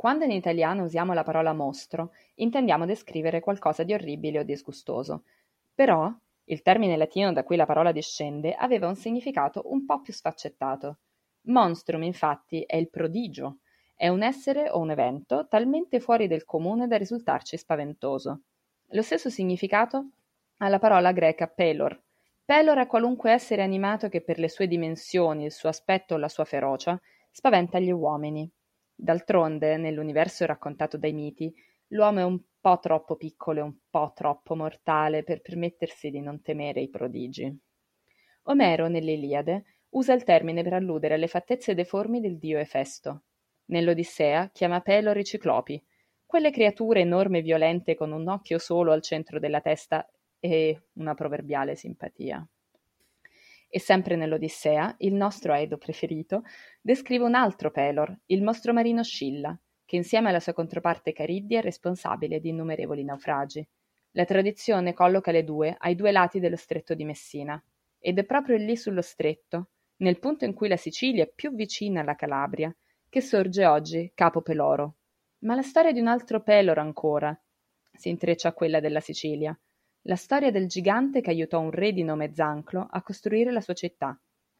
Quando in italiano usiamo la parola mostro, intendiamo descrivere qualcosa di orribile o disgustoso. Però, il termine latino da cui la parola discende aveva un significato un po' più sfaccettato. Monstrum, infatti, è il prodigio, è un essere o un evento talmente fuori del comune da risultarci spaventoso. Lo stesso significato ha la parola greca pelor. Pelor è qualunque essere animato che per le sue dimensioni, il suo aspetto o la sua ferocia spaventa gli uomini. D'altronde, nell'universo raccontato dai miti, l'uomo è un po' troppo piccolo e un po' troppo mortale per permettersi di non temere i prodigi. Omero, nell'Iliade, usa il termine per alludere alle fattezze deformi del dio Efesto. Nell'Odissea chiama Pelor i ciclopi, quelle creature enormi e violente con un occhio solo al centro della testa e una proverbiale simpatia. E sempre nell'Odissea, il nostro Edo preferito descrive un altro Pelor, il mostro marino Scilla, che insieme alla sua controparte Caribbia è responsabile di innumerevoli naufragi. La tradizione colloca le due ai due lati dello stretto di Messina, ed è proprio lì sullo stretto, nel punto in cui la Sicilia è più vicina alla Calabria, che sorge oggi Capo Peloro. Ma la storia di un altro Pelor ancora si intreccia a quella della Sicilia, la storia del gigante che aiutò un re di nome Zanclo a costruire la sua città.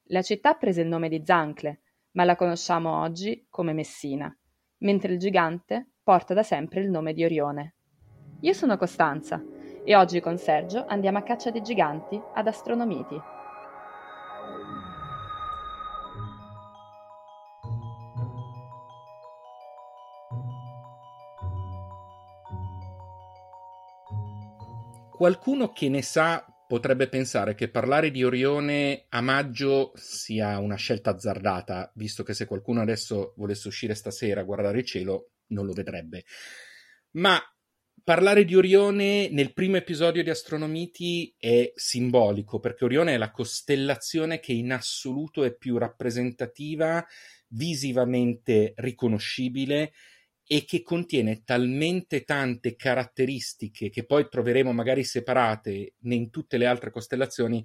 La città prese il nome di Zancle, ma la conosciamo oggi come Messina, mentre il gigante porta da sempre il nome di Orione. Io sono Costanza e oggi con Sergio andiamo a caccia dei giganti ad Astronomiti. Qualcuno che ne sa potrebbe pensare che parlare di Orione a maggio sia una scelta azzardata, visto che se qualcuno adesso volesse uscire stasera a guardare il cielo non lo vedrebbe. Ma parlare di Orione nel primo episodio di Astronomiti è simbolico, perché Orione è la costellazione che in assoluto è più rappresentativa, visivamente riconoscibile e che contiene talmente tante caratteristiche che poi troveremo magari separate in tutte le altre costellazioni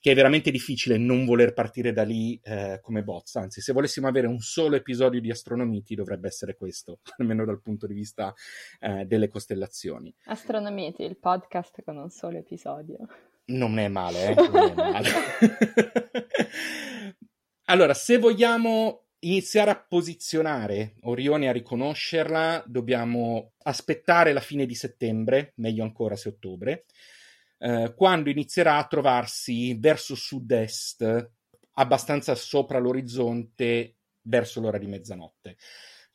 che è veramente difficile non voler partire da lì eh, come bozza. Anzi, se volessimo avere un solo episodio di Astronomiti, dovrebbe essere questo, almeno dal punto di vista eh, delle costellazioni. Astronomiti, il podcast con un solo episodio. Non è male, eh? Non è male. allora, se vogliamo iniziare a posizionare Orione a riconoscerla, dobbiamo aspettare la fine di settembre, meglio ancora se ottobre, eh, quando inizierà a trovarsi verso sud-est, abbastanza sopra l'orizzonte, verso l'ora di mezzanotte.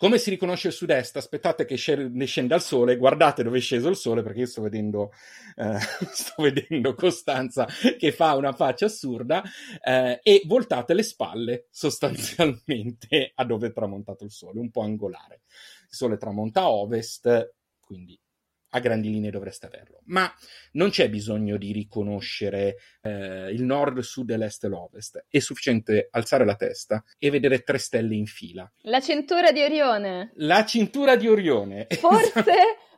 Come si riconosce il sud-est? Aspettate che ne scenda il sole, guardate dove è sceso il sole, perché io sto vedendo, eh, sto vedendo Costanza che fa una faccia assurda, eh, e voltate le spalle sostanzialmente a dove è tramontato il sole, un po' angolare. Il sole tramonta a ovest, quindi a grandi linee dovreste averlo. Ma non c'è bisogno di riconoscere eh, il nord, il sud, l'est e l'ovest. È sufficiente alzare la testa e vedere tre stelle in fila. La cintura di Orione. La cintura di Orione. Forse,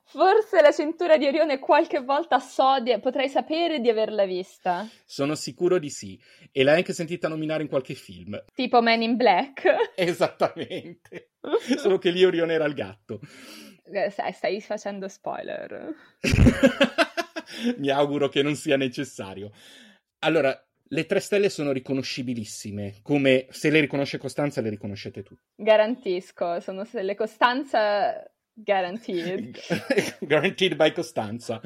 forse la cintura di Orione qualche volta so di, potrei sapere di averla vista. Sono sicuro di sì. E l'hai anche sentita nominare in qualche film. Tipo Man in Black. Esattamente. Solo che lì Orione era il gatto. Eh, stai, stai facendo spoiler. Mi auguro che non sia necessario. Allora, le tre stelle sono riconoscibilissime, come se le riconosce Costanza le riconoscete tutti. Garantisco, sono stelle Costanza guaranteed. guaranteed by Costanza.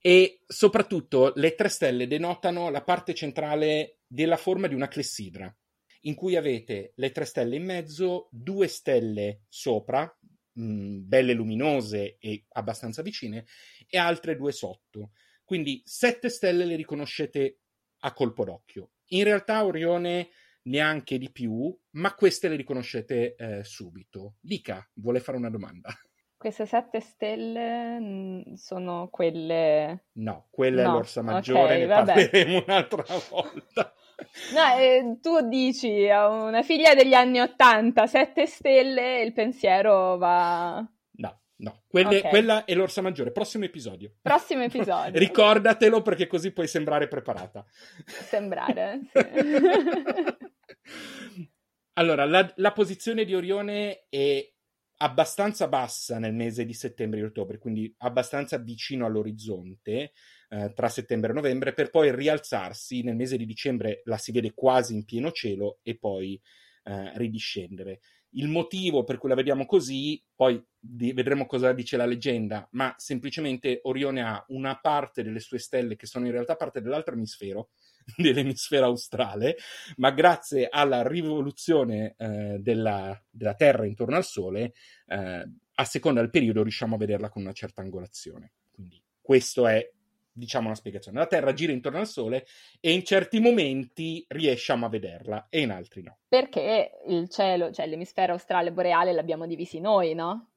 E soprattutto le tre stelle denotano la parte centrale della forma di una clessidra, in cui avete le tre stelle in mezzo, due stelle sopra, mh, belle luminose e abbastanza vicine, e altre due sotto. Quindi sette stelle le riconoscete a colpo d'occhio. In realtà Orione neanche di più, ma queste le riconoscete eh, subito. Dica, vuole fare una domanda? Queste sette stelle sono quelle... No, quella no. è l'orsa maggiore, okay, ne vabbè. parleremo un'altra volta. No, eh, tu dici a una figlia degli anni Ottanta, sette stelle, il pensiero va... No, no, Quelle, okay. quella è l'orsa maggiore. Prossimo episodio. Prossimo episodio. Ricordatelo perché così puoi sembrare preparata. Sembrare, sì. allora, la, la posizione di Orione è abbastanza bassa nel mese di settembre e ottobre, quindi abbastanza vicino all'orizzonte eh, tra settembre e novembre, per poi rialzarsi nel mese di dicembre la si vede quasi in pieno cielo e poi eh, ridiscendere. Il motivo per cui la vediamo così, poi di, vedremo cosa dice la leggenda, ma semplicemente Orione ha una parte delle sue stelle che sono in realtà parte dell'altro emisfero, dell'emisfero australe, ma grazie alla rivoluzione eh, della, della, Terra intorno al Sole, eh, a seconda del periodo riusciamo a vederla con una certa angolazione. Quindi questo è diciamo una spiegazione. La Terra gira intorno al Sole e in certi momenti riusciamo a vederla e in altri no. Perché il cielo, cioè l'emisfero australe boreale l'abbiamo divisi noi, no?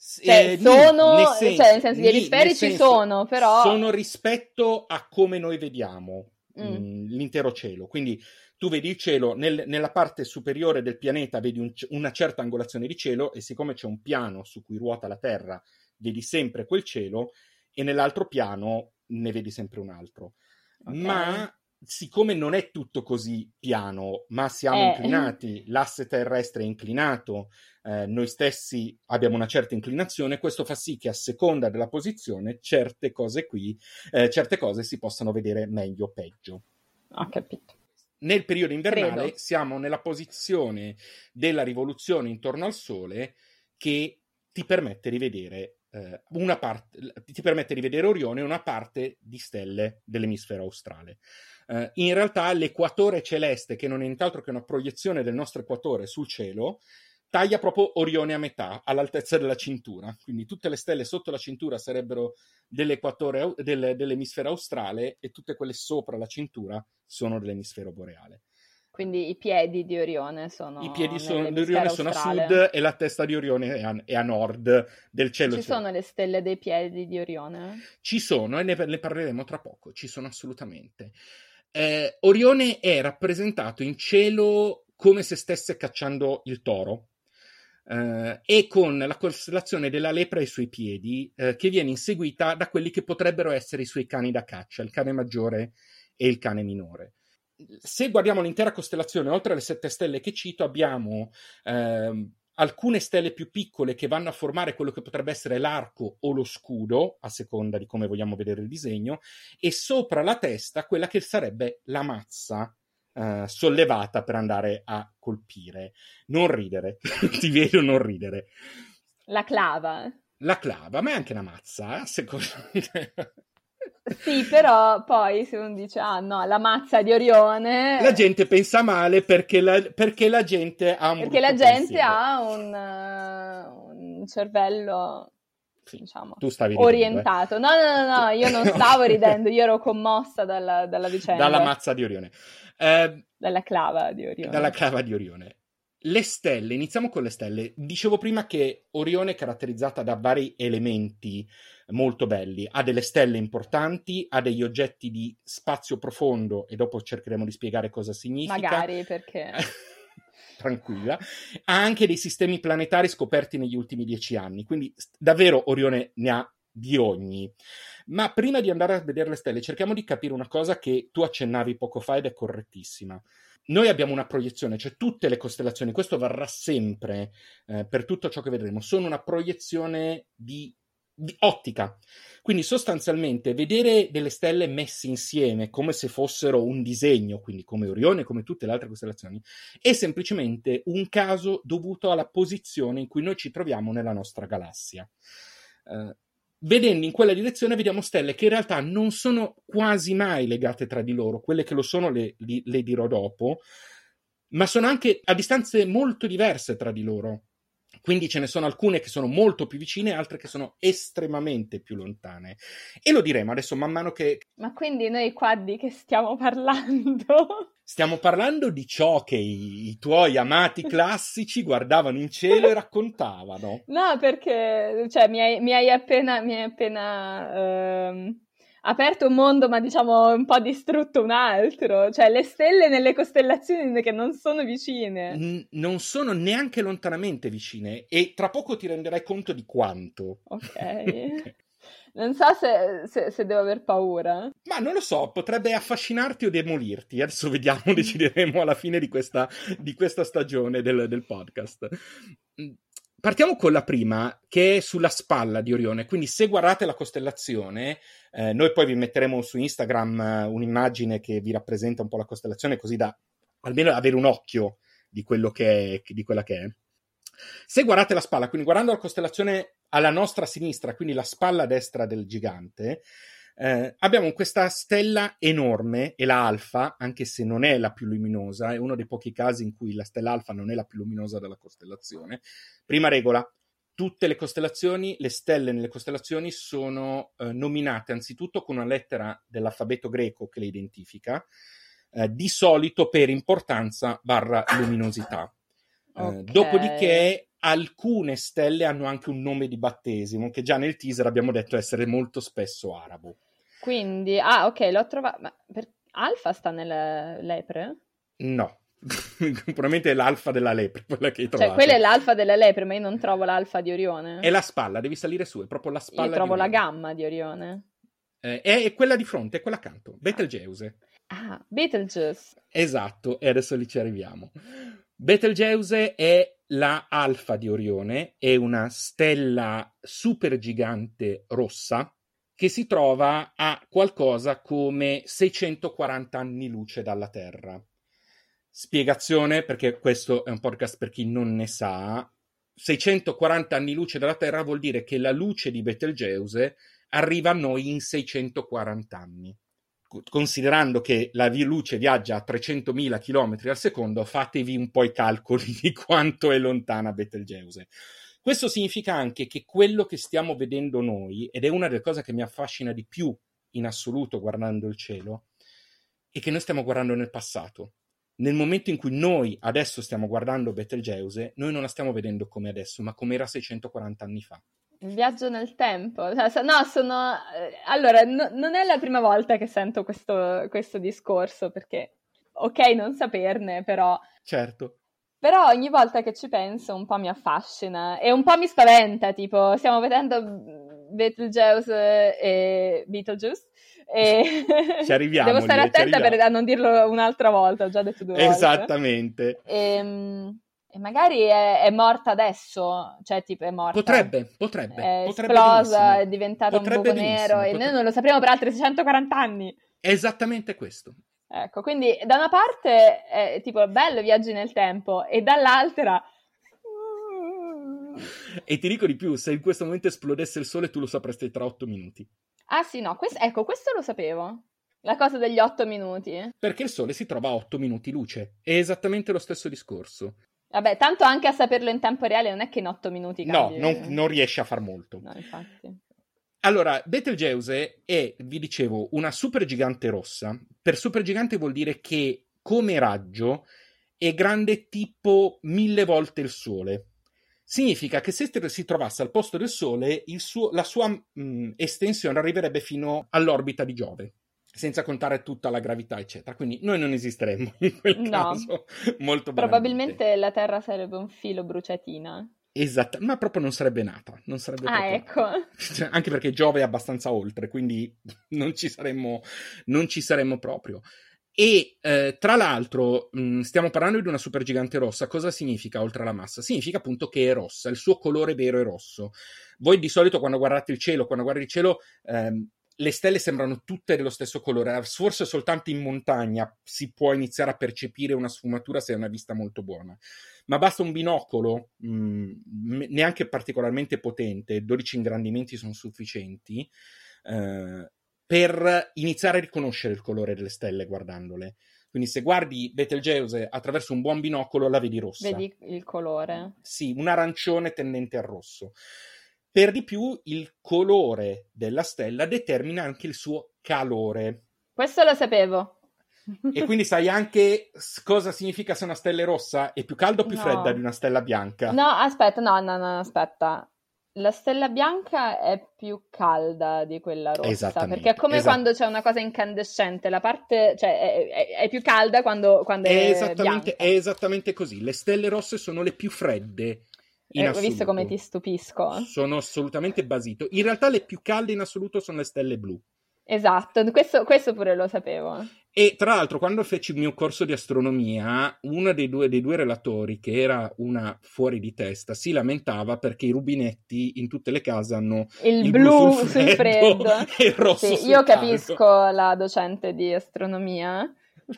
Cioè, eh, sono, nel senso, cioè, nel senso, gli emisferi ci sono, però... Sono rispetto a come noi vediamo mm. mh, mm, l'intero cielo. Quindi tu vedi il cielo, nel, nella parte superiore del pianeta vedi un, una certa angolazione di cielo e siccome c'è un piano su cui ruota la Terra, vedi sempre quel cielo e nell'altro piano ne vedi sempre un altro. Okay. Ma siccome non è tutto così piano, ma siamo eh. inclinati, l'asse terrestre è inclinato, eh, noi stessi abbiamo una certa inclinazione, questo fa sì che a seconda della posizione certe cose qui, eh, certe cose si possano vedere meglio o peggio. Ho capito. Nel periodo invernale Credo. siamo nella posizione della rivoluzione intorno al Sole che ti permette di vedere eh, una parte, ti permette di vedere Orione e una parte di stelle dell'emisfero australe. Eh, in realtà l'equatore celeste, che non è nient'altro che una proiezione del nostro equatore sul cielo, taglia proprio Orione a metà, all'altezza della cintura. Quindi tutte le stelle sotto la cintura sarebbero dell'equatore, del, dell'emisfero australe e tutte quelle sopra la cintura sono dell'emisfero boreale. Quindi i piedi di Orione sono I piedi sono, di Orione sono a sud e la testa di Orione è a, è a nord del cielo. Ci sono le stelle dei piedi di Orione? Ci sono e ne, ne parleremo tra poco, ci sono assolutamente. Eh, Orione è rappresentato in cielo come se stesse cacciando il toro. Uh, e con la costellazione della lepre ai suoi piedi, uh, che viene inseguita da quelli che potrebbero essere i suoi cani da caccia, il cane maggiore e il cane minore se guardiamo l'intera costellazione, oltre alle sette stelle che cito, abbiamo ehm, alcune stelle più piccole che vanno a formare quello che potrebbe essere l'arco o lo scudo, a seconda di come vogliamo vedere il disegno, e sopra la testa quella che sarebbe la mazza eh, sollevata per andare a colpire. Non ridere, ti vedo non ridere. La clava. La clava, ma è anche la mazza, eh, secondo me. Sì, però poi se uno dice, ah no, la mazza di Orione... La gente pensa male perché la, perché la gente ha un Perché la gente pensiero. ha un, un cervello, sì, diciamo, orientato. Ridendo, eh? No, no, no, no, io non stavo ridendo, io ero commossa dalla, dalla vicenda. Dalla mazza di Orione. Eh, dalla clava di Orione. Dalla clava di Orione. Le stelle, iniziamo con le stelle. Dicevo prima che Orione è caratterizzata da vari elementi molto belli. Ha delle stelle importanti, ha degli oggetti di spazio profondo e dopo cercheremo di spiegare cosa significa. Magari perché... Tranquilla. Ha anche dei sistemi planetari scoperti negli ultimi dieci anni, quindi davvero Orione ne ha di ogni. Ma prima di andare a vedere le stelle, cerchiamo di capire una cosa che tu accennavi poco fa ed è correttissima. Noi abbiamo una proiezione, cioè tutte le costellazioni, questo varrà sempre eh, per tutto ciò che vedremo, sono una proiezione di ottica. Quindi sostanzialmente vedere delle stelle messe insieme come se fossero un disegno, quindi come Orione, come tutte le altre costellazioni, è semplicemente un caso dovuto alla posizione in cui noi ci troviamo nella nostra galassia. Uh, vedendo in quella direzione vediamo stelle che in realtà non sono quasi mai legate tra di loro, quelle che lo sono le, le, le dirò dopo, ma sono anche a distanze molto diverse tra di loro. Quindi ce ne sono alcune che sono molto più vicine altre che sono estremamente più lontane. E lo diremo adesso man mano che... Ma quindi noi qua di che stiamo parlando? Stiamo parlando di ciò che i, i tuoi amati classici guardavano in cielo e raccontavano. No, perché cioè, mi, hai, mi hai appena... Mi hai appena ehm aperto un mondo, ma diciamo un po' distrutto un altro. Cioè, le stelle nelle costellazioni che non sono vicine. N- non sono neanche lontanamente vicine, e tra poco ti renderai conto di quanto. Ok. Non so se, se, se, devo aver paura. Ma non lo so, potrebbe affascinarti o demolirti. Adesso vediamo, decideremo alla fine di questa, di questa stagione del, del podcast. partiamo con la prima, che è sulla spalla di Orione. Quindi, se guardate la costellazione, eh, noi poi vi metteremo su Instagram eh, un'immagine che vi rappresenta un po' la costellazione, così da almeno avere un occhio di, quello che è, di quella che è. Se guardate la spalla, quindi guardando la costellazione alla nostra sinistra, quindi la spalla destra del gigante, eh, abbiamo questa stella enorme e la alfa, anche se non è la più luminosa, è uno dei pochi casi in cui la stella alfa non è la più luminosa della costellazione. Prima regola, tutte le costellazioni, le stelle nelle costellazioni sono eh, nominate anzitutto con una lettera dell'alfabeto greco che le identifica, eh, di solito per importanza barra luminosità. Eh, okay. dopodiché alcune stelle hanno anche un nome di battesimo che già nel teaser abbiamo detto essere molto spesso arabo. Quindi, ah, ok, l'ho trovato. Ma per... Alfa sta nelle lepre? No. Probabilmente è l'alfa della lepre, quella che hai trovato. Cioè, quella è l'alfa della lepre, ma io non trovo l'alfa di Orione. È la spalla, devi salire su, è proprio la spalla. Io trovo la gamma di Orione. Eh, è quella di fronte, è quella accanto, Betelgeuse. Ah, Betelgeuse. Esatto, e adesso lì ci arriviamo. Betelgeuse è la alfa di Orione, è una stella supergigante rossa che si trova a qualcosa come 640 anni luce dalla Terra. Spiegazione, perché questo è un podcast per chi non ne sa. 640 anni luce dalla Terra vuol dire che la luce di Betelgeuse arriva a noi in 640 anni. Considerando che la luce viaggia a 300.000 km al secondo, fatevi un po' i calcoli di quanto è lontana Betelgeuse. Questo significa anche che quello che stiamo vedendo noi, ed è una delle cose che mi affascina di più in assoluto guardando il cielo, è che noi stiamo guardando nel passato. Nel momento in cui noi adesso stiamo guardando Betelgeuse, noi non la stiamo vedendo come adesso, ma come era 640 anni fa. Il viaggio nel tempo. Cioè, no, sono... Eh, allora, no, non è la prima volta che sento questo, questo discorso, perché ok non saperne, però... Certo. Però ogni volta che ci penso un po' mi affascina e un po' mi spaventa, tipo stiamo vedendo Beetlejuice e Beetlejuice e ci arriviamo devo stare lì, attenta per a non dirlo un'altra volta, ho già detto due volte. Esattamente. E, magari è, è, morta adesso, cioè tipo è morta. Potrebbe, potrebbe. È potrebbe esplosa, benissimo. è diventata potrebbe un buco nero potrebbe... e noi non lo sapremo per altri 640 anni. È esattamente questo. Ecco, quindi da una parte è tipo bello viaggi nel tempo e dall'altra... E ti dico di più, se in questo momento esplodesse il sole tu lo sapresti tra otto minuti. Ah sì, no, questo, ecco, questo lo sapevo. La cosa degli otto minuti. Perché il sole si trova a otto minuti luce. È esattamente lo stesso discorso. Vabbè, tanto anche a saperlo in tempo reale non è che in otto minuti cambi. No, non, non riesce a far molto. No, infatti. Allora, Betelgeuse è, vi dicevo, una supergigante rossa. Per supergigante vuol dire che come raggio è grande tipo mille volte il Sole. Significa che se si trovasse al posto del Sole, suo, la sua mh, estensione arriverebbe fino all'orbita di Giove, senza contare tutta la gravità, eccetera. Quindi noi non esisteremmo in quel no. caso. Molto Probabilmente la Terra sarebbe un filo bruciatina. Esatto, ma proprio non sarebbe nata. Non sarebbe ah, ecco. Cioè, anche perché Giove è abbastanza oltre, quindi non ci saremmo, non ci saremmo proprio. E eh, tra l'altro, mh, stiamo parlando di una supergigante rossa. Cosa significa oltre alla massa? Significa appunto che è rossa, il suo colore vero è rosso. Voi di solito quando guardate il cielo, quando guardi il cielo, ehm, le stelle sembrano tutte dello stesso colore, forse soltanto in montagna si può iniziare a percepire una sfumatura se è una vista molto buona, ma basta un binocolo, mh, mm, neanche particolarmente potente, 12 ingrandimenti sono sufficienti, eh, per iniziare a riconoscere il colore delle stelle guardandole. Quindi se guardi Betelgeuse attraverso un buon binocolo la vedi rossa. Vedi il colore. Sì, un arancione tendente al rosso. Per di più, il colore della stella determina anche il suo calore. Questo lo sapevo. E quindi sai anche cosa significa se una stella è rossa? È più calda o più no. fredda di una stella bianca? No, aspetta, no, no, no, aspetta. La stella bianca è più calda di quella rossa, perché è come quando c'è una cosa incandescente, la parte, cioè, è, è, è più calda quando, quando è, è bianca. È esattamente così, le stelle rosse sono le più fredde in eh, Ho visto come ti stupisco. Sono assolutamente basito. In realtà le più calde in assoluto sono le stelle blu. Esatto, questo, questo pure lo sapevo. E tra l'altro, quando feci il mio corso di astronomia, uno dei due, dei due, relatori, che era una fuori di testa, si lamentava perché i rubinetti in tutte le case hanno il, il blu, sul freddo, freddo. e il rosso sì, Io capisco la docente di astronomia.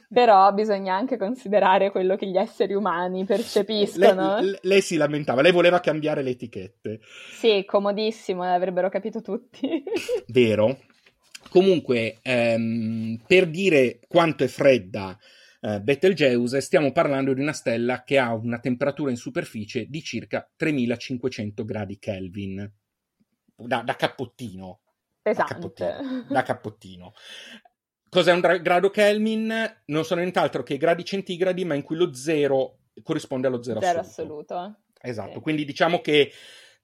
Però bisogna anche considerare quello che gli esseri umani percepiscono. Lei, lei, si lamentava, lei voleva cambiare le etichette. Sì, comodissimo, l'avrebbero capito tutti. Vero, Comunque, ehm, per dire quanto è fredda eh, Betelgeuse, stiamo parlando di una stella che ha una temperatura in superficie di circa 3500 gradi Kelvin. Da, da cappottino. Pesante. Da cappottino. Da cappottino. Cos'è un grado Kelvin? Non sono nient'altro che i gradi centigradi, ma in cui lo zero corrisponde allo zero, zero assoluto. assoluto. Esatto, sì. quindi diciamo che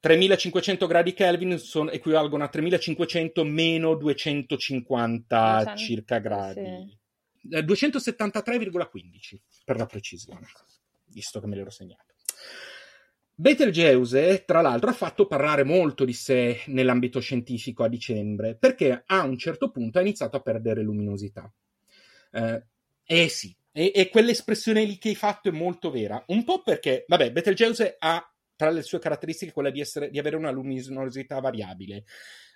3500 gradi Kelvin sono, equivalgono a 3500 meno 250 200, circa gradi. Sì. 273,15 eh, per la precisione, visto che me l'ero segnato. Betelgeuse, tra l'altro, ha fatto parlare molto di sé nell'ambito scientifico a dicembre, perché a un certo punto ha iniziato a perdere luminosità. Eh, eh sì, e, e quell'espressione lì che hai fatto è molto vera. Un po' perché, vabbè, Betelgeuse ha tra le sue caratteristiche quella di, essere, di avere una luminosità variabile.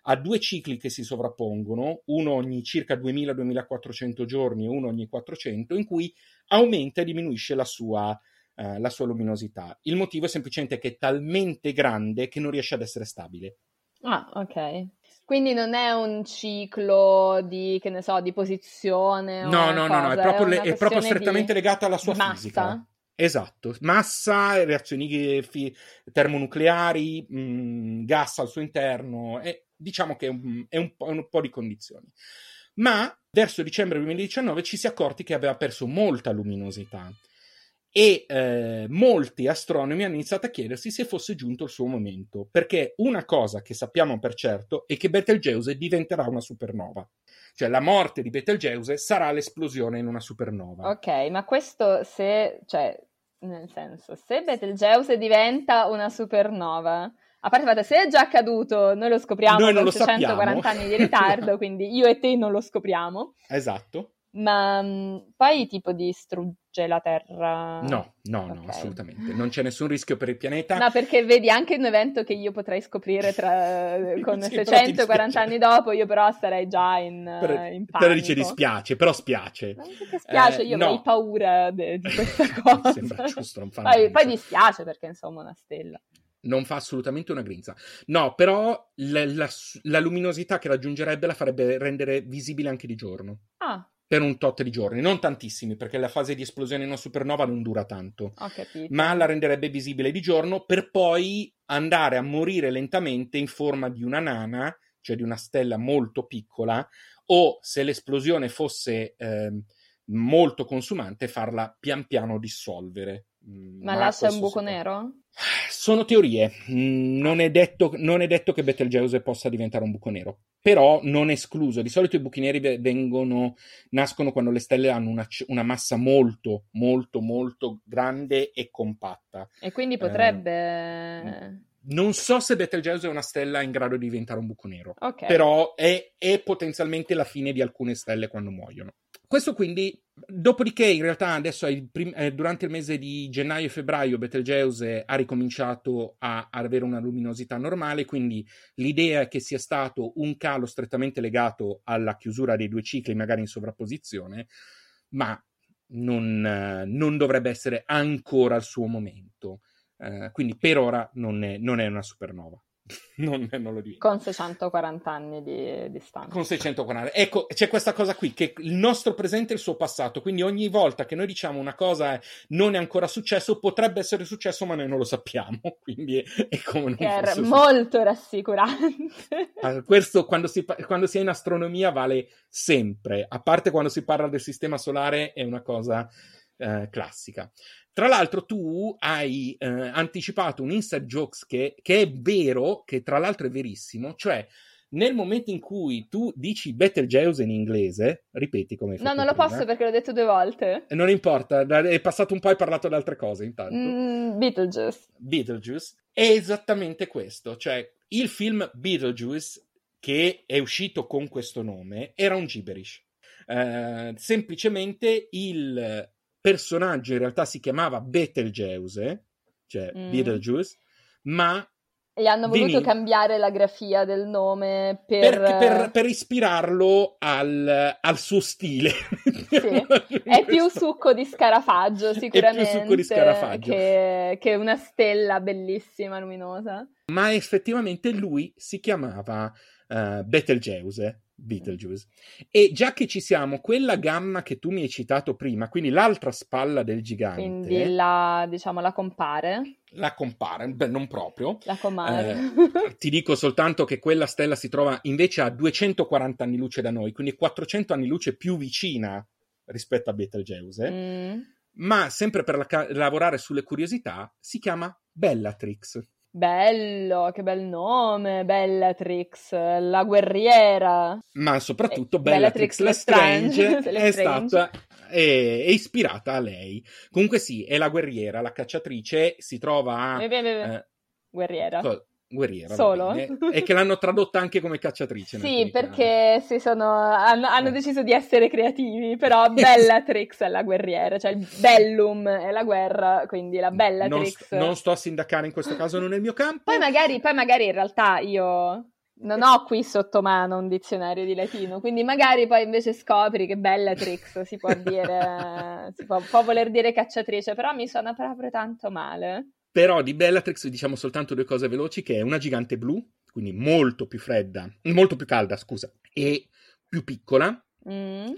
Ha due cicli che si sovrappongono, uno ogni circa 2000-2400 giorni e uno ogni 400, in cui aumenta e diminuisce la sua, eh, la sua luminosità. Il motivo è semplicemente che è talmente grande che non riesce ad essere stabile. Ah, ok. Quindi non è un ciclo di, che ne so, di posizione? No, no, no, no, è proprio, è le, è proprio strettamente legata alla sua massa? fisica. Esatto, massa, reazioni fi- termonucleari, mh, mm, gas al suo interno, e diciamo che è un, è, un è un, po', di condizioni. Ma verso dicembre 2019 ci si è accorti che aveva perso molta luminosità e eh, molti astronomi hanno iniziato a chiedersi se fosse giunto il suo momento, perché una cosa che sappiamo per certo è che Betelgeuse diventerà una supernova. Cioè la morte di Betelgeuse sarà l'esplosione in una supernova. Ok, ma questo se, cioè, nel senso, se Betelgeuse diventa una supernova, a parte il fatto se è già accaduto, noi lo scopriamo noi con lo 640 anni di ritardo, quindi io e te non lo scopriamo. Esatto. Ma mh, poi tipo distrugge la Terra? No, no, okay. no, assolutamente. Non c'è nessun rischio per il pianeta. No, perché vedi anche un evento che io potrei scoprire tra, con sì, 640 anni dopo, io però sarei già in, per, in panico. Però dice dispiace, però spiace. Non che spiace, eh, io no. avrei paura de, di questa cosa. Sembra giusto, non fa poi, poi dispiace perché insomma una stella non fa assolutamente una grinza. No, però la, la, la, luminosità che raggiungerebbe la farebbe rendere visibile anche di giorno. Ah, per un tot di giorni, non tantissimi, perché la fase di esplosione in una supernova non dura tanto, ma la renderebbe visibile di giorno per poi andare a morire lentamente in forma di una nana, cioè di una stella molto piccola, o se l'esplosione fosse eh, molto consumante, farla pian piano dissolvere. Mm, ma, ma lascia un buco nero? Sono teorie, mm, non è, detto, non è detto che Betelgeuse possa diventare un buco nero, però non è escluso. Di solito i buchi neri vengono, nascono quando le stelle hanno una, una massa molto, molto, molto grande e compatta. E quindi potrebbe... Eh, non so se Betelgeuse è una stella in grado di diventare un buco nero, okay. però è, è potenzialmente la fine di alcune stelle quando muoiono. Questo quindi, dopodiché in realtà adesso prim- eh, durante il mese di gennaio e febbraio Betelgeuse ha ricominciato a, a, avere una luminosità normale, quindi l'idea è che sia stato un calo strettamente legato alla chiusura dei due cicli, magari in sovrapposizione, ma non, non dovrebbe essere ancora al suo momento. Eh, quindi per ora non è, non è una supernova. non, non, lo dico. Con 640 anni di distanza. Con 640. Ecco, c'è questa cosa qui, che il nostro presente è il suo passato, quindi ogni volta che noi diciamo una cosa non è ancora successo, potrebbe essere successo, ma noi non lo sappiamo, quindi è, è come non era molto rassicurante. Ah, questo, quando si, quando si è in astronomia, vale sempre, a parte quando si parla del sistema solare, è una cosa eh, classica. Tra l'altro, tu hai eh, anticipato un inside jokes che, che, è vero, che tra l'altro è verissimo, cioè nel momento in cui tu dici Betelgeuse in inglese, ripeti come No, non lo prima, posso perché l'ho detto due volte. Non importa, è passato un po' e hai parlato di altre cose intanto. Mm, Beetlejuice. Beetlejuice è esattamente questo, cioè il film Beetlejuice che è uscito con questo nome era un gibberish. Eh, semplicemente il personaggio in realtà si chiamava Betelgeuse, cioè mm. Beetlejuice, ma gli hanno voluto Dini. cambiare la grafia del nome per... per, per ispirarlo al, al, suo stile. Sì. È più succo di scarafaggio, sicuramente. È più succo di scarafaggio. Che, che una stella bellissima, luminosa. Ma effettivamente lui si chiamava uh, Betelgeuse. Beetlejuice. E già che ci siamo, quella gamma che tu mi hai citato prima, quindi l'altra spalla del gigante. Quindi la, diciamo, la compare. La compare, beh, non proprio. La compare. Eh, ti dico soltanto che quella stella si trova invece a 240 anni luce da noi, quindi 400 anni luce più vicina rispetto a Betelgeuse. Mm. Ma sempre per la, lavorare sulle curiosità, si chiama Bellatrix. Bello, che bel nome, Bellatrix, la guerriera. Ma soprattutto e, Bellatrix, Bellatrix Lestrange è stata è, è, ispirata a lei. Comunque sì, è la guerriera, la cacciatrice, si trova a... Beh, beh, beh. Eh, guerriera. Co- guerriera. Solo? E che l'hanno tradotta anche come cacciatrice. sì, perché si sono, hanno, hanno eh. deciso di essere creativi, però Bellatrix è la guerriera, cioè il Bellum è la guerra, quindi la Bellatrix. Non, non sto a sindacare in questo caso, non è il mio campo. Poi magari, poi magari in realtà io non ho qui sotto mano un dizionario di latino, quindi magari poi invece scopri che Bellatrix si può dire, si può, può voler dire cacciatrice, però mi suona proprio tanto male. Però di Bellatrix diciamo soltanto due cose veloci, che è una gigante blu, quindi molto più fredda, molto più calda, scusa, e più piccola. Mm.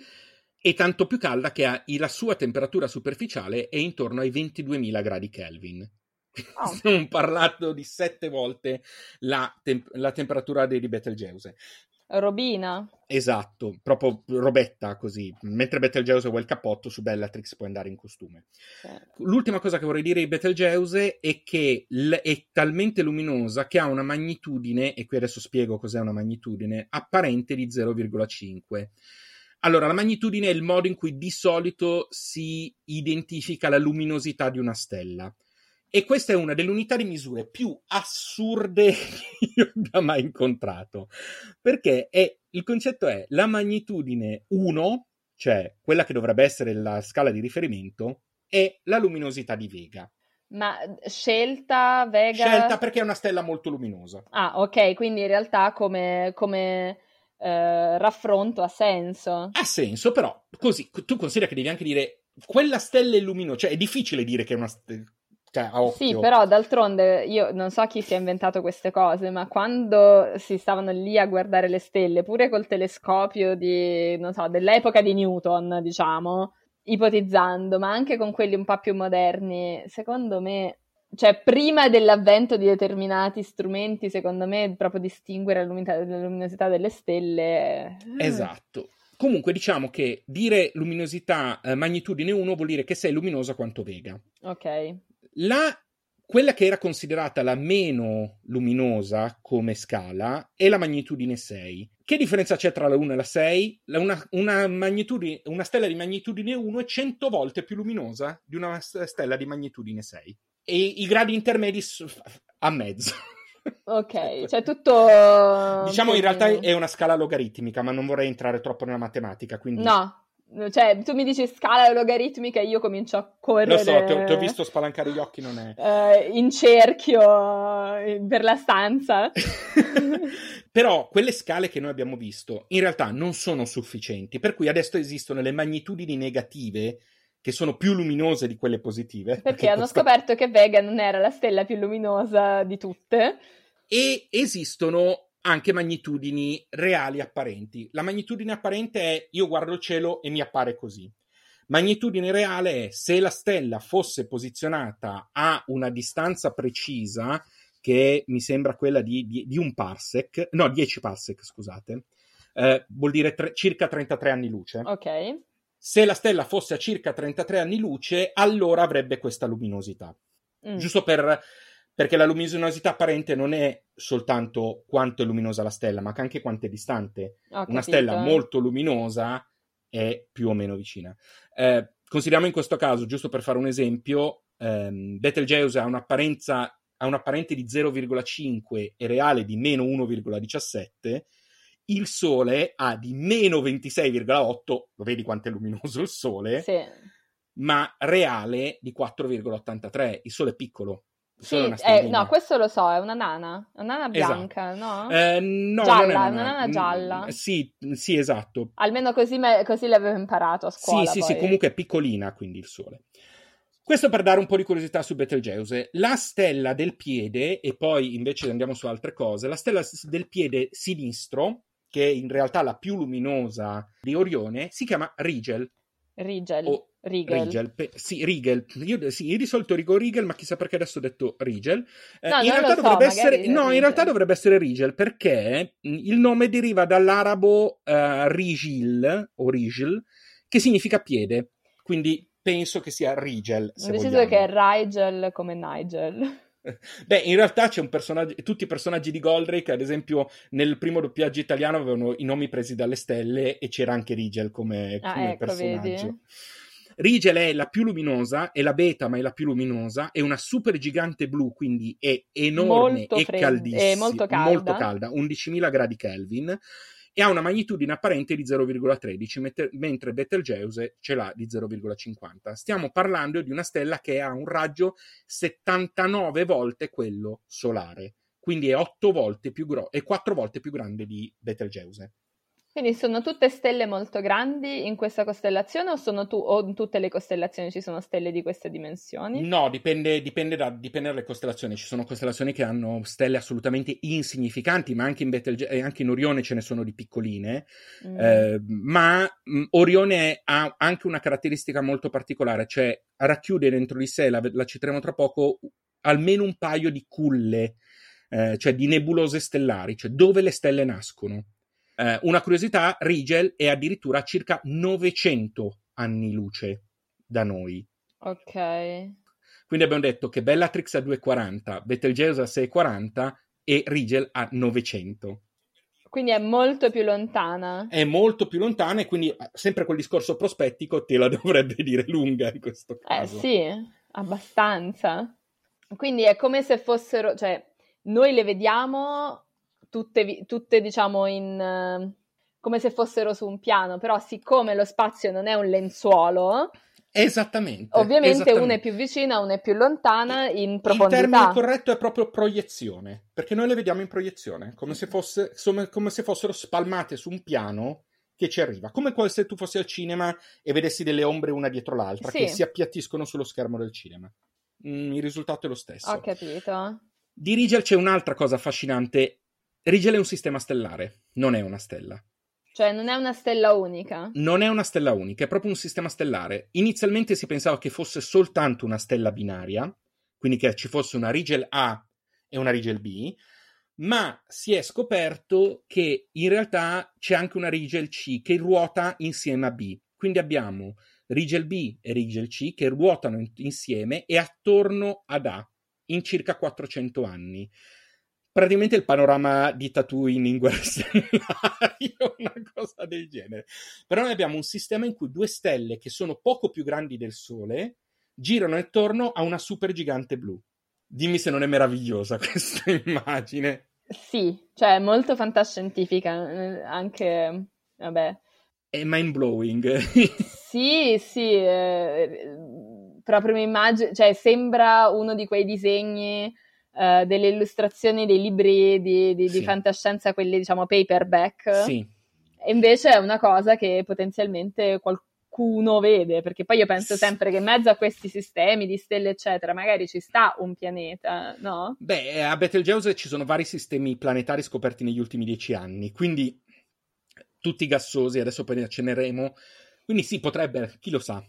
E tanto più calda che ha, la sua temperatura superficiale è intorno ai 22.000 gradi Kelvin. Oh. Stiamo parlando di sette volte la, tem- la temperatura di Betelgeuse. Robina. Esatto, proprio robetta così. Mentre Betelgeuse vuole il cappotto, su Bellatrix può andare in costume. Sì. L'ultima cosa che vorrei dire di Betelgeuse è che l- è talmente luminosa che ha una magnitudine, e qui adesso spiego cos'è una magnitudine, apparente di 0,5. Allora, la magnitudine è il modo in cui di solito si identifica la luminosità di una stella. E questa è una delle unità di misure più assurde che io abbia mai incontrato. Perché è, il concetto è la magnitudine 1, cioè quella che dovrebbe essere la scala di riferimento, è la luminosità di Vega. Ma scelta Vega? Scelta perché è una stella molto luminosa. Ah, ok, quindi in realtà come, come eh, raffronto ha senso. Ha senso, però così tu consideri che devi anche dire quella stella è luminosa, cioè è difficile dire che è una stella cioè, sì, però d'altronde io non so chi si è inventato queste cose, ma quando si stavano lì a guardare le stelle, pure col telescopio di, non so, dell'epoca di Newton, diciamo, ipotizzando, ma anche con quelli un po' più moderni, secondo me, cioè prima dell'avvento di determinati strumenti, secondo me, proprio distinguere la, luminosità, la luminosità delle stelle. Eh. Esatto. Comunque diciamo che dire luminosità eh, magnitudine 1 vuol dire che sei luminosa quanto Vega. Ok. La, quella che era considerata la meno luminosa come scala è la magnitudine 6. Che differenza c'è tra la 1 e la 6? Una, una, una stella di magnitudine 1 è 100 volte più luminosa di una stella di magnitudine 6. E i gradi intermedi a mezzo. Ok, cioè tutto... Diciamo in realtà è una scala logaritmica, ma non vorrei entrare troppo nella matematica, quindi... No, cioè, tu mi dici scala logaritmica e io comincio a correre. Lo so, ti ho, ti ho visto spalancare gli occhi, non è. Eh, in cerchio eh, per la stanza. Però quelle scale che noi abbiamo visto in realtà non sono sufficienti, per cui adesso esistono le magnitudini negative che sono più luminose di quelle positive. Perché, perché hanno questa... scoperto che Vega non era la stella più luminosa di tutte. E esistono anche magnitudini reali apparenti. La magnitudine apparente è io guardo il cielo e mi appare così. Magnitudine reale è se la stella fosse posizionata a una distanza precisa, che mi sembra quella di, di, di un parsec, no, 10 parsec, scusate, eh, vuol dire tre, circa 33 anni luce. Ok. Se la stella fosse a circa 33 anni luce, allora avrebbe questa luminosità. Mm. Giusto per perché la luminosità apparente non è soltanto quanto è luminosa la stella, ma anche quanto è distante. Una stella molto luminosa è più o meno vicina. Eh, consideriamo in questo caso, giusto per fare un esempio, ehm, Betelgeuse ha un'apparenza ha un'apparente di 0,5 e reale di meno 1,17, il Sole ha di meno 26,8, lo vedi quanto è luminoso il Sole, Sì. ma reale di 4,83. Il Sole è piccolo. Sì, eh, no, questo lo so, è una nana, una nana Esatto. bianca, no? Eh, no, Gialla, una, una nana mm, gialla. Sì, sì, esatto. Almeno così, me- così l'avevo imparato a scuola. Sì, sì, sì, poi. comunque è piccolina, quindi il Sole. Questo per dare un po' di curiosità su Betelgeuse. La stella del piede, e poi invece andiamo su altre cose, la stella del piede sinistro, che è in realtà la più luminosa di Orione, si chiama Rigel. Rigel. o Rigel. Rigel, pe- sì, Rigel. Io, sì, io di solito dico Rigel, ma chissà perché adesso ho detto Rigel. Eh, No, in realtà so, essere, no, in Rigel. realtà dovrebbe essere Rigel perché mh, il nome deriva dall'arabo eh, Rigil o Rigel, che significa piede. Quindi penso che sia Rigel. Ho deciso vogliamo. che è Rigel come Nigel. Beh, in realtà c'è un personaggio, tutti i personaggi di Goldrake, ad esempio, nel primo doppiaggio italiano avevano i nomi presi dalle stelle e c'era anche Rigel come, Ah, come ecco, personaggio. vedi? Rigel è la più luminosa, è la beta, ma è la più luminosa, è una super gigante blu, quindi è enorme Molto e fred- caldissima, è molto calda. molto calda, 11.000 gradi Kelvin, e ha una magnitudine apparente di 0,13, mette- mentre Betelgeuse ce l'ha di 0,50. Stiamo parlando di una stella che ha un raggio 79 volte quello solare, quindi è 8 volte più gro- è 4 volte più grande di Betelgeuse. Quindi sono tutte stelle molto grandi in questa costellazione o, sono tu- o in tutte le costellazioni ci sono stelle di queste dimensioni? No, dipende, dipende, da, dipende dalle costellazioni. Ci sono costellazioni che hanno stelle assolutamente insignificanti, ma anche in, Betelge- eh, anche in Orione ce ne sono di piccoline. Mm. Eh, ma mh, Orione ha anche una caratteristica molto particolare, cioè racchiude dentro di sé, la, la citeremo tra poco, almeno un paio di culle, eh, cioè di nebulose stellari, cioè dove le stelle nascono. Eh, una curiosità, Rigel è addirittura a circa 900 anni luce da noi. Ok. Quindi abbiamo detto che Bellatrix a 2,40, Betelgeuse a 6,40 e Rigel a 900. Quindi è molto più lontana. È molto più lontana e quindi eh, sempre quel discorso prospettico te la dovrebbe dire lunga in questo Eh caso. sì, abbastanza. Quindi è come se fossero, cioè, noi le vediamo tutte, tutte diciamo, in, eh, come se fossero su un piano, però siccome lo spazio non è un lenzuolo, Esattamente. ovviamente esattamente. una è più vicina, una è più lontana in Il termine profondità. corretto è proprio proiezione, perché noi le vediamo in proiezione, come se, fosse, come, se fossero spalmate su un piano che ci arriva, come se tu fossi al cinema e vedessi delle ombre una dietro l'altra Sì. che si appiattiscono sullo schermo del cinema. Mm, il risultato è lo stesso. Ho capito. Di Rigel c'è un'altra cosa affascinante. Rigel è un sistema stellare, non è una stella. Cioè non è una stella unica. Non è una stella unica, è proprio un sistema stellare. Inizialmente si pensava che fosse soltanto una stella binaria, quindi che ci fosse una Rigel A e una Rigel B, ma si è scoperto che in realtà c'è anche una Rigel C che ruota insieme a B. Quindi abbiamo Rigel B e Rigel C che ruotano in- insieme e attorno ad A in circa 400 anni. Praticamente il panorama di Tatooine in guerre stellari o una cosa del genere. Però noi abbiamo un sistema in cui due stelle che sono poco più grandi del Sole girano attorno a una supergigante blu. Dimmi se non è meravigliosa questa immagine. Sì, cioè è molto fantascientifica, eh, anche, vabbè. È mind blowing. Sì, sì, eh, proprio mi immagino, cioè sembra uno di quei disegni, eh, delle illustrazioni dei libri di, di- di Sì. fantascienza, quelli diciamo paperback, sì, e invece è una cosa che potenzialmente qualcuno vede, perché poi io penso sempre che in mezzo a questi sistemi di stelle, eccetera, magari ci sta un pianeta, no? Beh, a Betelgeuse ci sono vari sistemi planetari scoperti negli ultimi dieci anni, quindi tutti gassosi, adesso poi ne accenneremo. Quindi sì, potrebbe, chi lo sa.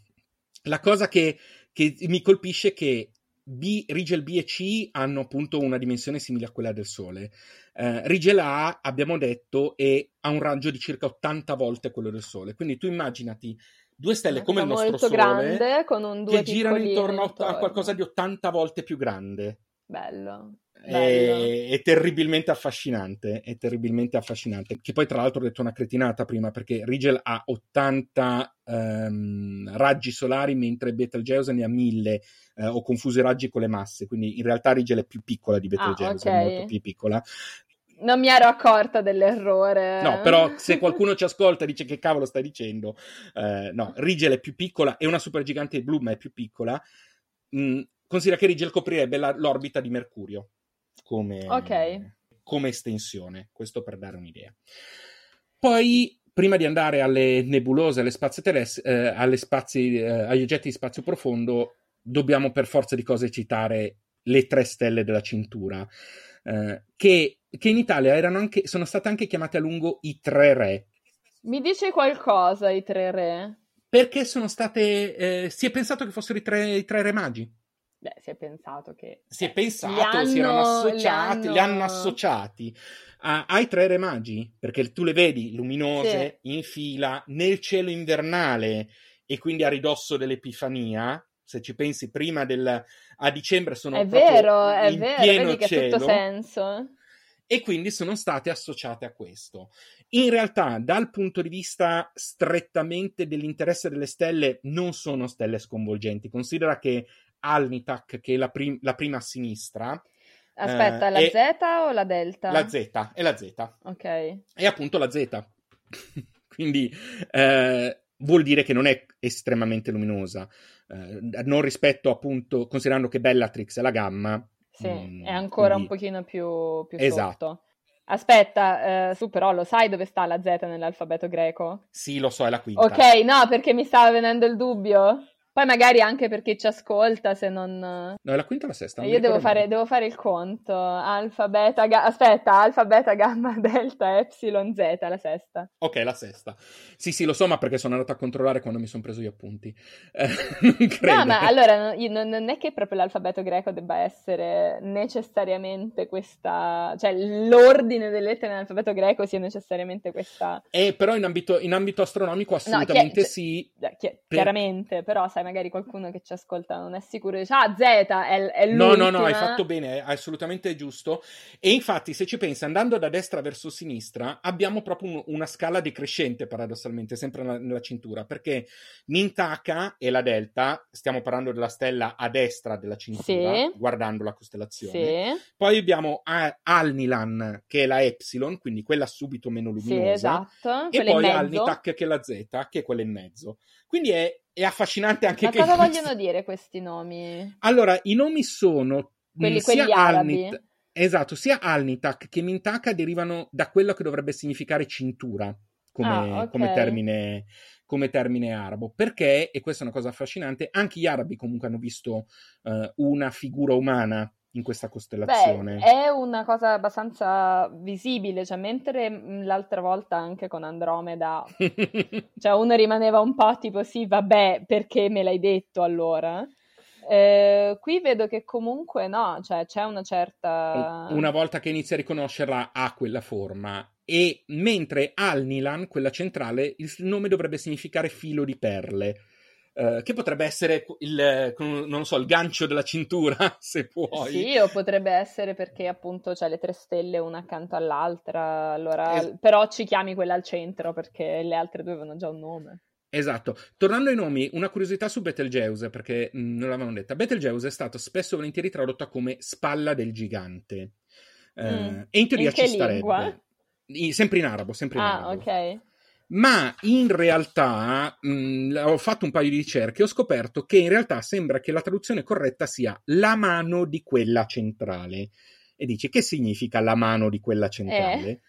La cosa che, che mi colpisce è che B, Rigel B e C hanno appunto una dimensione simile a quella del Sole. Eh, Rigel A, abbiamo detto, è, ha un raggio di circa 80 volte quello del Sole. Quindi tu immaginati due stelle come il nostro molto Sole grande, con un due che girano intorno a- a qualcosa di 80 volte più grande. Bello. È, è terribilmente affascinante, è terribilmente affascinante. Che poi, tra l'altro, ho detto una cretinata prima perché Rigel ha 80 ehm, raggi solari, mentre Betelgeuse ne ha 1000. Eh, ho confuso i raggi con le masse, quindi in realtà Rigel è più piccola di Betelgeuse, Ah, ok. è molto più piccola. Non mi ero accorta dell'errore. No, però se qualcuno ci ascolta e dice che cavolo stai dicendo, eh, no, Rigel è più piccola, è una supergigante blu, ma è più piccola. Mm, considera che Rigel coprirebbe la, l'orbita di Mercurio come, okay. come estensione, questo per dare un'idea. Poi prima di andare alle nebulose, alle spazi terrestri, eh, alle spazi, eh, agli oggetti di spazio profondo, dobbiamo per forza di cose citare le tre stelle della cintura, eh, che, che, in Italia anche, sono state anche chiamate a lungo i tre re. Mi dice qualcosa i tre re? Perché sono state. Eh, si è pensato che fossero i tre, i tre re magi. Beh, si è pensato che. Si è pensato, hanno, si erano associati, li hanno, li hanno associati a, ai tre re magi, perché tu le vedi luminose sì. in fila nel cielo invernale e quindi a ridosso dell'Epifania se ci pensi prima del a dicembre sono è vero, è vero, vedi che cielo, tutto senso. E quindi sono state associate a questo. In realtà, dal punto di vista strettamente dell'interesse delle stelle, non sono stelle sconvolgenti. Considera che Alnitak, che è la, prim- la prima a sinistra, Aspetta, eh, la Z o la delta? La Z, è la Z. Ok. È appunto la Z. Quindi eh, vuol dire che non è estremamente luminosa. Eh, non rispetto appunto, considerando che Bellatrix è la gamma. Sì, mh, mm, è ancora quindi... un pochino più, più esatto. sotto. Aspetta, eh, su però lo sai dove sta la Z nell'alfabeto greco? Sì, lo so, è la quinta. Ok, no, perché mi stava venendo il dubbio. Poi magari anche perché ci ascolta, se non... No, è la quinta o la sesta? Io devo fare, devo fare, il conto. Alfa, beta, ga... aspetta, alfa, beta, gamma, delta, epsilon, zeta, la sesta. Ok, la sesta. Sì, sì, lo so, ma perché sono andato a controllare quando mi sono preso gli appunti. Eh, non credo. No, ma allora, non, non è che proprio l'alfabeto greco debba essere necessariamente questa... Cioè, l'ordine delle lettere nell'alfabeto greco sia necessariamente questa... Eh, però in ambito, in ambito astronomico assolutamente no, chi- sì. Chi- chiaramente, per... però sai magari qualcuno che ci ascolta non è sicuro, dice ah Z è, è No, no, no, hai fatto bene, è assolutamente giusto. E infatti se ci pensi, andando da destra verso sinistra, abbiamo proprio un, una scala decrescente paradossalmente, sempre nella, nella, cintura, perché Mintaka e la Delta, stiamo parlando della stella a destra della cintura, sì. guardando la costellazione. Sì. Poi abbiamo Alnilan, che è la Epsilon, quindi quella subito meno luminosa. Sì, esatto. E poi Alnitak, che è la Z, che è quella in mezzo. Quindi è è affascinante anche Ma che... cosa vogliono dire questi nomi? Allora, i nomi sono... Quelli, sia quelli arabi? Alnit, esatto, sia Alnitak che Mintaka derivano da quello che dovrebbe significare cintura come, ah, okay. come, termine, come termine arabo. Perché, e questa è una cosa affascinante, anche gli arabi comunque hanno visto uh, una figura umana in questa costellazione. Beh, è una cosa abbastanza visibile, cioè mentre mm, l'altra volta anche con Andromeda, cioè uno rimaneva un po' tipo sì, vabbè, perché me l'hai detto allora? Eh, qui vedo che comunque no, cioè c'è una certa... Una volta che inizi a riconoscerla ha quella forma e mentre Alnilan, quella centrale, il nome dovrebbe significare filo di perle Uh, che potrebbe essere il, non so, il gancio della cintura, se puoi. Sì, o potrebbe essere perché appunto c'è le tre stelle una accanto all'altra, allora, es- però ci chiami quella al centro perché le altre due avevano già un nome. Esatto. Tornando ai nomi, una curiosità su Betelgeuse, perché mh, non l'avevano detta. Betelgeuse è stato spesso e volentieri tradotta come spalla del gigante. Uh, mm. E in teoria in ci starebbe. In, sempre in arabo, sempre in ah, arabo. Ah, ok ma in realtà mh, mm, ho fatto un paio di ricerche e ho scoperto che in realtà sembra che la traduzione corretta sia la mano di quella centrale. E dici che significa la mano di quella centrale? Eh.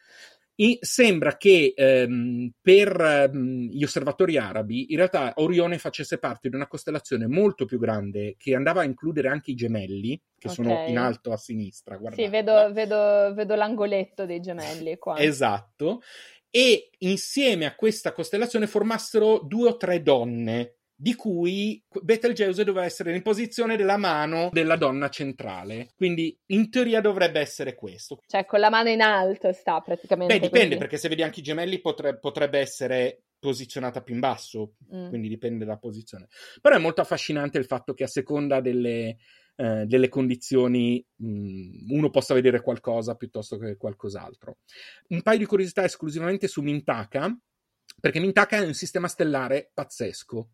E sembra che ehm, per um, gli osservatori arabi in realtà Orione facesse parte di una costellazione molto più grande che andava a includere anche i gemelli, che okay. sono in alto a sinistra. Guardate. Sì, vedo, vedo, vedo l'angoletto dei gemelli qua. esatto e insieme a questa costellazione formassero due o tre donne, di cui Betelgeuse doveva essere in posizione della mano della donna centrale. Quindi in teoria dovrebbe essere questo. Cioè con la mano in alto sta praticamente. Beh, dipende, così. perché se vedi anche i gemelli potre, potrebbe essere posizionata più in basso, mm. quindi dipende dalla posizione. Però è molto affascinante il fatto che a seconda delle eh, delle condizioni mh, mm, uno possa vedere qualcosa piuttosto che qualcos'altro. Un paio di curiosità esclusivamente su Mintaka, perché Mintaka è un sistema stellare pazzesco.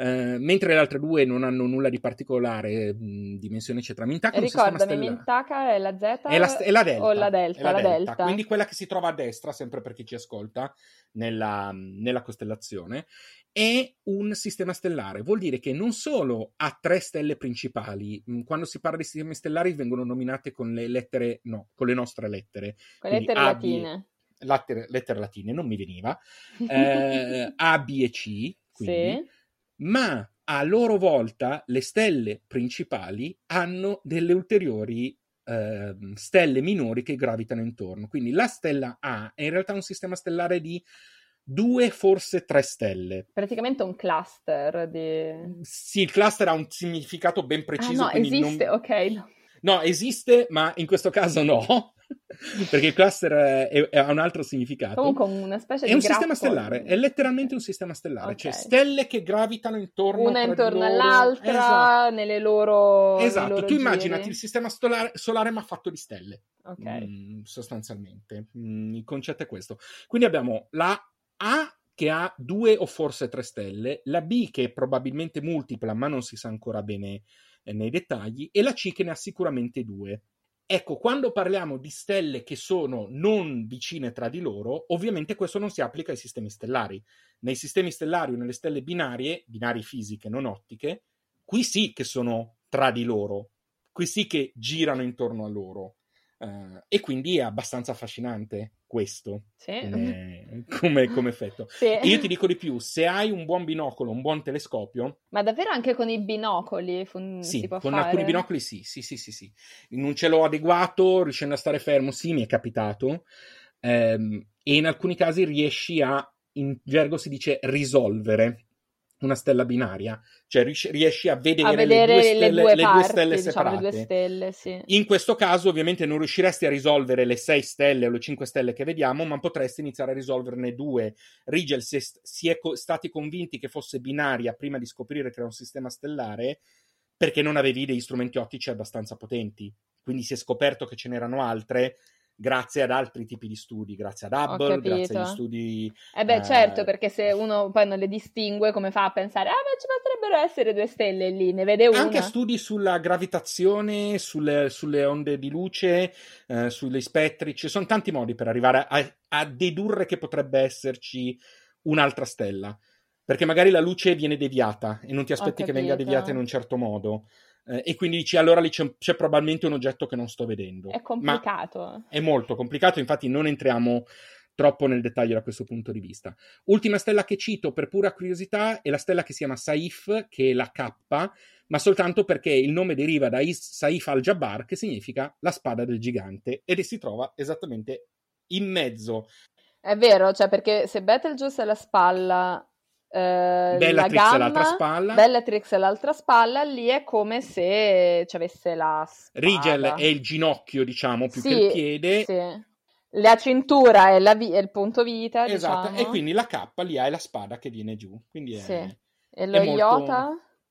Eh, mentre le altre due non hanno nulla di particolare, mh, dimensione eccetera. Mintaka Ricordami, Mintaka è la Z è la, è la delta, o la delta, la la delta. delta. Quindi quella che si trova a destra, sempre per chi ci ascolta, nella, nella costellazione, è un sistema stellare. Vuol dire che non solo ha tre stelle principali, quando si parla di sistemi stellari vengono nominate con le lettere, no, con le nostre lettere. Con le lettere latine. Lettere, lettere latine, non mi veniva. Eh, A, B e C, quindi. Sì. Ma a loro volta le stelle principali hanno delle ulteriori eh, stelle minori che gravitano intorno. Quindi la stella A è in realtà un sistema stellare di due, forse tre stelle. Praticamente un cluster di... Sì, il cluster ha un significato ben preciso. Ah, no, esiste, non... ok. No. no, esiste, ma in questo caso no. perché il cluster ha un altro significato. Comunque una specie è di un grappo. sistema stellare, è letteralmente un sistema stellare, Ok. cioè stelle che gravitano intorno Una intorno loro. all'altra, Esatto. nelle loro Esatto, loro tu immaginati giri. il sistema solare, solare ma fatto di stelle, Ok. mm, sostanzialmente. Mm, il concetto è questo. Quindi abbiamo la A che ha due o forse tre stelle, la B che è probabilmente multipla ma non si sa ancora bene eh, nei dettagli, e la C che ne ha sicuramente due. Ecco, quando parliamo di stelle che sono non vicine tra di loro, ovviamente questo non si applica ai sistemi stellari. Nei sistemi stellari o nelle stelle binarie, binarie fisiche, non ottiche, qui sì che sono tra di loro, qui sì che girano intorno a loro. Eh, e quindi è abbastanza affascinante questo Sì. come, come- come effetto. Sì. Io ti dico di più, se hai un buon binocolo, un buon telescopio, Ma davvero anche con i binocoli fun- sì, si può con fare? alcuni binocoli sì, sì, sì, sì, sì. In un cielo adeguato, riuscendo a stare fermo, sì, mi è capitato. Ehm, e in alcuni casi riesci a, in gergo si dice, risolvere una stella binaria, cioè riesci, a vedere, A vedere le due stelle, le due le parti, due stelle diciamo, separate. le due stelle, sì. In questo caso, ovviamente, non riusciresti a risolvere le 6 stelle o le 5 stelle che vediamo, ma potresti iniziare a risolverne due. Rigel si è, si è co- stati convinti che fosse binaria prima di scoprire che era un sistema stellare perché non avevi degli strumenti ottici abbastanza potenti. Quindi si è scoperto che ce n'erano altre grazie ad altri tipi di studi, grazie ad Hubble, grazie agli studi Eh beh, Eh, certo, perché se uno poi non le distingue, come fa a pensare, ah, ma ci potrebbero essere due stelle lì, ne vede una. Anche studi sulla gravitazione, sulle, sulle onde di luce, eh, sugli spettri, ci sono tanti modi per arrivare a, a dedurre che potrebbe esserci un'altra stella. Perché magari la luce viene deviata e non ti aspetti che venga deviata in un certo modo. Eh, e quindi dici allora lì c'è, c'è probabilmente un oggetto che non sto vedendo. È complicato. è molto complicato, infatti non entriamo troppo nel dettaglio da questo punto di vista. Ultima stella che cito per pura curiosità è la stella che si chiama Saif, che è la K, ma soltanto perché il nome deriva da Is- Saif al-Jabbar, che significa la spada del gigante, ed si trova esattamente in mezzo. È vero, cioè perché se Betelgeuse è la spalla, eh, la Bellatrix è gamma, l'altra spalla. Bellatrix l'altra spalla, lì è come se ci avesse la spada. Rigel è il ginocchio, diciamo, più Sì, che il piede. sì. La cintura è, la vi- è il punto vita, Esatto, diciamo. e quindi la K lì hai la spada che viene giù. Quindi è... Sì. E lo molto- iota?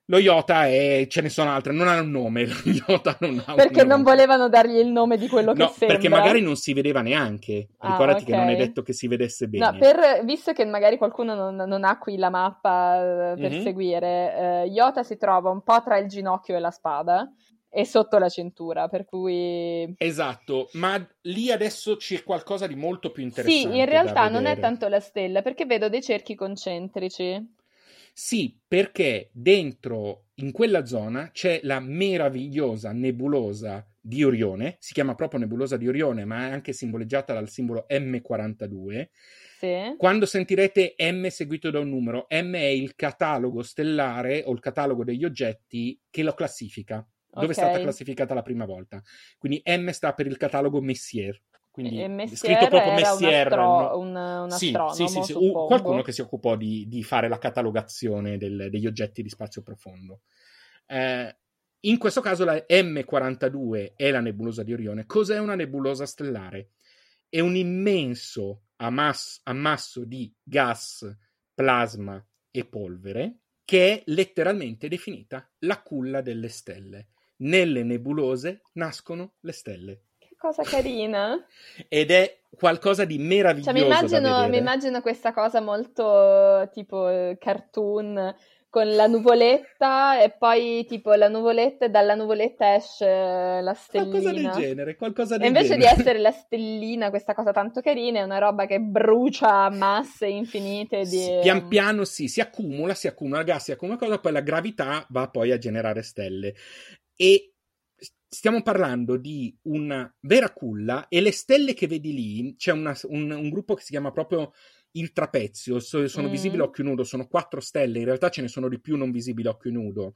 Lo Iota è... ce ne sono altre, non ha un nome, lo Iota non ha Perché non volevano dargli il nome di quello che No, sembra. perché magari non si vedeva neanche. Ah, Ricordati che non è detto che si vedesse bene. No, per- visto che magari qualcuno non, non ha qui la mappa eh, per Mhm. seguire, eh, Iota si trova un po' tra il ginocchio e la spada e sotto la cintura, per cui... Esatto, ma lì adesso c'è qualcosa di molto più interessante. Sì, in realtà non è tanto la stella, perché vedo dei cerchi concentrici. Sì, perché dentro, in quella zona, c'è la meravigliosa nebulosa di Orione. Si chiama proprio nebulosa di Orione, ma è anche simboleggiata dal simbolo M42. Sì. Quando sentirete M seguito da un numero, M è il catalogo stellare o il catalogo degli oggetti che lo classifica. Dove è stata classificata la prima volta. Quindi M sta per il catalogo Messier. Quindi E Messier scritto proprio Messier. un, astro- un, un Sì, astronomo, sì, sì, sì, qualcuno che si occupò di, di fare la catalogazione del- degli oggetti di spazio profondo. Eh, in questo caso la M42 è la nebulosa di Orione. Cos'è una nebulosa stellare? È un immenso ammas- ammasso di gas, plasma e polvere che è letteralmente definita la culla delle stelle. Nelle nebulose nascono le stelle cosa carina. ed è qualcosa di meraviglioso Cioè, mi immagino, mi immagino questa cosa molto tipo cartoon, con la nuvoletta e poi tipo la nuvoletta e dalla nuvoletta esce la stellina. Qualcosa del genere, qualcosa del e invece genere. di essere la stellina, questa cosa tanto carina, è una roba che brucia masse infinite di... Sì, pian piano sì, si accumula, si accumula gas, si accumula cosa, poi la gravità va poi a generare stelle. E stiamo parlando di una vera culla e le stelle che vedi lì, c'è una, un, un gruppo che si chiama proprio il trapezio, sono Mm. visibili a occhio nudo, sono quattro stelle, in realtà ce ne sono di più non visibili a occhio nudo,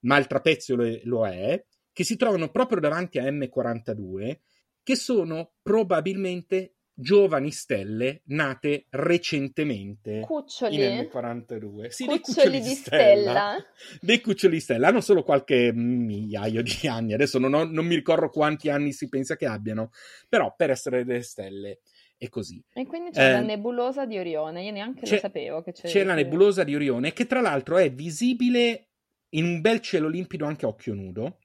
ma il trapezio lo è, lo è, che si trovano proprio davanti a M42, che sono probabilmente giovani stelle nate recentemente Cuccioli. in M42. Sì, dei Cuccioli di stella. Dei cuccioli di stella. Hanno solo qualche migliaio di anni. Adesso non, ho- non mi ricordo quanti anni si pensa che abbiano, però per essere delle stelle è così. E quindi c'è Eh, la nebulosa di Orione, io neanche lo sapevo che c'è. C'è la nebulosa di Orione, che tra l'altro è visibile in un bel cielo limpido anche a occhio nudo.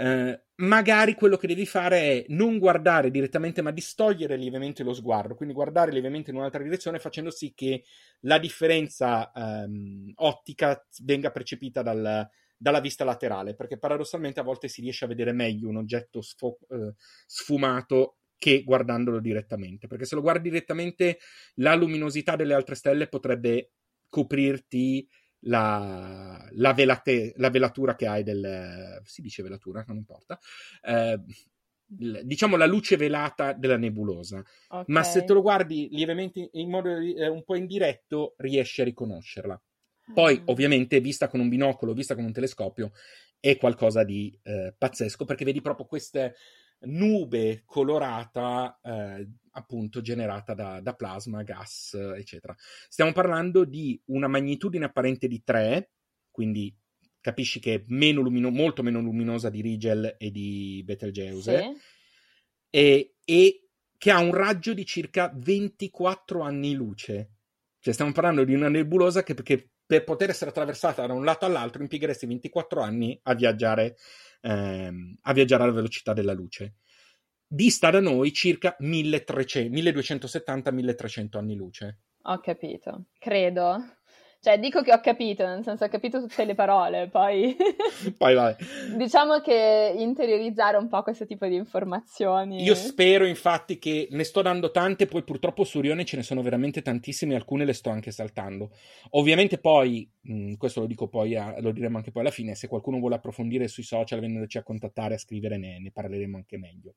Eh, magari quello che devi fare è non guardare direttamente, ma distogliere lievemente lo sguardo, quindi guardare lievemente in un'altra direzione, facendo sì che la differenza ehm, ottica venga percepita dal- dalla vista laterale, perché paradossalmente a volte si riesce a vedere meglio un oggetto sfo- eh, sfumato che guardandolo direttamente, perché se lo guardi direttamente la luminosità delle altre stelle potrebbe coprirti la, la, velate- la velatura che hai del... si dice velatura, non importa, eh, diciamo la luce velata della nebulosa, Ok. ma se te lo guardi lievemente in modo eh, un po' indiretto riesci a riconoscerla. Poi, Mm. ovviamente, vista con un binocolo, vista con un telescopio, è qualcosa di eh, pazzesco perché vedi proprio queste nube colorata, eh, appunto, generata da, da plasma, gas, eccetera. Stiamo parlando di una magnitudine apparente di 3, quindi capisci che è meno lumino- molto meno luminosa di Rigel e di Betelgeuse, Sì. e, e che ha un raggio di circa 24 anni luce. Cioè, stiamo parlando di una nebulosa che, che per poter essere attraversata da un lato all'altro impiegheresti 24 anni a viaggiare, ehm, a viaggiare alla velocità della luce. Dista da noi circa 1270-1300 anni luce. Ho capito, credo. Cioè, dico che ho capito, nel senso ho capito tutte le parole, poi Poi vabbè. diciamo che interiorizzare un po' questo tipo di informazioni. Io spero infatti che ne sto dando tante, poi purtroppo su Rione ce ne sono veramente tantissime, alcune le sto anche saltando. Ovviamente poi, mh, questo lo dico poi, a- lo diremo anche poi alla fine, se qualcuno vuole approfondire sui social, venendoci a contattare, a scrivere, ne, ne parleremo anche meglio.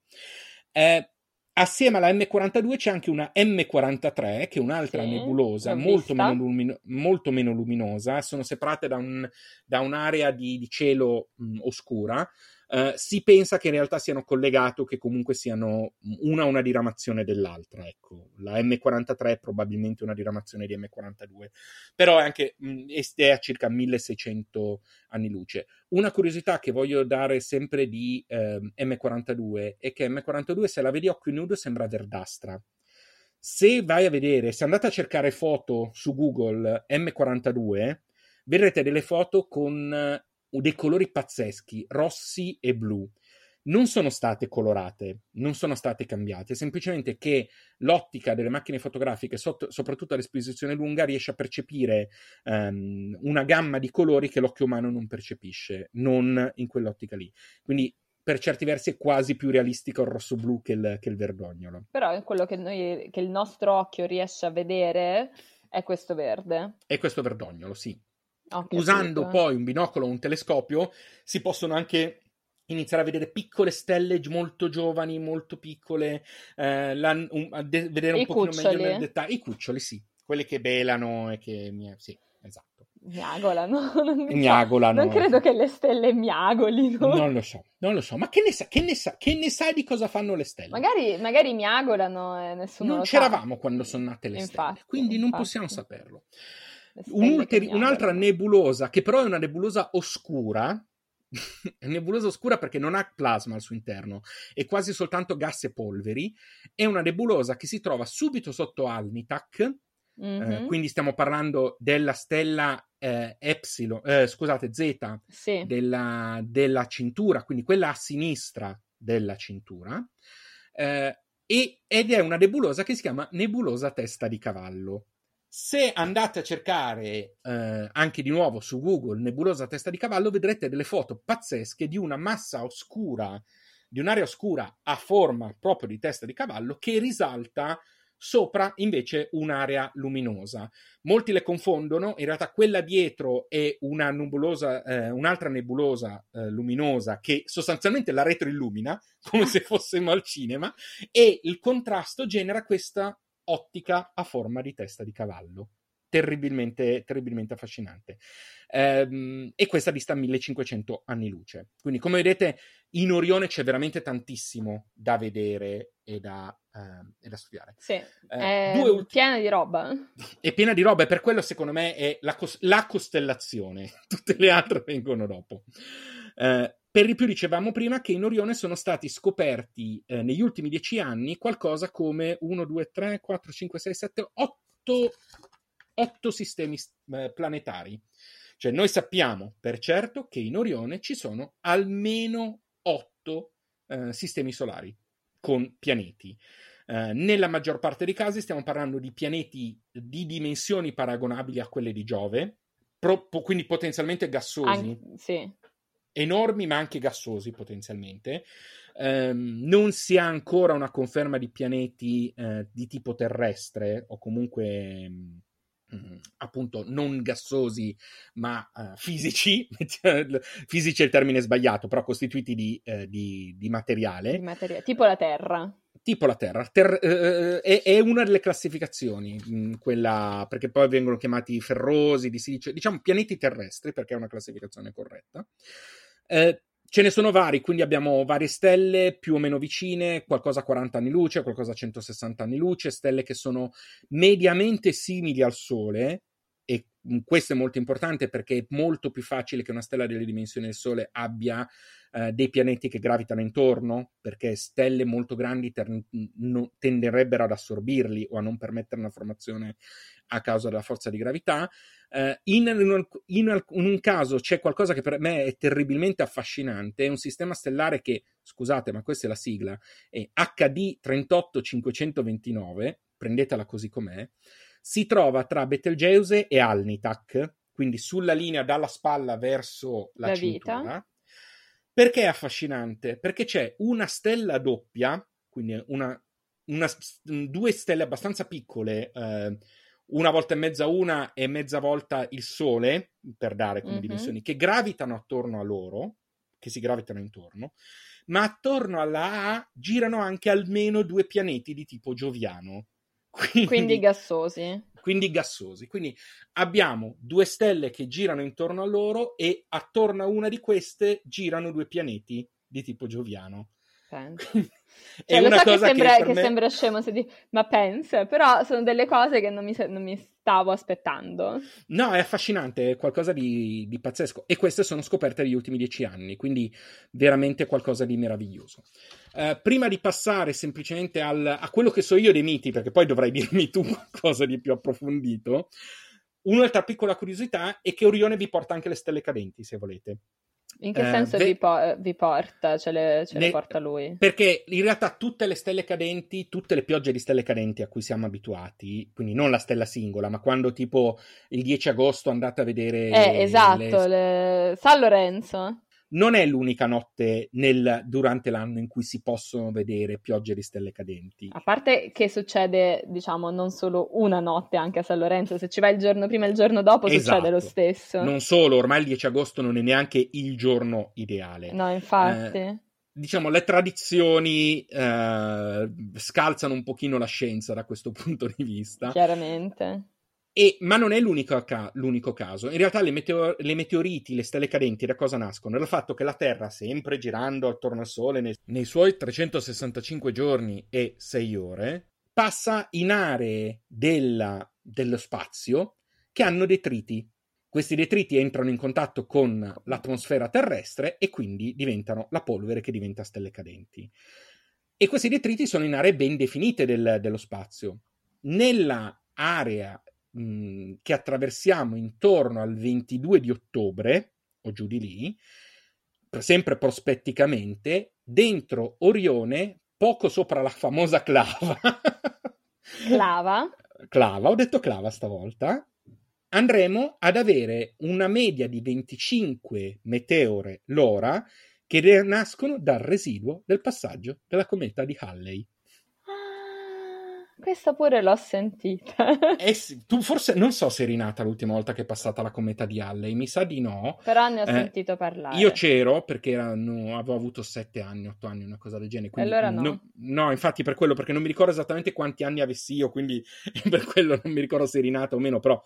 Eh, assieme alla M42 c'è anche una M43, che è un'altra Sì, nebulosa molto meno, lumino- molto meno luminosa, sono separate da, un- da un'area di, di cielo mh, oscura. Eh, si pensa che in realtà siano collegate o che comunque siano una una diramazione dell'altra. Ecco, la M43 è probabilmente una diramazione di M42, però è anche mh, è a circa 1600 anni luce. Una curiosità che voglio dare sempre di ehm, M42 è che M42, se la vedi a occhio nudo, sembra verdastra. Se vai a vedere, se andate a cercare foto su Google M42, vedrete delle foto con eh, dei colori pazzeschi, rossi e blu. Non sono state colorate, non sono state cambiate, semplicemente che l'ottica delle macchine fotografiche, sotto- soprattutto all'esposizione lunga, riesce a percepire ehm, una gamma di colori che l'occhio umano non percepisce, non in quell'ottica lì. Quindi per certi versi è quasi più realistico il rosso-blu che il, che il verdognolo. Però è quello che, noi, che il nostro occhio riesce a vedere è questo verde. E questo verdognolo, sì. Usando poi un binocolo o un telescopio si possono anche iniziare a vedere piccole stelle molto giovani, molto piccole, eh, la- un- de- vedere un I pochino meglio cuccioli. nel dettaglio. I cuccioli, sì, quelli che belano e che... mi- Sì, esatto. Miagolano. Non, so. Miagolano. non credo che le stelle miagolino. Non lo so, non lo so, ma che ne, sa, che, ne sa, che ne sai di cosa fanno le stelle? Magari, magari miagolano e nessuno non lo sa. c'eravamo quando sono nate le Infatti, stelle, quindi non infatti. possiamo saperlo. Che un'altra nebulosa, che però è una nebulosa oscura, è nebulosa oscura perché non ha plasma al suo interno, è quasi soltanto gas e polveri, è una nebulosa che si trova subito sotto Alnitak, eh, Mhm. quindi stiamo parlando della stella eh, Epsilon, eh, scusate, Z Sì. della, della cintura, quindi quella a sinistra della cintura, eh, e- ed è una nebulosa che si chiama nebulosa testa di cavallo. Se andate a cercare eh, anche di nuovo su Google nebulosa testa di cavallo, vedrete delle foto pazzesche di una massa oscura, di un'area oscura a forma proprio di testa di cavallo che risalta sopra invece un'area luminosa. Molti le confondono, in realtà quella dietro è una nebulosa, eh, un'altra nebulosa eh, luminosa che sostanzialmente la retroillumina, come se fossimo al cinema, e il contrasto genera questa ottica a forma di testa di cavallo. Terribilmente, terribilmente affascinante. Ehm, e questa dista 1500 anni luce. Quindi, come vedete, in Orione c'è veramente tantissimo da vedere e da, ehm, e da studiare. Sì, eh, è due... piena di roba. È piena di roba, e per quello, secondo me, è la, cos- la costellazione. Tutte le altre vengono dopo. Eh, per di più dicevamo prima che in Orione sono stati scoperti eh, negli ultimi dieci anni qualcosa come 1, 2, 3, 4, 5, 6, 7, 8, 8 sistemi eh, planetari. Cioè noi sappiamo per certo che in Orione ci sono almeno 8 eh, sistemi solari con pianeti. Uh, nella maggior parte dei casi stiamo parlando di pianeti di dimensioni paragonabili a quelle di Giove, pro- quindi potenzialmente gassosi. An- sì enormi ma anche gassosi potenzialmente. Um, non si ha ancora una conferma di pianeti uh, di tipo terrestre o comunque um, appunto non gassosi ma uh, fisici, fisici è il termine sbagliato, però costituiti di, uh, di, di materiale. Di materia- tipo la Terra tipo la Terra. Ter- eh, è, è, una delle classificazioni, mh, quella, perché poi vengono chiamati ferrosi, di silicio, diciamo pianeti terrestri, perché è una classificazione corretta. Eh, ce ne sono vari, quindi abbiamo varie stelle più o meno vicine, qualcosa a 40 anni luce, qualcosa a 160 anni luce, stelle che sono mediamente simili al Sole, questo è molto importante perché è molto più facile che una stella delle dimensioni del Sole abbia eh, dei pianeti che gravitano intorno, perché stelle molto grandi ter- no, tenderebbero ad assorbirli o a non permettere una formazione a causa della forza di gravità. Uh, in, in, in, in, un caso c'è qualcosa che per me è terribilmente affascinante, è un sistema stellare che, scusate, ma questa è la sigla, è HD 38529, prendetela così com'è, si trova tra Betelgeuse e Alnitak, quindi sulla linea dalla spalla verso la, la cintura. Vita. Perché è affascinante? Perché c'è una stella doppia, quindi una, una, due stelle abbastanza piccole, eh, una volta e mezza una e mezza volta il Sole, per dare come mm-hmm. dimensioni, che gravitano attorno a loro, che si gravitano intorno, ma attorno alla A girano anche almeno due pianeti di tipo gioviano. Quindi, quindi gassosi. Quindi gassosi. Quindi abbiamo due stelle che girano intorno a loro e attorno a una di queste girano due pianeti di tipo gioviano. Cioè, lo so che sembra, che, che me... sembra scemo se dici, ma pensa, però sono delle cose che non mi, non mi, stavo aspettando. No, è affascinante, è qualcosa di, di, pazzesco. E queste sono scoperte negli ultimi dieci anni, quindi veramente qualcosa di meraviglioso. Uh, prima di passare semplicemente al, a quello che so io dei miti, perché poi dovrai dirmi tu qualcosa di più approfondito, un'altra piccola curiosità è che Orione vi porta anche le stelle cadenti, se volete. In che eh, senso ve... vi, po- vi, porta? Ce, le, ce ne... le, porta lui? Perché in realtà tutte le stelle cadenti, tutte le piogge di stelle cadenti a cui siamo abituati, quindi non la stella singola, ma quando tipo il 10 agosto andate a vedere... Eh, esatto, le... Le... San Lorenzo non è l'unica notte nel, durante l'anno in cui si possono vedere piogge di stelle cadenti. A parte che succede, diciamo, non solo una notte anche a San Lorenzo, se ci vai il giorno prima e il giorno dopo esatto. succede lo stesso. Non solo, ormai il 10 agosto non è neanche il giorno ideale. No, infatti. Eh, diciamo, le tradizioni eh, scalzano un pochino la scienza da questo punto di vista. Chiaramente. E, ma non è l'unico, ca- l'unico, caso. In realtà le, meteo- le, meteoriti, le stelle cadenti, da cosa nascono? Dal fatto che la Terra, sempre girando attorno al Sole nei, nei suoi 365 giorni e 6 ore, passa in aree della, dello spazio che hanno detriti. Questi detriti entrano in contatto con l'atmosfera terrestre e quindi diventano la polvere che diventa stelle cadenti. E questi detriti sono in aree ben definite del, dello spazio. Nella area mh, che attraversiamo intorno al 22 di ottobre, o giù di lì, sempre prospetticamente, dentro Orione, poco sopra la famosa clava. Clava? Clava, ho detto Clava stavolta, andremo ad avere una media di 25 meteore l'ora che nascono dal residuo del passaggio della cometa di Halley. Questa pure l'ho sentita. eh tu forse non so se eri nata l'ultima volta che è passata la cometa di Halley, mi sa di no. Però ne ho eh, sentito parlare. Io c'ero perché erano, avevo avuto 7 anni, 8 anni, una cosa del genere. Quindi, allora no. no. no. infatti per quello, perché non mi ricordo esattamente quanti anni avessi io, quindi per quello non mi ricordo se eri nata o meno, però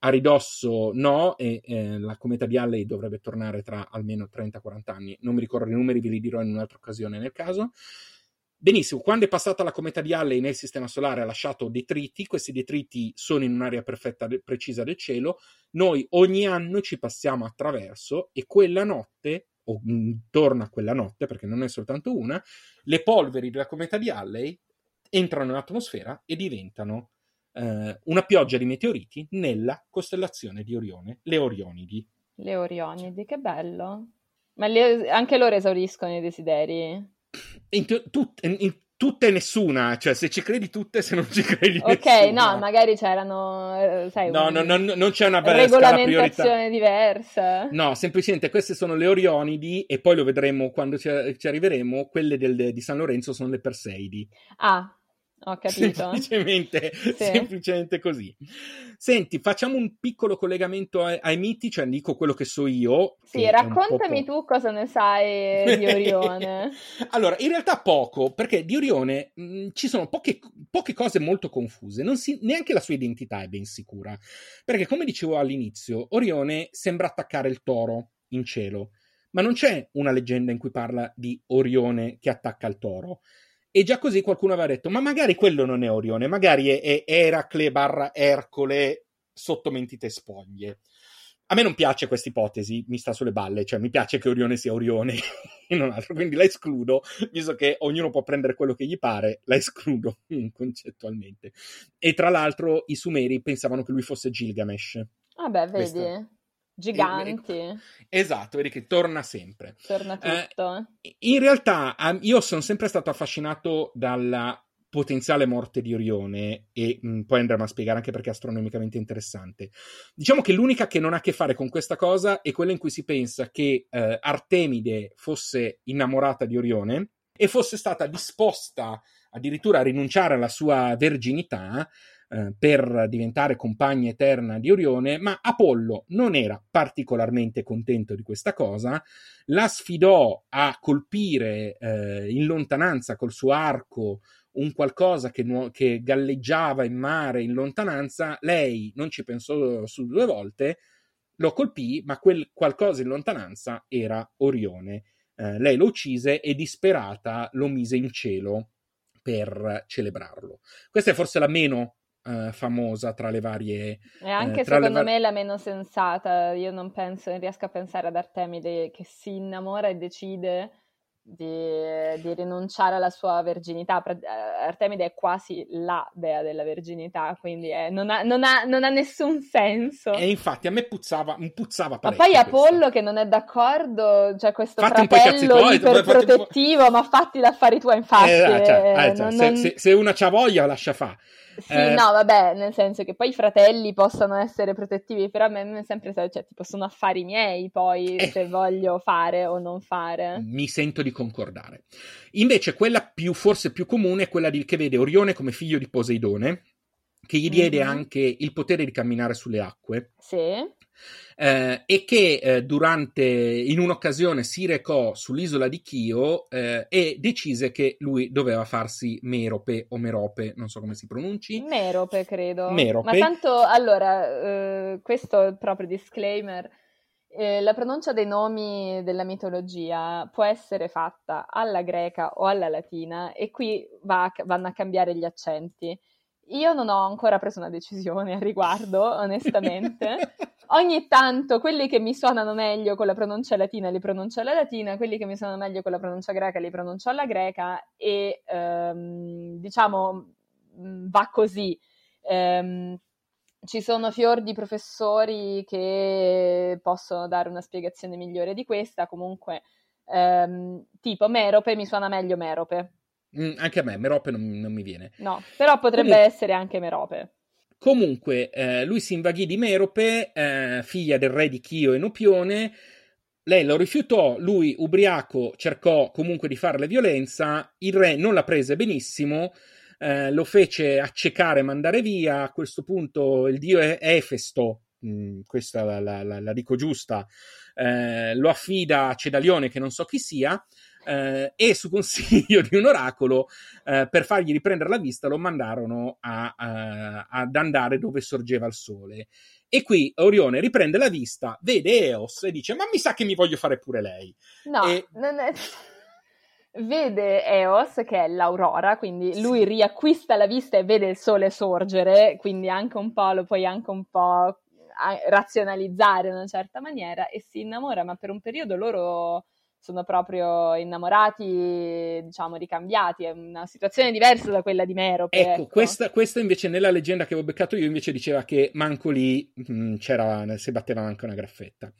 a ridosso no, e eh, la cometa di Halley dovrebbe tornare tra almeno 30-40 anni. Non mi ricordo i numeri, ve li dirò in un'altra occasione nel caso. Benissimo, quando è passata la cometa di Halley nel sistema solare ha lasciato detriti, questi detriti sono in un'area perfetta, precisa del cielo, noi ogni anno ci passiamo attraverso e quella notte, o intorno a quella notte, perché non è soltanto una, le polveri della cometa di Halley entrano nell'atmosfera e diventano eh, una pioggia di meteoriti nella costellazione di Orione, le Orionidi. Le Orionidi, che bello! Ma le, anche loro esauriscono i desideri? In, tut, in, tutte e nessuna, cioè se ci credi tutte, se non ci credi Ok, nessuna. no, magari c'erano, eh, sai, no, no, no, non c'è una regolamentazione diversa. No, semplicemente queste sono le Orionidi e poi lo vedremo quando ci, ci arriveremo, quelle del, di San Lorenzo sono le Perseidi. Ah, ho capito. Semplicemente, sì. semplicemente così. Senti, facciamo un piccolo collegamento ai, ai, miti, cioè dico quello che so io. Sì, raccontami tu cosa ne sai di Orione. allora, in realtà poco, perché di Orione mh, mm, ci sono poche, poche, cose molto confuse, si, neanche la sua identità è ben sicura. Perché, come dicevo all'inizio, Orione sembra attaccare il toro in cielo, ma non c'è una leggenda in cui parla di Orione che attacca il toro e già così qualcuno aveva detto: Ma magari quello non è Orione, magari è, è Eracle barra Ercole sotto mentite spoglie. A me non piace questa ipotesi, mi sta sulle balle, cioè mi piace che Orione sia Orione e non altro, quindi la escludo, visto che ognuno può prendere quello che gli pare, la escludo concettualmente. E tra l'altro i Sumeri pensavano che lui fosse Gilgamesh. Ah vedi. Questa Giganti. Esatto, vedi che torna sempre. Torna eh, tutto. Eh, in realtà io sono sempre stato affascinato dalla potenziale morte di Orione e mh, poi andremo a spiegare anche perché è astronomicamente interessante. Diciamo che l'unica che non ha a che fare con questa cosa è quella in cui si pensa che eh, Artemide fosse innamorata di Orione e fosse stata disposta addirittura a rinunciare alla sua verginità eh, per diventare compagna eterna di Orione, ma Apollo non era particolarmente contento di questa cosa, la sfidò a colpire eh, in lontananza col suo arco un qualcosa che, nu- che, galleggiava in mare in lontananza, lei non ci pensò su due volte, lo colpì, ma quel qualcosa in lontananza era Orione. Eh, lei lo uccise e disperata lo mise in cielo per celebrarlo. Questa è forse la meno uh, famosa tra le varie... E anche uh, secondo var- me la meno sensata, io non penso, non riesco a pensare ad Artemide che si innamora e decide di, di, rinunciare alla sua verginità. Eh, Artemide è quasi la dea della verginità, quindi è, non, ha, non, ha, non, ha, nessun senso. E infatti a me puzzava, puzzava Ma poi Apollo questo. che non è d'accordo, cioè questo fatti fratello iperprotettivo, ma fatti da affari tuoi, infatti. Eh, cioè, eh, cioè, se, se, se, una c'ha voglia, lascia fa'. Sì, eh... no, vabbè, nel senso che poi i fratelli possono essere protettivi, però a me è sempre cioè, tipo, sono affari miei poi eh. se voglio fare o non fare. Mi sento di concordare. Invece, quella più, forse più comune è quella di, che vede Orione come figlio di Poseidone, che gli diede mm-hmm. anche il potere di camminare sulle acque. Sì eh, e che eh, durante, in un'occasione si recò sull'isola di Chio eh, e decise che lui doveva farsi Merope o Merope, non so come si pronunci. Merope, credo. Merope. Ma tanto, allora, eh, questo è proprio disclaimer. Eh, la pronuncia dei nomi della mitologia può essere fatta alla greca o alla latina e qui va, vanno a cambiare gli accenti. Io non ho ancora preso una decisione al riguardo, onestamente. Ogni tanto quelli che mi suonano meglio con la pronuncia latina li pronuncio alla latina, quelli che mi suonano meglio con la pronuncia greca li pronuncio alla greca e ehm, diciamo mm, va così. Ehm, ci sono fior di professori che possono dare una spiegazione migliore di questa, comunque ehm, tipo Merope mi suona meglio Merope Mm, anche a me, Merope non, non, mi viene. No, però potrebbe Comun- essere anche Merope. Comunque, eh, lui si invaghì di Merope, eh, figlia del re di Chio e Nopione. Lei lo rifiutò, lui ubriaco cercò comunque di farle violenza, il re non la prese benissimo, eh, lo fece accecare e mandare via. A questo punto il dio Efesto, mh, mm, questa la, la, la, la, dico giusta, eh, lo affida a Cedalione, che non so chi sia, eh, e su consiglio di un oracolo, eh, per fargli riprendere la vista, lo mandarono a, a, ad andare dove sorgeva il sole. E qui Orione riprende la vista, vede Eos e dice: Ma mi sa che mi voglio fare pure lei. No, e... non è vede Eos che è l'aurora, quindi lui riacquista la vista e vede il sole sorgere, quindi anche un po' lo puoi anche un po' razionalizzare in una certa maniera e si innamora, ma per un periodo loro sono proprio innamorati, diciamo, ricambiati, è una situazione diversa da quella di Merope. Ecco, ecco. Questa, questa, invece nella leggenda che avevo beccato io invece diceva che manco lì mh, mm, c'era, si batteva anche una graffetta.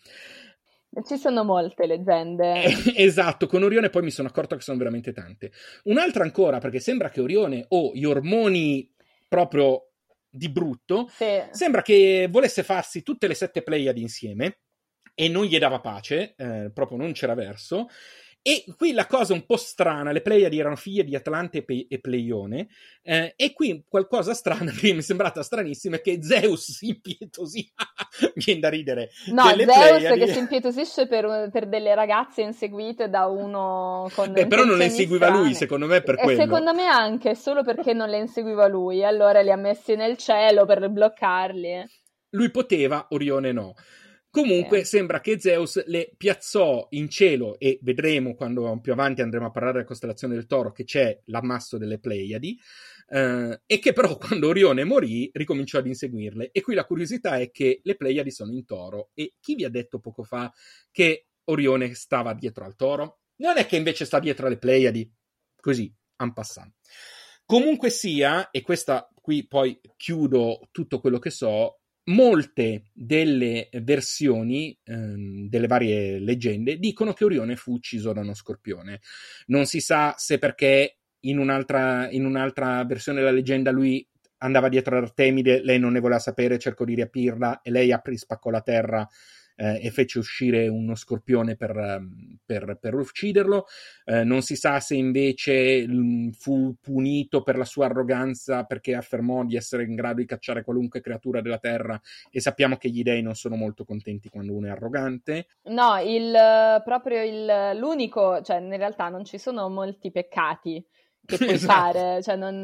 Ci sono molte leggende. esatto, con Orione poi mi sono accorto che sono veramente tante. Un'altra ancora, perché sembra che Orione o gli ormoni proprio di brutto, sì. sembra che volesse farsi tutte le sette Pleiadi insieme e non gli dava pace, eh, proprio non c'era verso. E qui la cosa un po' strana, le Pleiadi erano figlie di Atlante e, e Pleione, eh, e qui qualcosa strana che mi è sembrata stranissima è che Zeus si impietosì, viene da ridere. No, Zeus Pleiadi. che si impietosisce per, per, delle ragazze inseguite da uno con Beh, però non le inseguiva strane. lui, secondo me per e quello. secondo me anche, solo perché non le inseguiva lui, allora li ha messi nel cielo per bloccarli. Lui poteva, Orione no. Comunque eh. sembra che Zeus le piazzò in cielo e vedremo quando più avanti andremo a parlare della costellazione del Toro che c'è l'ammasso delle Pleiadi eh, e che però quando Orione morì ricominciò ad inseguirle e qui la curiosità è che le Pleiadi sono in Toro e chi vi ha detto poco fa che Orione stava dietro al Toro? Non è che invece sta dietro alle Pleiadi? Così, en passant. Comunque sia, e questa qui poi chiudo tutto quello che so, molte delle versioni ehm, delle varie leggende dicono che Orione fu ucciso da uno scorpione. Non si sa se perché in un'altra, in un'altra versione della leggenda lui andava dietro Artemide, lei non ne voleva sapere, cercò di riaprirla e lei aprì, spaccò la terra eh, e fece uscire uno scorpione per, ehm, per, per ucciderlo. Eh, non si sa se invece mh, fu punito per la sua arroganza perché affermò di essere in grado di cacciare qualunque creatura della terra e sappiamo che gli dei non sono molto contenti quando uno è arrogante. No, il, proprio il, l'unico, cioè in realtà non ci sono molti peccati che puoi esatto. fare, cioè non,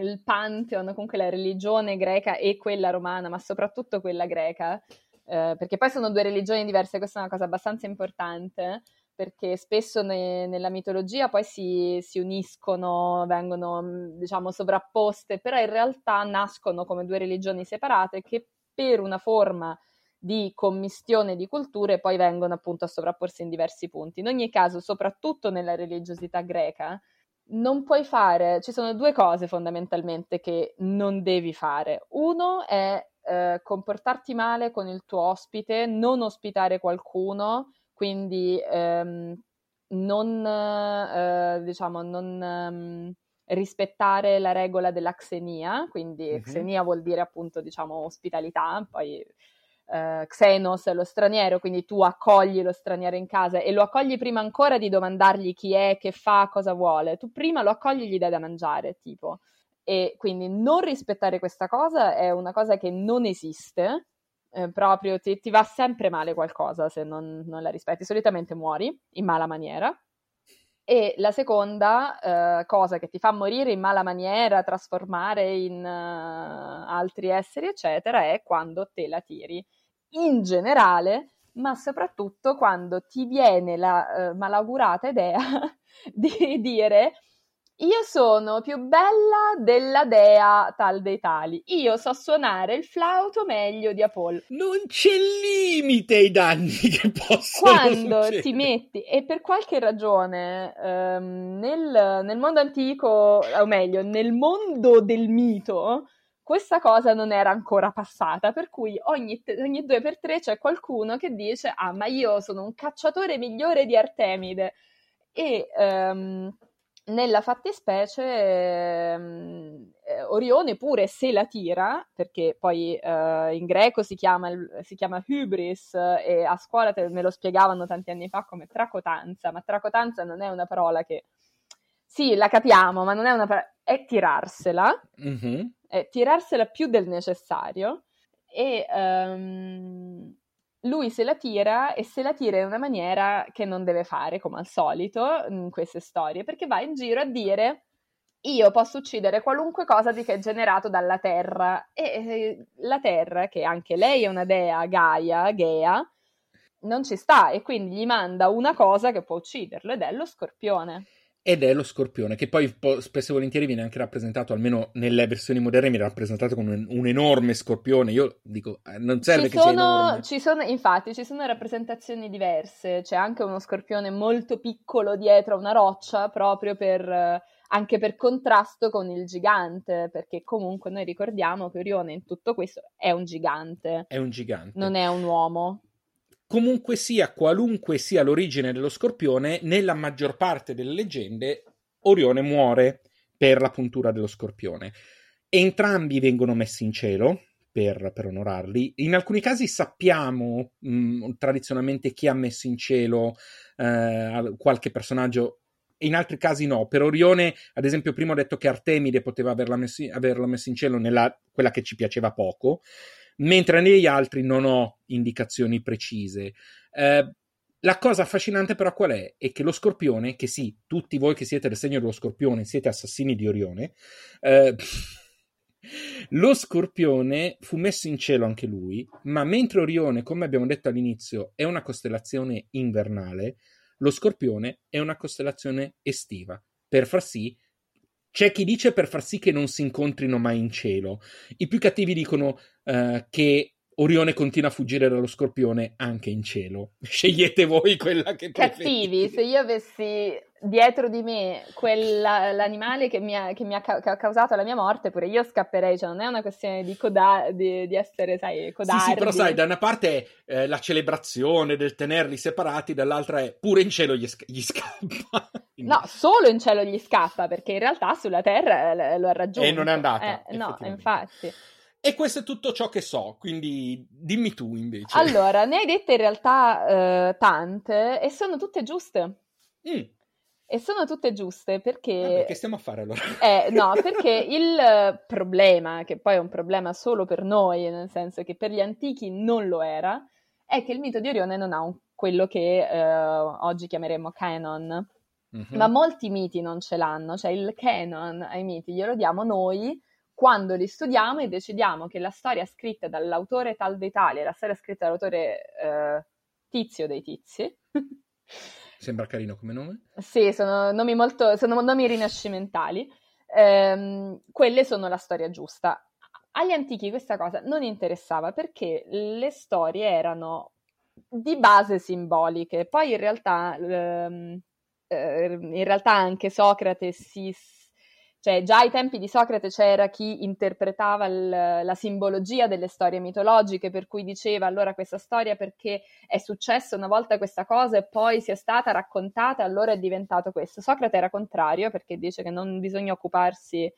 il Pantheon, comunque la religione greca e quella romana, ma soprattutto quella greca, eh, perché poi sono due religioni diverse, questa è una cosa abbastanza importante, perché spesso ne, nella mitologia poi si, si, uniscono, vengono mm, diciamo sovrapposte, però in realtà nascono come due religioni separate che per una forma di commistione di culture poi vengono appunto a sovrapporsi in diversi punti. In ogni caso, soprattutto nella religiosità greca, non puoi fare, ci sono due cose fondamentalmente che non devi fare. Uno è eh, comportarti male con il tuo ospite, non ospitare qualcuno, quindi ehm, non, eh, diciamo, non ehm, rispettare la regola della xenia, quindi mm-hmm. xenia vuol dire appunto, diciamo, ospitalità, poi eh, xenos è lo straniero, quindi tu accogli lo straniero in casa e lo accogli prima ancora di domandargli chi è, che fa, cosa vuole, tu prima lo accogli e gli dai da mangiare, tipo. E quindi non rispettare questa cosa è una cosa che non esiste, eh, proprio ti, ti, va sempre male qualcosa se non, non, la rispetti, solitamente muori in mala maniera. E la seconda eh, cosa che ti fa morire in mala maniera, trasformare in uh, altri esseri, eccetera, è quando te la tiri. In generale, ma soprattutto quando ti viene la uh, malaugurata idea di dire io sono più bella della dea tal dei tali. Io so suonare il flauto meglio di Apollo. Non c'è limite ai danni che possono Quando succedere. ti metti, e per qualche ragione, ehm, nel, nel mondo antico, o meglio, nel mondo del mito, questa cosa non era ancora passata, per cui ogni, ogni due per tre c'è qualcuno che dice: Ah, ma io sono un cacciatore migliore di Artemide. E um, nella fattispecie ehm, eh, Orione pure se la tira, perché poi eh, in greco si chiama, si chiama hybris e a scuola te, me lo spiegavano tanti anni fa come tracotanza, ma tracotanza non è una parola che... Sì, la capiamo, ma non è una parola... è tirarsela, mm-hmm. è tirarsela più del necessario e... Um, lui se la tira e se la tira in una maniera che non deve fare, come al solito in queste storie, perché va in giro a dire io posso uccidere qualunque cosa di che è generato dalla Terra e eh, la Terra, che anche lei è una dea, Gaia, Gea, non ci sta e quindi gli manda una cosa che può ucciderlo ed è lo scorpione ed è lo scorpione, che poi spesso e volentieri viene anche rappresentato, almeno nelle versioni moderne, viene rappresentato come un, un enorme scorpione. Io dico, eh, non serve ci che sono. Ci sono, infatti, ci sono rappresentazioni diverse. C'è anche uno scorpione molto piccolo dietro a una roccia, proprio per anche per contrasto con il gigante, perché comunque noi ricordiamo che Orione in tutto questo è un gigante. È un gigante. Non è un uomo. Comunque sia, qualunque sia l'origine dello scorpione, nella maggior parte delle leggende Orione muore per la puntura dello scorpione. Entrambi vengono messi in cielo per, per onorarli. In alcuni casi sappiamo mh, mm, tradizionalmente chi ha messo in cielo eh, qualche personaggio in altri casi no. Per Orione, ad esempio, prima ho detto che Artemide poteva averla messi, averlo messo in cielo nella quella che ci piaceva poco mentre negli altri non ho indicazioni precise. Eh, la cosa affascinante però qual è? È che lo scorpione, che sì, tutti voi che siete del segno dello scorpione siete assassini di Orione, eh, lo scorpione fu messo in cielo anche lui, ma mentre Orione, come abbiamo detto all'inizio, è una costellazione invernale, lo scorpione è una costellazione estiva, per far sì c'è chi dice per far sì che non si incontrino mai in cielo. I più cattivi dicono uh, che Orione continua a fuggire dallo scorpione anche in cielo. Scegliete voi quella che preferite. Cattivi, se io avessi dietro di me quell'animale che mi, ha, che mi ha, ca- ha, causato la mia morte, pure io scapperei, cioè non è una questione di, coda- di, di essere, sai, codardi. Sì, sì, però sai, da una parte è eh, la celebrazione del tenerli separati, dall'altra è pure in cielo gli, sc- gli scappa. no, solo in cielo gli scappa, perché in realtà sulla Terra eh, lo ha raggiunto. E non è andata. Eh, no, infatti. E questo è tutto ciò che so, quindi dimmi tu invece. Allora, ne hai dette in realtà eh, tante e sono tutte giuste. Mm. E sono tutte giuste perché... Vabbè, che stiamo a fare allora? Eh, no, perché il problema, che poi è un problema solo per noi, nel senso che per gli antichi non lo era, è che il mito di Orione non ha un, quello che eh, oggi chiameremo canon. Mm-hmm. Ma molti miti non ce l'hanno, cioè il canon ai miti glielo diamo noi quando li studiamo e decidiamo che la storia scritta dall'autore tal dei tali è la storia scritta dall'autore eh, Tizio dei Tizi. Sembra carino come nome. Sì, sono nomi, molto, sono nomi rinascimentali. Ehm, quelle sono la storia giusta. Agli antichi questa cosa non interessava perché le storie erano di base simboliche. Poi in realtà, ehm, eh, in realtà anche Socrate si cioè, già ai tempi di Socrate c'era chi interpretava l- la simbologia delle storie mitologiche, per cui diceva allora questa storia perché è successa una volta questa cosa e poi sia stata raccontata, allora è diventato questo. Socrate era contrario perché dice che non bisogna occuparsi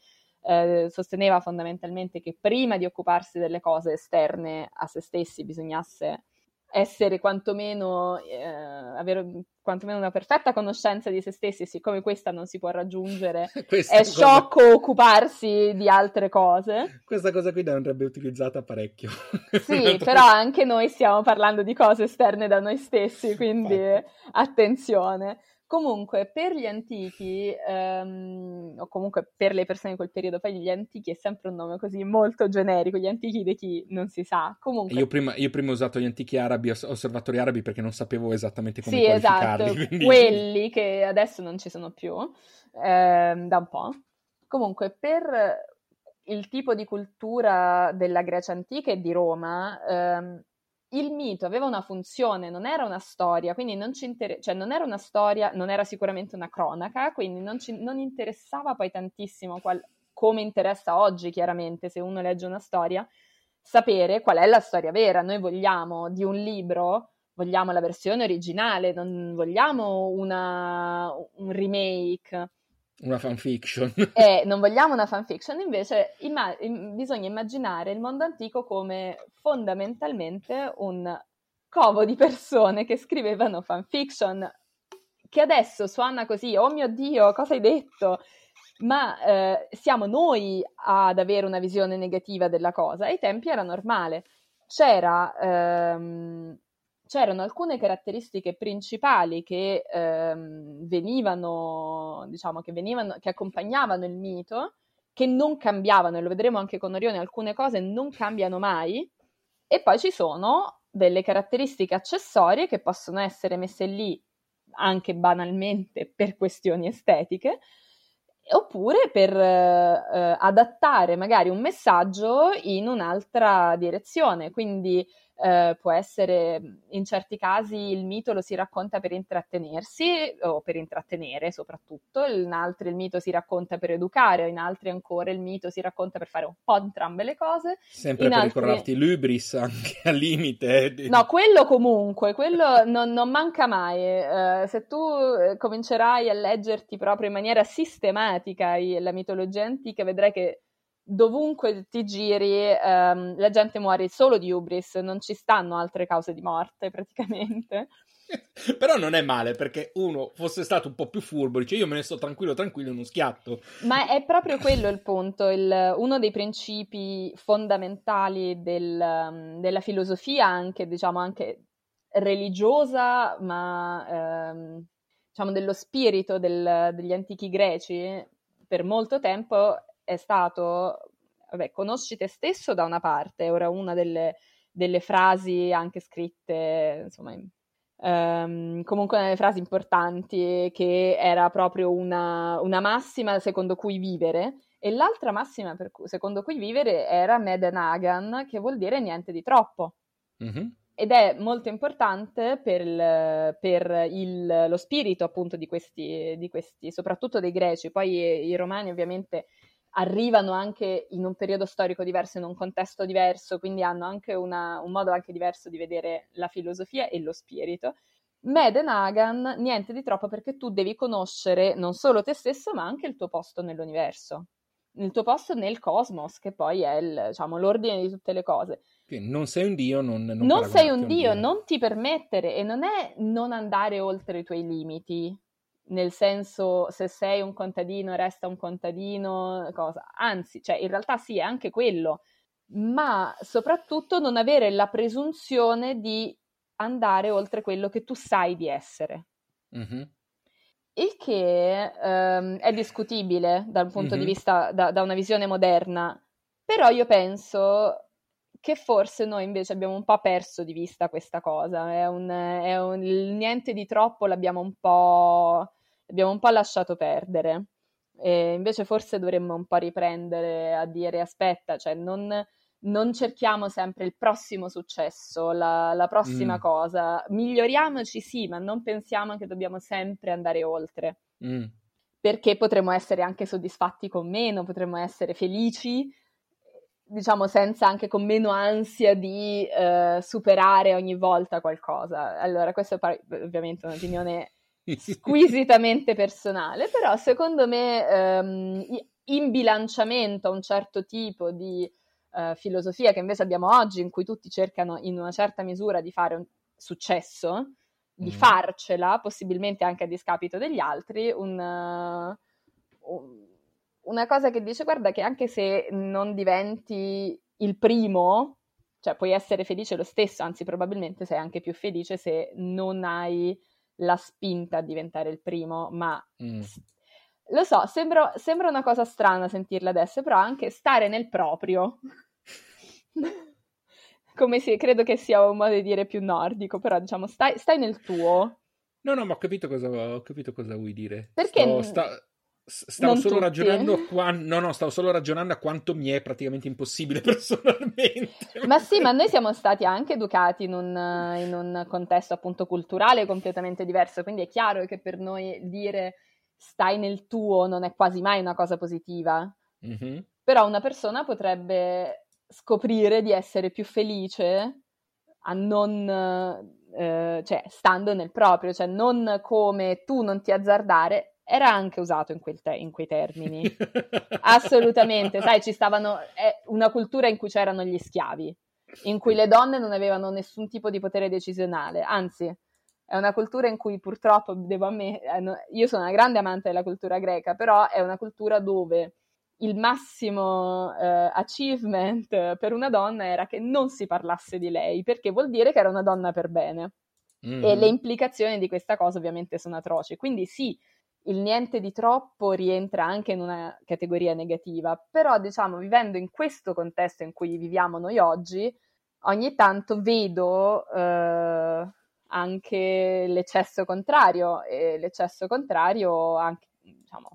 eh, sosteneva fondamentalmente che prima di occuparsi delle cose esterne a se stessi bisognasse essere quantomeno, eh, avere quantomeno una perfetta conoscenza di se stessi, siccome questa non si può raggiungere, questa è cosa... sciocco occuparsi di altre cose. Questa cosa qui andrebbe utilizzata parecchio. Sì, però anche noi stiamo parlando di cose esterne da noi stessi, quindi Infatti. attenzione. Comunque, per gli antichi, ehm, o comunque per le persone di quel periodo, poi gli antichi è sempre un nome così molto generico, gli antichi di chi non si sa. Comunque... Io prima, io prima ho usato gli antichi arabi, osservatori arabi, perché non sapevo esattamente come sì, esatto, quindi... quelli che adesso non ci sono più, ehm, da un po'. Comunque, per il tipo di cultura della Grecia antica e di Roma, ehm, il mito aveva una funzione, non era una storia, quindi non ci inter- cioè non era una storia, non era sicuramente una cronaca, quindi non, ci, non interessava poi tantissimo qual- come interessa oggi, chiaramente, se uno legge una storia, sapere qual è la storia vera. Noi vogliamo di un libro, vogliamo la versione originale, non vogliamo una, un remake. Una fanfiction. e non vogliamo una fanfiction, invece imma- bisogna immaginare il mondo antico come fondamentalmente un covo di persone che scrivevano fanfiction, che adesso suona così, oh mio Dio, cosa hai detto? Ma eh, siamo noi ad avere una visione negativa della cosa. Ai tempi era normale. C'era, ehm, c'erano alcune caratteristiche principali che ehm, venivano, diciamo, che venivano, che accompagnavano il mito, che non cambiavano, e lo vedremo anche con Orione, alcune cose non cambiano mai, e poi ci sono delle caratteristiche accessorie che possono essere messe lì anche banalmente per questioni estetiche, oppure per eh, adattare magari un messaggio in un'altra direzione. Quindi eh, può essere, in certi casi il mito lo si racconta per intrattenersi o per intrattenere soprattutto, in altri il mito si racconta per educare, in altri ancora il mito si racconta per fare un po' entrambe le cose. Sempre in per altri... ricordarti l'ubris anche al limite. No, quello comunque, quello non, non manca mai. Uh, se tu eh, comincerai a leggerti proprio in maniera sistematica la mitologia antica, vedrai che dovunque ti giri um, la gente muore solo di ubris, non ci stanno altre cause di morte praticamente. Però non è male perché uno fosse stato un po' più furbo, dice io me ne sto tranquillo, tranquillo in uno schiatto. Ma è proprio quello il punto, il, uno dei principi fondamentali del, della filosofia, anche diciamo anche religiosa, ma ehm, diciamo dello spirito del, degli antichi greci, per molto tempo è stato, vabbè, conosci te stesso da una parte, ora una delle, delle frasi anche scritte, insomma, um, comunque delle frasi importanti, che era proprio una, una massima secondo cui vivere, e l'altra massima cui, secondo cui vivere era Medenagan, che vuol dire niente di troppo. Mm-hmm. Ed è molto importante per, il, per il, lo spirito appunto di questi, di questi, soprattutto dei greci. Poi i romani ovviamente arrivano anche in un periodo storico diverso, in un contesto diverso, quindi hanno anche una, un modo anche diverso di vedere la filosofia e lo spirito. Medenagan, niente di troppo perché tu devi conoscere non solo te stesso, ma anche il tuo posto nell'universo, il tuo posto nel cosmos, che poi è il, diciamo, l'ordine di tutte le cose. Non sei un dio, non, non, non sei un dio, dio, non ti permettere e non è non andare oltre i tuoi limiti, nel senso se sei un contadino resta un contadino, cosa. Anzi, cioè in realtà sì, è anche quello, ma soprattutto non avere la presunzione di andare oltre quello che tu sai di essere. Mm-hmm. Il che um, è discutibile dal punto mm-hmm. di vista, da, da una visione moderna, però io penso che forse noi invece abbiamo un po' perso di vista questa cosa, è un, è un niente di troppo l'abbiamo un po' abbiamo un po' lasciato perdere. E invece forse dovremmo un po' riprendere a dire aspetta, cioè non, non cerchiamo sempre il prossimo successo, la, la prossima mm. cosa. Miglioriamoci sì, ma non pensiamo che dobbiamo sempre andare oltre. Mm. Perché potremmo essere anche soddisfatti con meno, potremmo essere felici, diciamo senza anche con meno ansia di uh, superare ogni volta qualcosa. Allora, questa è ovviamente un'opinione squisitamente personale, però secondo me ehm, in bilanciamento a un certo tipo di eh, filosofia che invece abbiamo oggi, in cui tutti cercano in una certa misura di fare un successo, di mm. farcela, possibilmente anche a discapito degli altri, un, uh, un, una cosa che dice guarda che anche se non diventi il primo, cioè puoi essere felice lo stesso, anzi probabilmente sei anche più felice se non hai la spinta a diventare il primo, ma mm. lo so, sembra, sembra una cosa strana sentirla adesso, però anche stare nel proprio. Come si, credo che sia un modo di dire più nordico, però diciamo stai, stai nel tuo. No, no, ma ho capito cosa, ho capito cosa vuoi dire. Perché sto, sta, Stavo non solo tutti. ragionando a quanto, no, no, stavo solo ragionando a quanto mi è praticamente impossibile personalmente. Ma sì, ma noi siamo stati anche educati in un, in un, contesto appunto culturale completamente diverso, quindi è chiaro che per noi dire stai nel tuo non è quasi mai una cosa positiva. Mm-hmm. Però una persona potrebbe scoprire di essere più felice a non, eh, cioè, stando nel proprio, cioè non come tu non ti azzardare era anche usato in, te- in quei termini. Assolutamente, sai, ci stavano, è una cultura in cui c'erano gli schiavi, in cui le donne non avevano nessun tipo di potere decisionale, anzi, è una cultura in cui purtroppo devo ammettere, eh, io sono una grande amante della cultura greca, però è una cultura dove il massimo eh, achievement per una donna era che non si parlasse di lei, perché vuol dire che era una donna per bene. Mm. E le implicazioni di questa cosa ovviamente sono atroci. Quindi sì, il niente di troppo rientra anche in una categoria negativa, però diciamo vivendo in questo contesto in cui viviamo noi oggi, ogni tanto vedo eh, anche l'eccesso contrario e l'eccesso contrario anche, diciamo,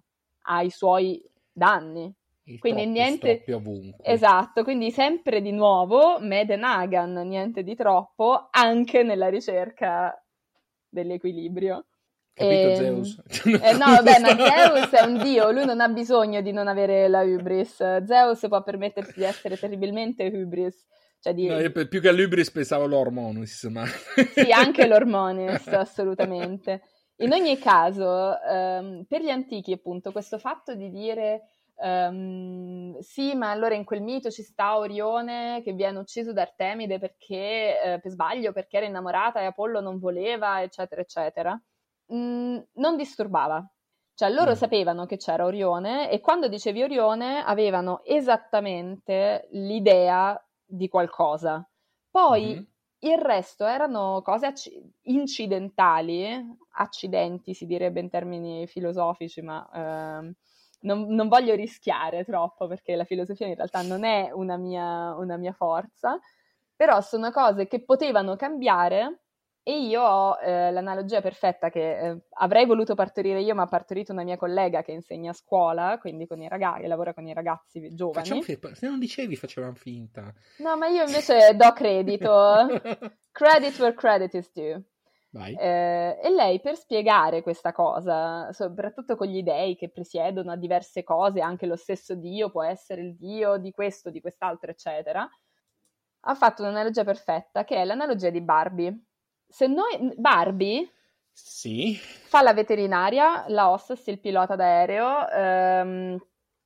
ha i suoi danni. Il quindi niente ovunque. Esatto, quindi sempre di nuovo Medenagan, niente di troppo anche nella ricerca dell'equilibrio. Capito e... Ehm, Zeus? Eh, no, vabbè, ma Zeus è un dio, lui non ha bisogno di non avere la hubris. Zeus può permettersi di essere terribilmente hubris. Cioè di... no, io più che all'hubris pensavo all'ormonis. Ma... sì, anche l'ormonis, assolutamente. In ogni caso, um, per gli antichi, appunto, questo fatto di dire um, sì, ma allora in quel mito ci sta Orione che viene ucciso da Artemide perché eh, per sbaglio, perché era innamorata e Apollo non voleva, eccetera, eccetera mh, mhmm, non disturbava. Cioè loro mm. sapevano che c'era Orione e quando dicevi Orione avevano esattamente l'idea di qualcosa. Poi mm-hmm. il resto erano cose acc- incidentali, accidenti si direbbe in termini filosofici, ma eh, non, non, voglio rischiare troppo perché la filosofia in realtà non è una mia, una mia forza, però sono cose che potevano cambiare e io ho eh, l'analogia perfetta che eh, avrei voluto partorire io, ma ha partorito una mia collega che insegna a scuola, quindi con i ragazzi, lavora con i ragazzi giovani. Facciamo, se non dicevi facevamo finta. No, ma io invece do credito. credit where credit is due. Eh, e lei per spiegare questa cosa, soprattutto con gli dei che presiedono a diverse cose, anche lo stesso Dio può essere il Dio di questo, di quest'altro, eccetera, ha fatto un'analogia perfetta che è l'analogia di Barbie se noi Barbie sì. fa la veterinaria, la hostess, il pilota d'aereo, ehm,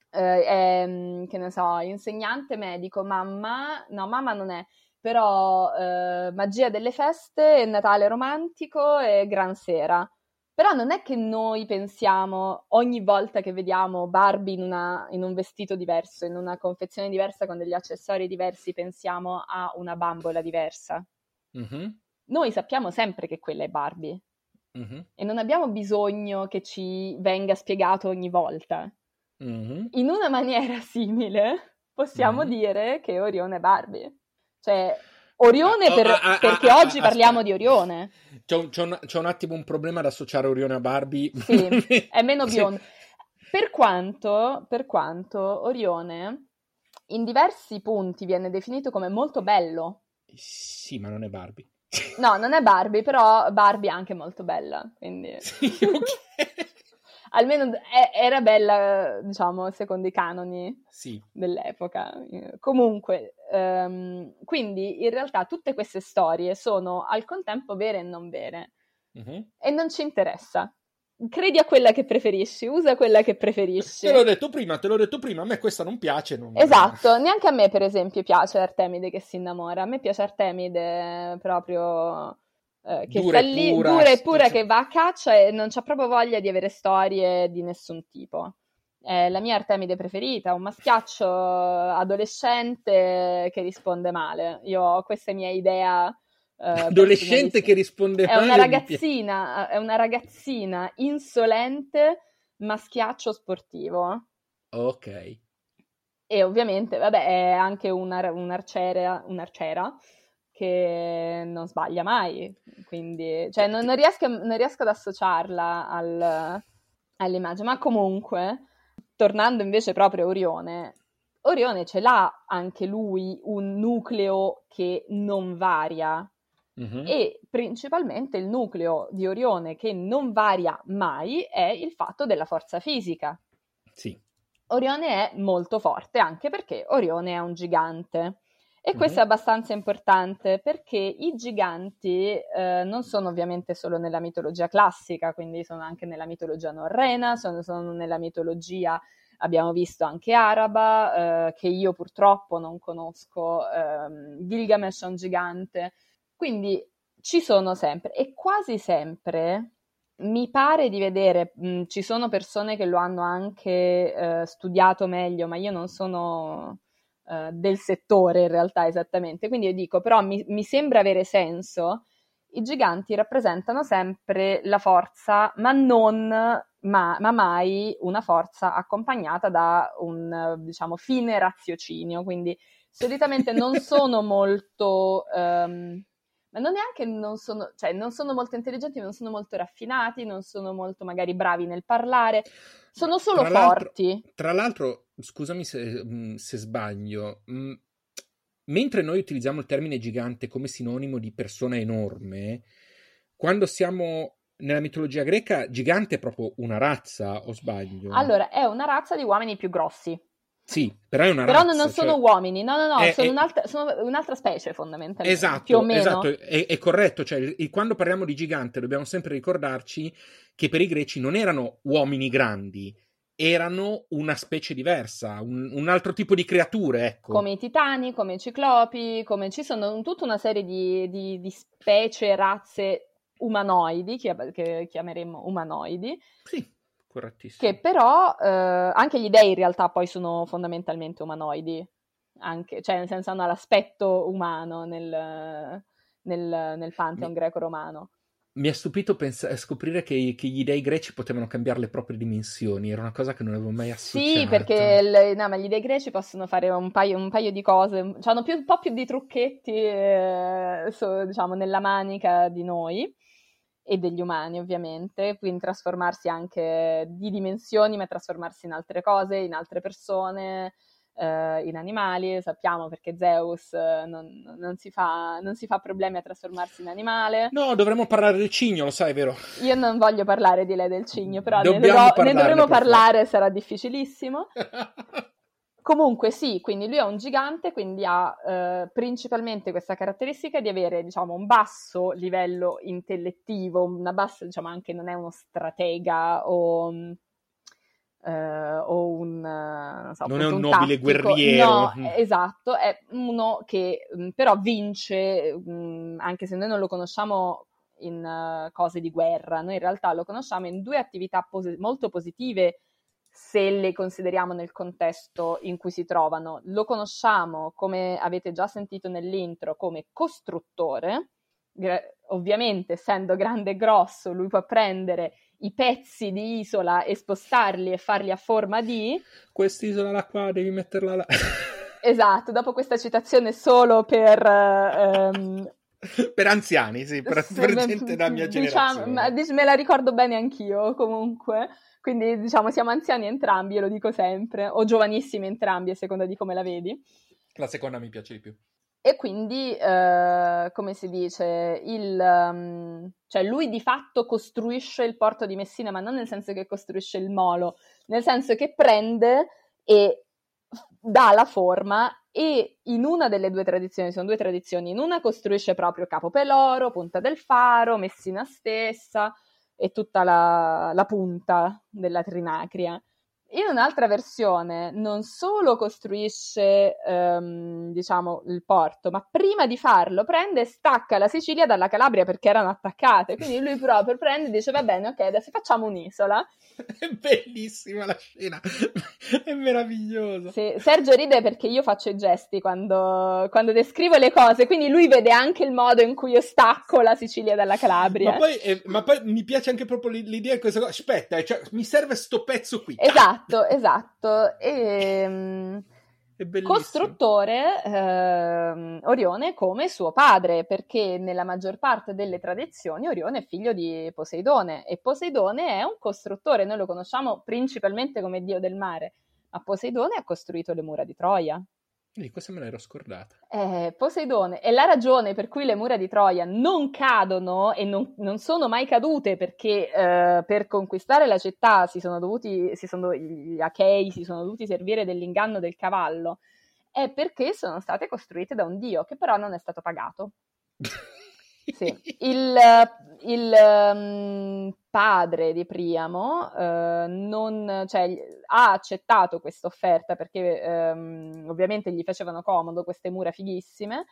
eh, è, che ne so, insegnante medico, mamma, no, mamma non è, però eh, magia delle feste, Natale romantico e Gran Sera. Però non è che noi pensiamo ogni volta che vediamo Barbie in, una, in, un vestito diverso, in una confezione diversa con degli accessori diversi, pensiamo a una bambola diversa. Mm-hmm noi sappiamo sempre che quella è Barbie mm-hmm. e non abbiamo bisogno che ci venga spiegato ogni volta. Mm-hmm. In una maniera simile possiamo mm-hmm. dire che Orione è Barbie. Cioè, Orione per, ah, ah, perché ah, oggi parliamo di Orione. C'è un, c'è, un, c'è un, attimo un problema ad associare Orione a Barbie. Sì, è meno biondo. Sì. Per quanto, per quanto Orione in diversi punti viene definito come molto bello. Sì, ma non è Barbie. No, non è Barbie, però Barbie è anche molto bella, quindi... Sì, okay. Almeno è, era bella, diciamo, secondo i canoni sì. dell'epoca. Comunque, um, quindi in realtà tutte queste storie sono al contempo vere e non vere. Uh-huh. E non ci interessa credi a quella che preferisci, usa quella che preferisci. Te l'ho detto prima, te l'ho detto prima, a me questa non piace. Non... Esatto, neanche a me per esempio piace Artemide che si innamora, a me piace Artemide proprio eh, che dura sta lì, pura, dura e pura, che va a caccia e non c'ha proprio voglia di avere storie di nessun tipo. È la mia Artemide preferita, un maschiaccio adolescente che risponde male. Io ho questa mia idea Uh, adolescente che risponde è una ragazzina è una ragazzina insolente maschiaccio sportivo. Ok. E ovviamente vabbè è anche una, un'arciera, un'arciera che non sbaglia mai quindi cioè non, non, riesco, non riesco, ad associarla al, all'immagine ma comunque tornando invece proprio a Orione Orione ce l'ha anche lui un nucleo che non varia Uh-huh. E principalmente il nucleo di Orione che non varia mai è il fatto della forza fisica. Sì. Orione è molto forte anche perché Orione è un gigante E questo mm-hmm. è abbastanza importante perché i giganti eh, non sono ovviamente solo nella mitologia classica, quindi sono anche nella mitologia norrena, sono, sono nella mitologia, abbiamo visto anche araba, eh, che io purtroppo non conosco, eh, Gilgamesh è un gigante, quindi ci sono sempre e quasi sempre mi pare di vedere, mh, ci sono persone che lo hanno anche eh, studiato meglio, ma io non sono eh, del settore in realtà esattamente. Quindi io dico, però mi, mi sembra avere senso. I giganti rappresentano sempre la forza, ma non ma, ma, mai una forza accompagnata da un diciamo fine raziocinio. Quindi solitamente non sono molto. Um, ma non neanche non sono, cioè, non sono molto intelligenti, non sono molto raffinati, non sono molto magari bravi nel parlare, sono solo tra forti. L'altro, tra l'altro, scusami se, mm, se sbaglio, mm, mentre noi utilizziamo il termine gigante come sinonimo di persona enorme, quando siamo nella mitologia greca, gigante è proprio una razza, o sbaglio? Allora, è una razza di uomini più grossi. Sì, però è una però razza. Non sono cioè... uomini, no, no, no, è, sono, è... Un'altra, sono, Un'altra, specie fondamentalmente. Esatto, più o meno. esatto, è, è corretto. Cioè, quando parliamo di gigante dobbiamo sempre ricordarci che per i greci non erano uomini grandi, erano una specie diversa, un, un, altro tipo di creature, ecco. Come i titani, come i ciclopi, come ci sono tutta una serie di, di, di specie, razze umanoidi, che chiameremmo umanoidi. Sì correttissimo. Che però eh, anche gli dei in realtà poi sono fondamentalmente umanoidi, anche, cioè nel senso hanno l'aspetto umano nel, nel, nel pantheon greco-romano. Mi ha stupito pens- scoprire che, che, gli dei greci potevano cambiare le proprie dimensioni, era una cosa che non avevo mai associato. Sì, perché le, no, gli dei greci possono fare un paio, un paio di cose, cioè hanno più, un po' più di trucchetti, eh, so, diciamo, nella manica di noi e degli umani ovviamente, quindi trasformarsi anche di dimensioni, ma trasformarsi in altre cose, in altre persone, eh, in animali, sappiamo perché Zeus eh, non, non, si fa, non, si fa, problemi a trasformarsi in animale. No, dovremmo parlare del cigno, lo sai, vero? Io non voglio parlare di lei del cigno, però ne, do, ne dovremo parlare, sarà difficilissimo. Comunque sì, quindi lui è un gigante, quindi ha eh, principalmente questa caratteristica di avere, diciamo, un basso livello intellettivo, una bassa, diciamo, anche non è uno stratega o, eh, o un... Non, so, non è un, un nobile tattico. guerriero. No, esatto, è uno che mh, però vince, mh, anche se noi non lo conosciamo in uh, cose di guerra, noi in realtà lo conosciamo in due attività pos- molto positive se le consideriamo nel contesto in cui si trovano. Lo conosciamo, come avete già sentito nell'intro, come costruttore. Ovviamente, essendo grande e grosso, lui può prendere i pezzi di isola e spostarli e farli a forma di... Quest'isola là qua, devi metterla là. esatto, dopo questa citazione solo per... Um, per anziani, sì, per, per gente della mia diciamo, generazione. me la ricordo bene anch'io, comunque. Quindi diciamo siamo anziani entrambi, io lo dico sempre, o giovanissimi entrambi a seconda di come la vedi. La seconda mi piace di più. E quindi, eh, come si dice, il, um, cioè lui di fatto costruisce il porto di Messina, ma non nel senso che costruisce il molo, nel senso che prende e dà la forma e in una delle due tradizioni, sono due tradizioni, in una costruisce proprio Capo Peloro, Punta del Faro, Messina stessa, e tutta la, la punta della trinacria. In un'altra versione non solo costruisce, ehm, diciamo, il porto, ma prima di farlo prende e stacca la Sicilia dalla Calabria perché erano attaccate. Quindi lui proprio prende e dice: Va bene, ok, adesso facciamo un'isola. È bellissima la scena, è meravigliosa. Sì, Sergio ride perché io faccio i gesti quando, quando, descrivo le cose, quindi lui vede anche il modo in cui io stacco la Sicilia dalla Calabria. Ma poi, eh, ma poi mi piace anche proprio l'idea di questa cosa. Aspetta, cioè, mi serve sto pezzo qui. Esatto Esatto, esatto. E, um, costruttore eh, Orione come suo padre, perché nella maggior parte delle tradizioni Orione è figlio di Poseidone e Poseidone è un costruttore, noi lo conosciamo principalmente come dio del mare, ma Poseidone ha costruito le mura di Troia. Quindi questa me l'ero scordata. Eh, Poseidone è la ragione per cui le mura di Troia non cadono e non, non sono mai cadute perché eh, per conquistare la città si sono dovuti, si sono, gli Achei si sono dovuti servire dell'inganno del cavallo. è perché sono state costruite da un dio, che però non è stato pagato. Sì. Il, il um, padre di Priamo uh, non, cioè, ha accettato questa offerta perché um, ovviamente gli facevano comodo queste mura fighissime.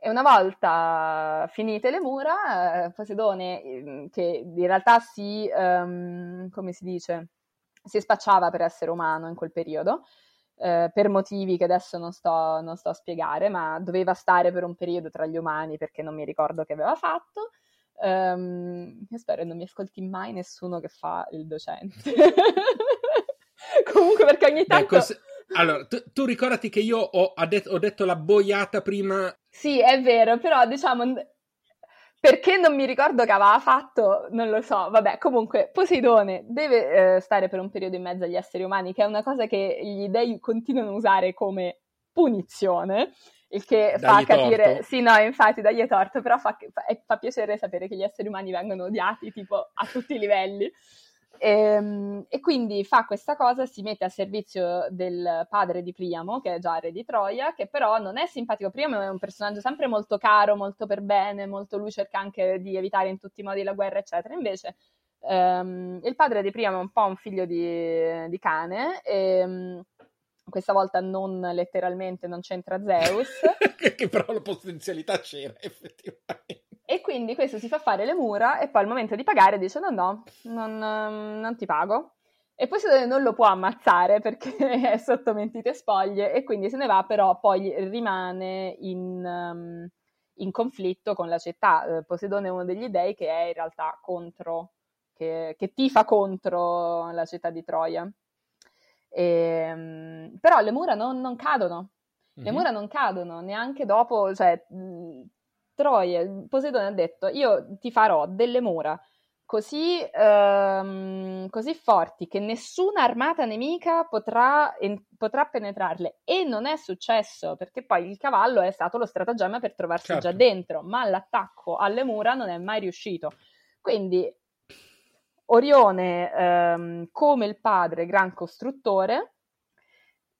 E una volta finite le mura, uh, Poseidone, ehm, che in realtà si, um, come si dice, si spacciava per essere umano in quel periodo, eh, per motivi che adesso non sto, non sto, a spiegare, ma doveva stare per un periodo tra gli umani perché non mi ricordo che aveva fatto. Um, io spero non mi ascolti mai nessuno che fa il docente. Comunque, perché ogni tanto. Beh, cos- allora, tu, tu, ricordati che io ho, ho detto la boiata prima. Sì, è vero, però diciamo perché non mi ricordo che aveva fatto, non lo so, vabbè, comunque Poseidone deve eh, stare per un periodo in mezzo agli esseri umani, che è una cosa che gli dei continuano a usare come punizione, il che dagli fa capire, torto. sì no, infatti dagli torto, però fa, fa, fa piacere sapere che gli esseri umani vengono odiati tipo a tutti i livelli. E, ehm, e, quindi fa questa cosa, si mette a servizio del padre di Priamo, che è già re di Troia, che però non è simpatico. Priamo è un personaggio sempre molto caro, molto per bene, molto lui cerca anche di evitare in tutti i modi la guerra, eccetera. Invece um, il padre di Priamo è un po' un figlio di, di cane. E, um, questa volta non letteralmente, non c'entra Zeus. che però la potenzialità c'era effettivamente. E quindi questo si fa fare le mura e poi al momento di pagare dice no, no, non, non ti pago. E poi non lo può ammazzare perché è sotto mentite spoglie e quindi se ne va, però poi rimane in, um, in conflitto con la città. Eh, Poseidone è uno degli dei che è in realtà contro, che, che tifa contro la città di Troia. E, um, però le mura non, non cadono. Le mm-hmm. mura non cadono neanche dopo, cioè Troia, Poseidone ha detto io ti farò delle mura così, ehm, così forti che nessuna armata nemica potrà, en- potrà, penetrarle. E non è successo, perché poi il cavallo è stato lo stratagemma per trovarsi certo. già dentro, ma l'attacco alle mura non è mai riuscito. Quindi Orione, ehm, come il padre, gran costruttore,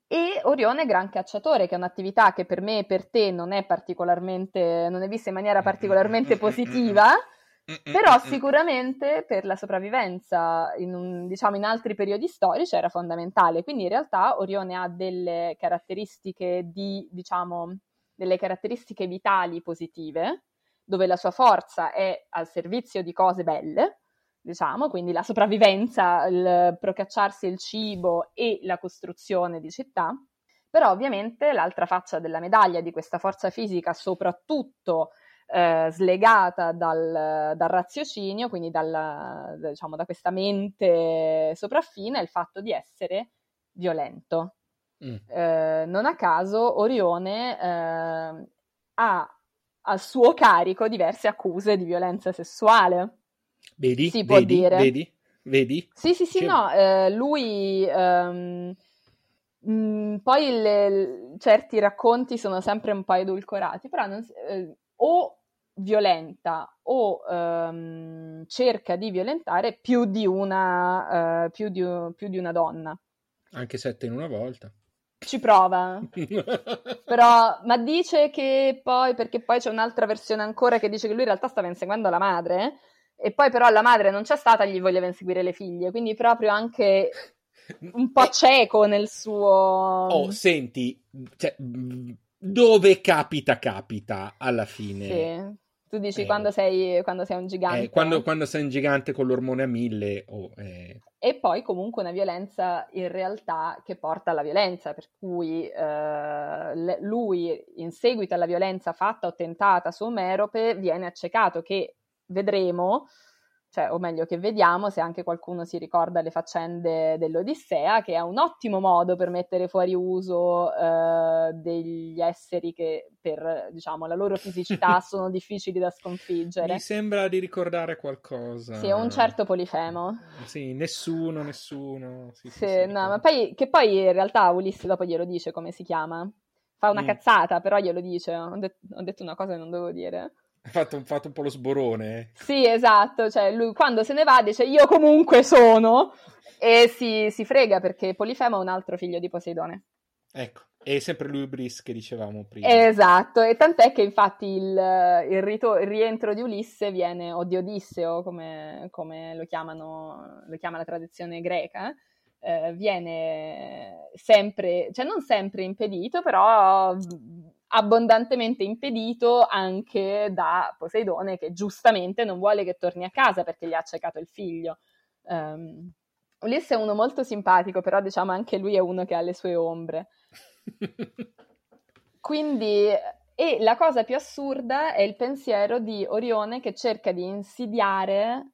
e Orione Gran Cacciatore, che è un'attività che per me e per te non è particolarmente, non è vista in maniera particolarmente positiva, però sicuramente per la sopravvivenza in, un, diciamo, in altri periodi storici era fondamentale. Quindi in realtà Orione ha delle caratteristiche di, diciamo, delle caratteristiche vitali positive, dove la sua forza è al servizio di cose belle, diciamo, quindi la sopravvivenza, il procacciarsi il cibo e la costruzione di città. Però ovviamente l'altra faccia della medaglia di questa forza fisica, soprattutto eh, slegata dal, dal, raziocinio, quindi dalla, diciamo, da questa mente sopraffina, è il fatto di essere violento. Mm. Eh, non a caso Orione eh, ha al suo carico diverse accuse di violenza sessuale. Vedi? Si può dire. Vedi? Vedi? Sì, sì, sì, no, eh, lui... Um, mh, poi le, certi racconti sono sempre un po' edulcorati, però non, eh, o violenta o um, cerca di violentare più di una, uh, più di, più di una donna. Anche sette in una volta. Ci prova, però, ma dice che poi, perché poi c'è un'altra versione ancora che dice che lui in realtà stava inseguendo la madre, e poi però la madre non c'è stata gli voleva inseguire le figlie, quindi proprio anche un po' cieco nel suo... Oh, senti, cioè, dove capita capita alla fine. Sì. Tu dici eh, quando, sei, quando, sei, un gigante. Eh, quando, quando, sei un gigante con l'ormone a mille. Oh, eh. E poi comunque una violenza in realtà che porta alla violenza, per cui eh, lui in seguito alla violenza fatta o tentata su Omerope viene accecato che vedremo, cioè, o meglio che vediamo se anche qualcuno si ricorda le faccende dell'Odissea, che è un ottimo modo per mettere fuori uso eh, degli esseri che per diciamo, la loro fisicità sono difficili da sconfiggere. Mi sembra di ricordare qualcosa. Sì, un certo Polifemo. Sì, nessuno, nessuno. Sì, sì, sì no, ma poi, che poi in realtà Ulisse dopo glielo dice come si chiama. Fa una mm. cazzata, però glielo dice. Ho, det- ho detto una cosa che non devo dire. Ha fatto, fatto, un po' lo sborone. Sì, esatto, cioè lui quando se ne va dice io comunque sono e si, si frega perché Polifemo è un altro figlio di Poseidone. Ecco, è sempre l'ubris che dicevamo prima. Esatto, e tant'è che infatti il, il, rito- il rientro di Ulisse viene, o di Odisseo, come, come lo, chiamano, lo chiama la tradizione greca, eh, viene sempre, cioè non sempre impedito, però abbondantemente impedito anche da Poseidone che giustamente non vuole che torni a casa perché gli ha accecato il figlio. Um, Ulisse è uno molto simpatico, però diciamo anche lui è uno che ha le sue ombre. Quindi, e la cosa più assurda è il pensiero di Orione che cerca di insidiare,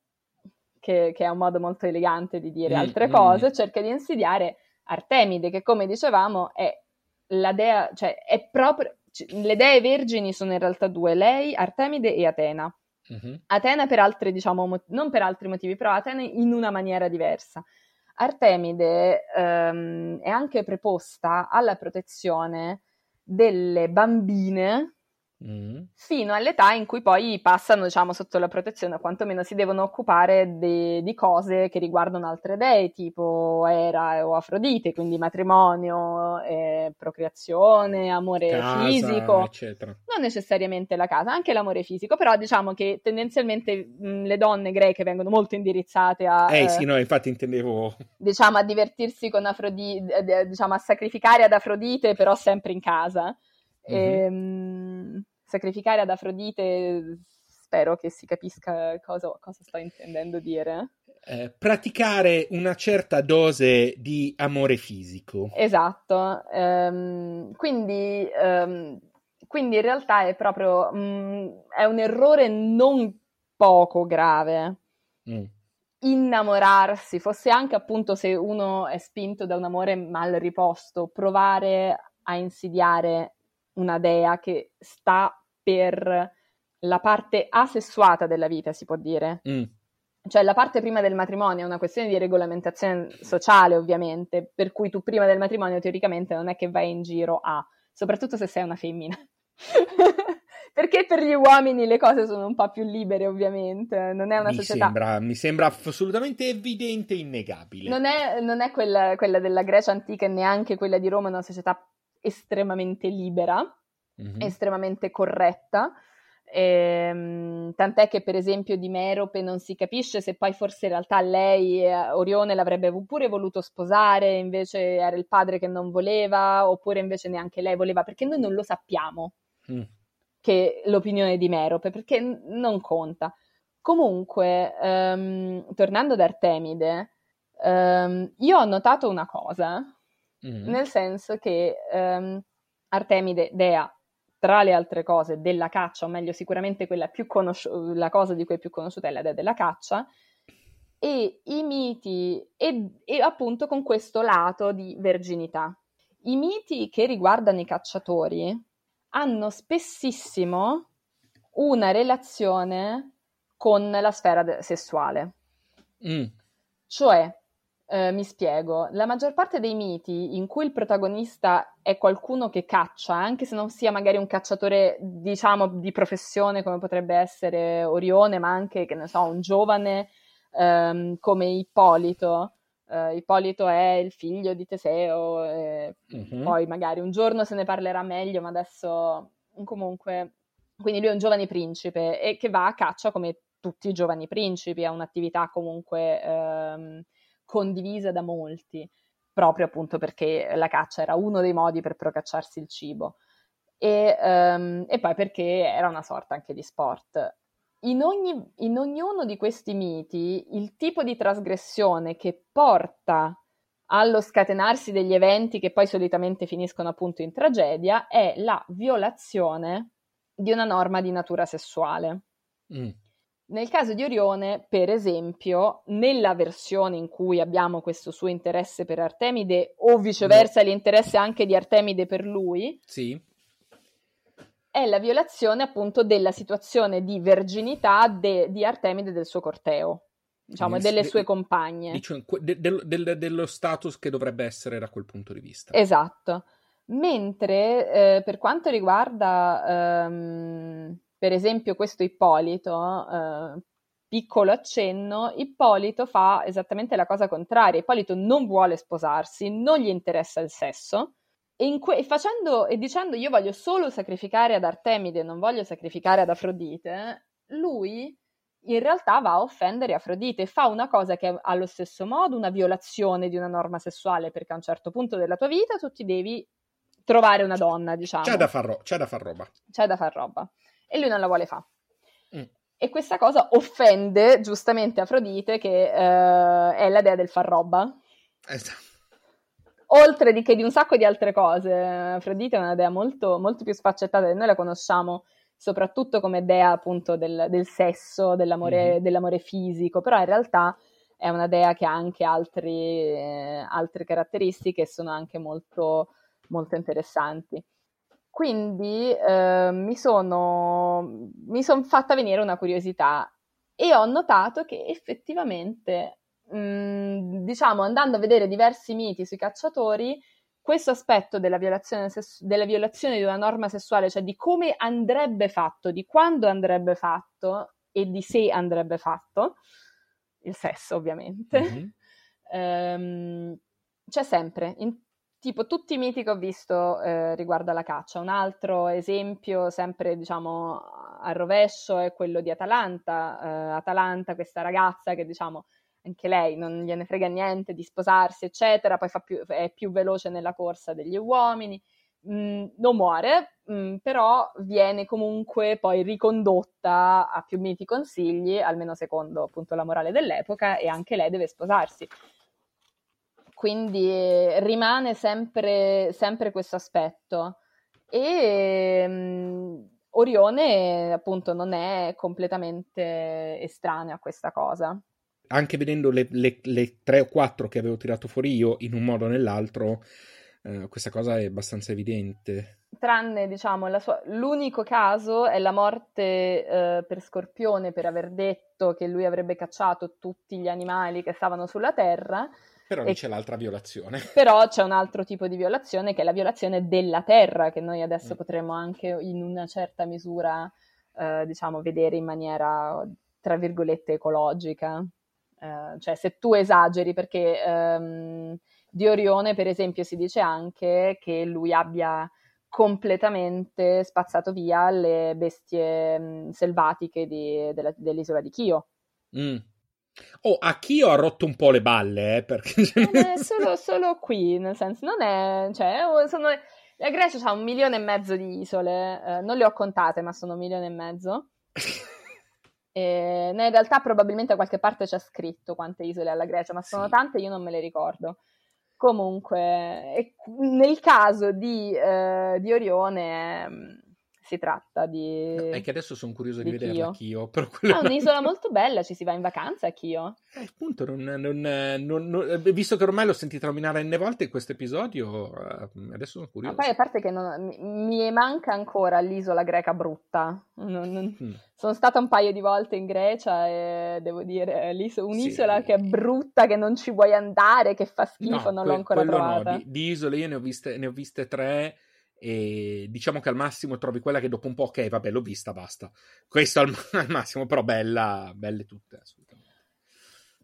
che, che è un modo molto elegante di dire mm, altre mm. cose, cerca di insidiare Artemide, che come dicevamo è la dea, cioè è proprio, le dee vergini sono in realtà due, lei, Artemide e Atena. Uh-huh. Atena per altri, diciamo, mo- non per altri motivi, però Atena in una maniera diversa. Artemide ehm, è anche preposta alla protezione delle bambine Mm. fino all'età in cui poi passano, diciamo, sotto la protezione, o quantomeno si devono occupare de- di cose che riguardano altre dee, tipo Era o Afrodite, quindi matrimonio, eh, procreazione, amore casa, fisico, eccetera. non necessariamente la casa, anche l'amore fisico, però diciamo che tendenzialmente mh, le donne greche vengono molto indirizzate a... Eh, eh sì, no, infatti intendevo... Diciamo, a divertirsi con Afrodite, diciamo, a sacrificare ad Afrodite, però sempre in casa. Mm-hmm. E, sacrificare ad Afrodite, spero che si capisca cosa, cosa sto intendendo dire. Eh, praticare una certa dose di amore fisico. Esatto, um, quindi, um, quindi, in realtà è proprio um, è un errore non poco grave. Mm. Innamorarsi, fosse anche appunto se uno è spinto da un amore mal riposto, provare a insidiare una dea che sta per la parte asessuata della vita, si può dire. Mm. Cioè la parte prima del matrimonio è una questione di regolamentazione sociale, ovviamente, per cui tu prima del matrimonio teoricamente non è che vai in giro a, soprattutto se sei una femmina. Perché per gli uomini le cose sono un po' più libere, ovviamente. Non è una mi società. Sembra, mi sembra assolutamente evidente e innegabile. Non è, non è quella, quella, della Grecia antica e neanche quella di Roma, una società estremamente libera mm-hmm. estremamente corretta. Ehm, tant'è che per esempio di Merope non si capisce se poi forse in realtà lei eh, Orione l'avrebbe pure voluto sposare, invece era il padre che non voleva, oppure invece neanche lei voleva, perché noi non lo sappiamo mm. che l'opinione di Merope, perché n- non conta. Comunque, ehm, tornando ad Artemide, ehm, io ho notato una cosa, mm. nel senso che ehm, Artemide, dea tra le altre cose, della caccia, o meglio sicuramente quella più conosciuta, la cosa di cui è più conosciuta è la della caccia, e i miti, e, e appunto con questo lato di verginità. I miti che riguardano i cacciatori hanno spessissimo una relazione con la sfera de- sessuale. Mm. Cioè, eh, mi spiego, la maggior parte dei miti in cui il protagonista è qualcuno che caccia, anche se non sia magari un cacciatore, diciamo, di professione come potrebbe essere Orione, ma anche, che ne so, un giovane ehm, come Ippolito. Uh, Ippolito è il figlio di Teseo, e uh-huh. poi magari un giorno se ne parlerà meglio, ma adesso comunque... Quindi lui è un giovane principe e che va a caccia come tutti i giovani principi, ha un'attività comunque... Ehm, condivisa da molti, proprio appunto perché la caccia era uno dei modi per procacciarsi il cibo e, um, e poi perché era una sorta anche di sport. In, ogni, in ognuno di questi miti il tipo di trasgressione che porta allo scatenarsi degli eventi che poi solitamente finiscono appunto in tragedia è la violazione di una norma di natura sessuale. Mm. Nel caso di Orione, per esempio, nella versione in cui abbiamo questo suo interesse per Artemide, o viceversa no. l'interesse anche di Artemide per lui, sì. è la violazione appunto della situazione di verginità de- di Artemide e del suo corteo, diciamo, delle de- sue compagne. Diciamo, de- de- dello status che dovrebbe essere da quel punto di vista. Esatto. Mentre eh, per quanto riguarda... Um, per esempio questo Ippolito, eh, piccolo accenno, Ippolito fa esattamente la cosa contraria. Ippolito non vuole sposarsi, non gli interessa il sesso, e, que- facendo, e dicendo io voglio solo sacrificare ad Artemide, non voglio sacrificare ad Afrodite, lui in realtà va a offendere Afrodite e fa una cosa che è allo stesso modo una violazione di una norma sessuale, perché a un certo punto della tua vita tu ti devi trovare una donna, diciamo. C'è da far, ro- c'è da far roba. C'è da far roba. E lui non la vuole fare. Mm. E questa cosa offende giustamente Afrodite, che uh, è la dea del far roba. Esatto. Oltre di che di un sacco di altre cose. Afrodite è una dea molto, molto più sfaccettata e noi la conosciamo soprattutto come dea appunto del, del sesso, dell'amore, mm-hmm. dell'amore, fisico, però in realtà è una dea che ha anche altri, eh, altre caratteristiche e sono anche molto, molto interessanti. Quindi eh, mi sono, mi son fatta venire una curiosità e ho notato che effettivamente, mh, mm, diciamo, andando a vedere diversi miti sui cacciatori, questo aspetto della violazione, della violazione, di una norma sessuale, cioè di come andrebbe fatto, di quando andrebbe fatto e di se andrebbe fatto, il sesso ovviamente, mm-hmm. ehm, c'è sempre, in, tipo tutti i miti che ho visto eh, riguardo alla caccia. Un altro esempio, sempre diciamo al rovescio, è quello di Atalanta. Eh, Atalanta, questa ragazza che diciamo anche lei non gliene frega niente di sposarsi, eccetera, poi più, è più veloce nella corsa degli uomini, mm, non muore, mm, però viene comunque poi ricondotta a più miti consigli, almeno secondo appunto la morale dell'epoca, e anche lei deve sposarsi. Quindi rimane sempre, sempre questo aspetto. E mm, Orione appunto non è completamente estraneo a questa cosa anche vedendo le, le, le, tre o quattro che avevo tirato fuori io in un modo o nell'altro, eh, questa cosa è abbastanza evidente. Tranne, diciamo, sua... l'unico caso è la morte eh, per Scorpione per aver detto che lui avrebbe cacciato tutti gli animali che stavano sulla Terra. Però e... c'è l'altra violazione. Però c'è un altro tipo di violazione che è la violazione della Terra, che noi adesso mm. potremmo anche in una certa misura, eh, diciamo, vedere in maniera, tra virgolette, ecologica. Eh, cioè se tu esageri, perché um, di Orione, per esempio, si dice anche che lui abbia completamente spazzato via le bestie mh, selvatiche di, della, dell'isola di Chio. Mm. Oh, a Chio ha rotto un po' le balle, eh, perché... è solo, solo, qui, nel senso, non è... Cioè, sono, la Grecia ha un milione e mezzo di isole, eh, non le ho contate, ma sono un milione e mezzo. E, in realtà probabilmente da qualche parte c'è scritto quante isole ha la Grecia, ma sono sì. tante, io non me le ricordo. Comunque, nel caso di, eh, di Orione, ehm, si tratta di... No, è che adesso sono curioso di, di vederla Chio. Però È un'isola molto bella, ci si va in vacanza a Chio. Eh, appunto, non, non, non, eh, visto che ormai l'ho sentita nominare n volte in questo episodio, eh, adesso sono curioso. Ma poi a parte che mi, mi, manca ancora l'isola greca brutta. Mm. Sono stata un paio di volte in Grecia e devo dire, un'isola sì. che è brutta, che non ci vuoi andare, che fa schifo, no, non que- l'ho ancora trovata. No. Di, di, isole io ne ho viste, ne ho viste tre e diciamo che al massimo trovi quella che dopo un po', ok, vabbè, l'ho vista, basta. Questo al, al massimo, però bella, belle tutte, assolutamente.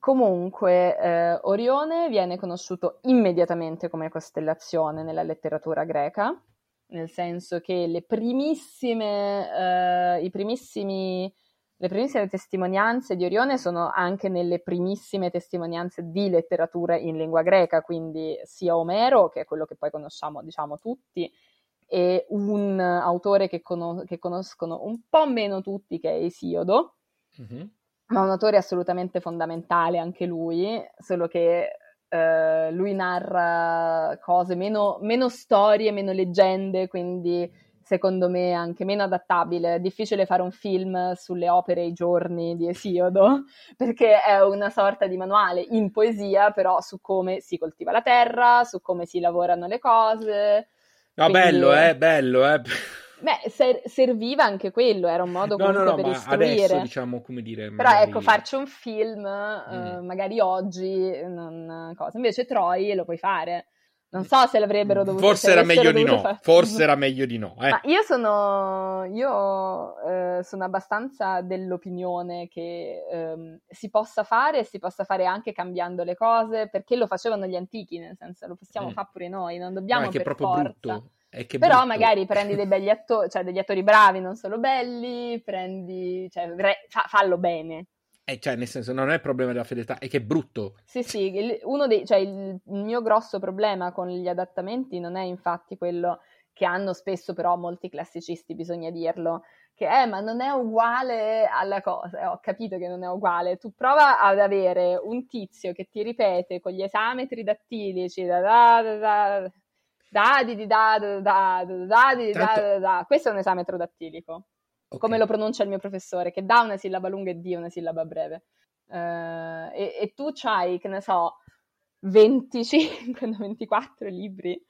Comunque, eh, Orione viene conosciuto immediatamente come costellazione nella letteratura greca, nel senso che le primissime, eh, primissimi, le primissime testimonianze di Orione sono anche nelle primissime testimonianze di letteratura in lingua greca, quindi sia Omero, che è quello che poi conosciamo, diciamo, tutti, e un autore che, con- che conoscono un po' meno tutti che è Esiodo, mm-hmm. ma un autore assolutamente fondamentale anche lui, solo che Uh, lui narra cose meno, meno, storie, meno leggende, quindi secondo me anche meno adattabile. È difficile fare un film sulle opere e i giorni di Esiodo, perché è una sorta di manuale in poesia, però su come si coltiva la terra, su come si lavorano le cose, No, Quindi... bello, eh, bello, eh. Beh, ser- serviva anche quello, era un modo comunque no, no, no, per istruire. Adesso, diciamo, come dire... Magari... Però ecco, farci un film, mm. uh, magari oggi, non, cosa. Invece Troy lo puoi fare. Non so se l'avrebbero dovuto Forse era meglio di no. Fare. Forse era meglio di no. Eh. Ma io sono, io, eh, sono abbastanza dell'opinione che ehm, si possa fare e si possa fare anche cambiando le cose perché lo facevano gli antichi, nel senso lo possiamo mm. fare pure noi, non dobbiamo no, è che per proprio forza. Brutto. È che Però brutto. magari prendi dei begli attori, cioè degli attori bravi, non solo belli, prendi, cioè, re, fa, fallo bene. Eh, cioè, nel senso, non è il problema della fedeltà, è che è brutto. Sì, sì, uno dei, cioè, il, il mio grosso problema con gli adattamenti non è infatti quello che hanno spesso però molti classicisti, bisogna dirlo, che eh, ma non è uguale alla cosa, eh, ho capito che non è uguale, tu prova ad avere un tizio che ti ripete con gli esametri dattilici, da da da da da di da da da da di da da da questo è un esametro dattilico. Okay. Come lo pronuncia il mio professore, che dà una sillaba lunga e di una sillaba breve. Uh, e, e, tu c'hai, che ne so, 25, 24 libri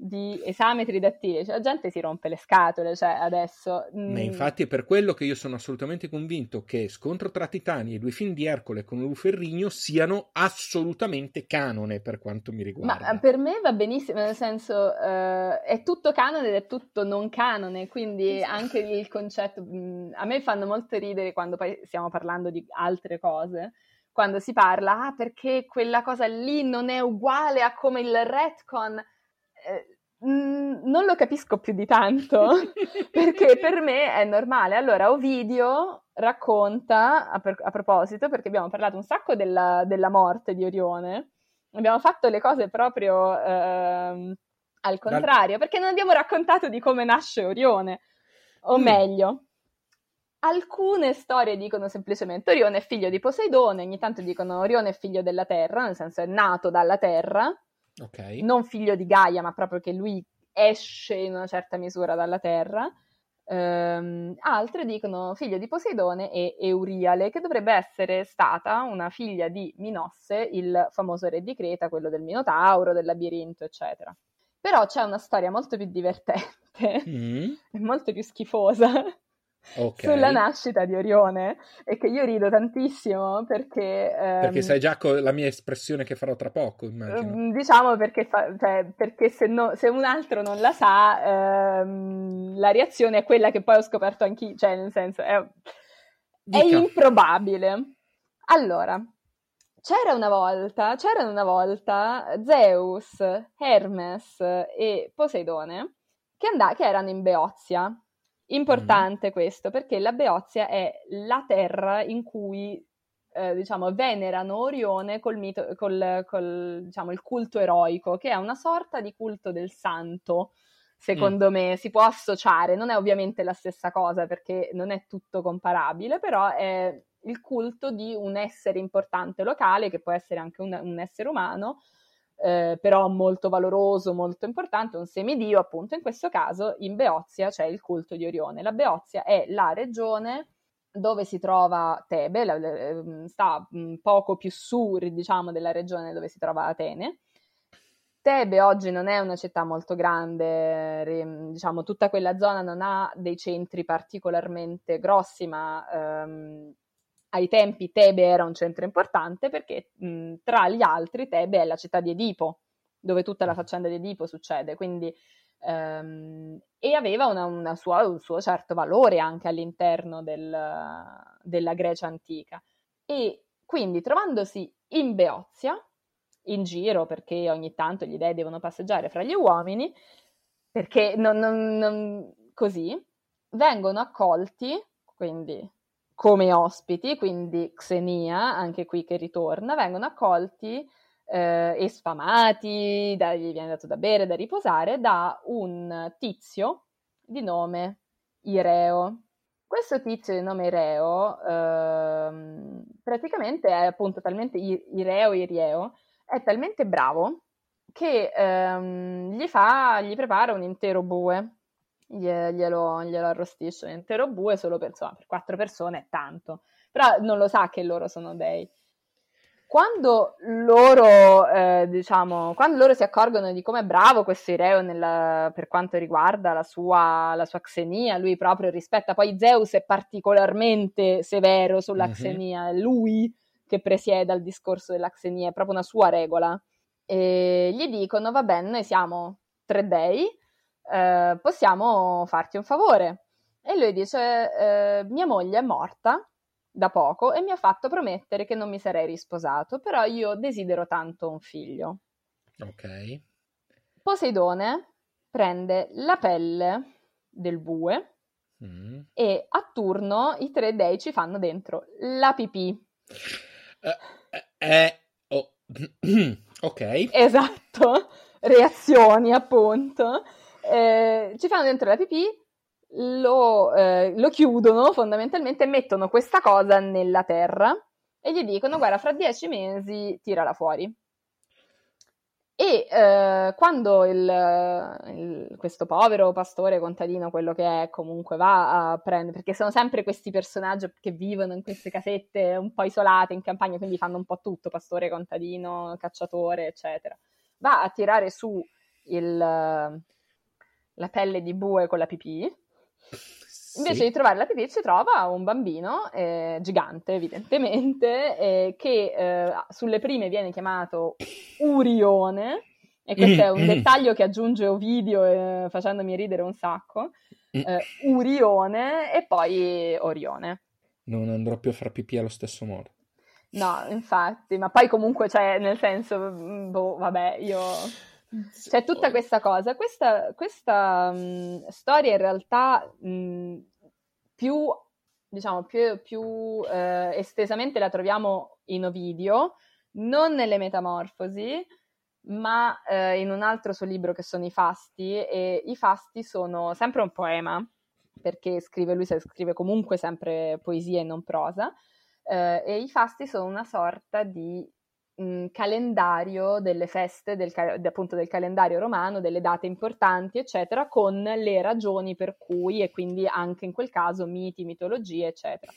di esametri dattili, cioè la gente si rompe le scatole, cioè adesso... Mm... Ma infatti è per quello che io sono assolutamente convinto che Scontro tra Titani e due film di Ercole con Lu Ferrigno siano assolutamente canone per quanto mi riguarda. Ma per me va benissimo, nel senso uh, è tutto canone ed è tutto non canone, quindi anche il concetto... Mh, mm, a me fanno molto ridere quando poi stiamo parlando di altre cose, quando si parla, ah perché quella cosa lì non è uguale a come il retcon eh, non lo capisco più di tanto perché per me è normale. Allora, Ovidio racconta a, per, a proposito, perché abbiamo parlato un sacco della, della, morte di Orione, abbiamo fatto le cose proprio eh, al contrario, perché non abbiamo raccontato di come nasce Orione, o mm. meglio. Alcune storie dicono semplicemente Orione è figlio di Poseidone, ogni tanto dicono Orione è figlio della terra, nel senso è nato dalla terra, Okay. Non figlio di Gaia, ma proprio che lui esce in una certa misura dalla Terra. Um, altre dicono figlio di Poseidone e Euriale, che dovrebbe essere stata una figlia di Minosse, il famoso re di Creta, quello del Minotauro, del labirinto, eccetera. Però c'è una storia molto più divertente mm. molto più schifosa okay. sulla nascita di Orione e che io rido tantissimo perché... Um, perché sai già la mia espressione che farò tra poco, immagino. Um, diciamo perché, fa- cioè, perché se, no- se, un altro non la sa, um, la reazione è quella che poi ho scoperto anch'io, cioè nel senso è, è improbabile. Allora, c'era una volta, c'erano una volta Zeus, Hermes e Poseidone che, and- che erano in Beozia Importante mm. questo perché la Beozia è la terra in cui eh, diciamo, venerano Orione col, mito, col, col diciamo, il culto eroico, che è una sorta di culto del santo, secondo mm. me, si può associare, non è ovviamente la stessa cosa perché non è tutto comparabile, però è il culto di un essere importante locale, che può essere anche un, un essere umano, eh, però molto valoroso, molto importante, un semidio, appunto, in questo caso in Beozia c'è il culto di Orione. La Beozia è la regione dove si trova Tebe, la, ehm, sta poco più su, diciamo, della regione dove si trova Atene. Tebe oggi non è una città molto grande, diciamo, tutta quella zona non ha dei centri particolarmente grossi, ma ehm, ai tempi Tebe era un centro importante perché mh, tra gli altri Tebe è la città di Edipo, dove tutta la faccenda di Edipo succede, quindi, ehm, e aveva una, una sua, un suo certo valore anche all'interno del, della Grecia antica. E quindi trovandosi in Beozia, in giro perché ogni tanto gli dei devono passeggiare fra gli uomini, perché non, non, non, così vengono accolti, quindi come ospiti, quindi Xenia, anche qui che ritorna, vengono accolti eh, e sfamati, da, gli viene dato da bere, da riposare, da un tizio di nome Ireo. Questo tizio di nome Ireo ehm, praticamente è appunto talmente Ireo, Irieo, è talmente bravo che ehm, gli, fa, gli prepara un intero bue glielo, glielo arrostisce un intero bue solo per, insomma, per quattro persone è tanto, però non lo sa che loro sono dei. Quando loro, eh, diciamo, quando loro si accorgono di come è bravo questo Ireo nella, per quanto riguarda la sua, la sua xenia, lui proprio rispetta, poi Zeus è particolarmente severo sulla mm-hmm. xenia, lui che presiede al discorso della xenia, è proprio una sua regola e gli dicono, va bene, noi siamo tre dei, eh, possiamo farti un favore. E lui dice, eh, mia moglie è morta da poco e mi ha fatto promettere che non mi sarei risposato, però io desidero tanto un figlio. Ok. Poseidone prende la pelle del bue mm. e a turno i tre dei ci fanno dentro la pipì. Eh, eh, oh. ok. Esatto, reazioni appunto. Eh, ci fanno dentro la pipì, lo, eh, lo chiudono fondamentalmente, mettono questa cosa nella terra e gli dicono guarda fra dieci mesi tirala fuori. E eh, quando il, il, questo povero pastore contadino, quello che è, comunque va a prendere, perché sono sempre questi personaggi che vivono in queste casette un po' isolate in campagna, quindi fanno un po' tutto, pastore, contadino, cacciatore, eccetera. Va a tirare su il, la pelle di bue con la pipì, Invece sì. di trovare la pipì si trova un bambino eh, gigante, evidentemente, eh, che eh, sulle prime viene chiamato Urione, e questo mm, è un mm. dettaglio che aggiunge Ovidio eh, facendomi ridere un sacco, mm. Eh, Urione e poi Orione. Non andrò più a far pipì allo stesso modo. No, infatti, ma poi comunque, cioè, nel senso, boh, vabbè, io... C'è tutta questa cosa. Questa, questa mh, storia in realtà mh, più, diciamo, più, più eh, estesamente la troviamo in Ovidio, non nelle Metamorfosi, ma eh, in un altro suo libro che sono i Fasti, e i Fasti sono sempre un poema, perché scrive, lui scrive comunque sempre poesia e non prosa, eh, e i Fasti sono una sorta di mh, calendario delle feste, del, appunto del calendario romano, delle date importanti, eccetera, con le ragioni per cui, e quindi anche in quel caso miti, mitologie, eccetera.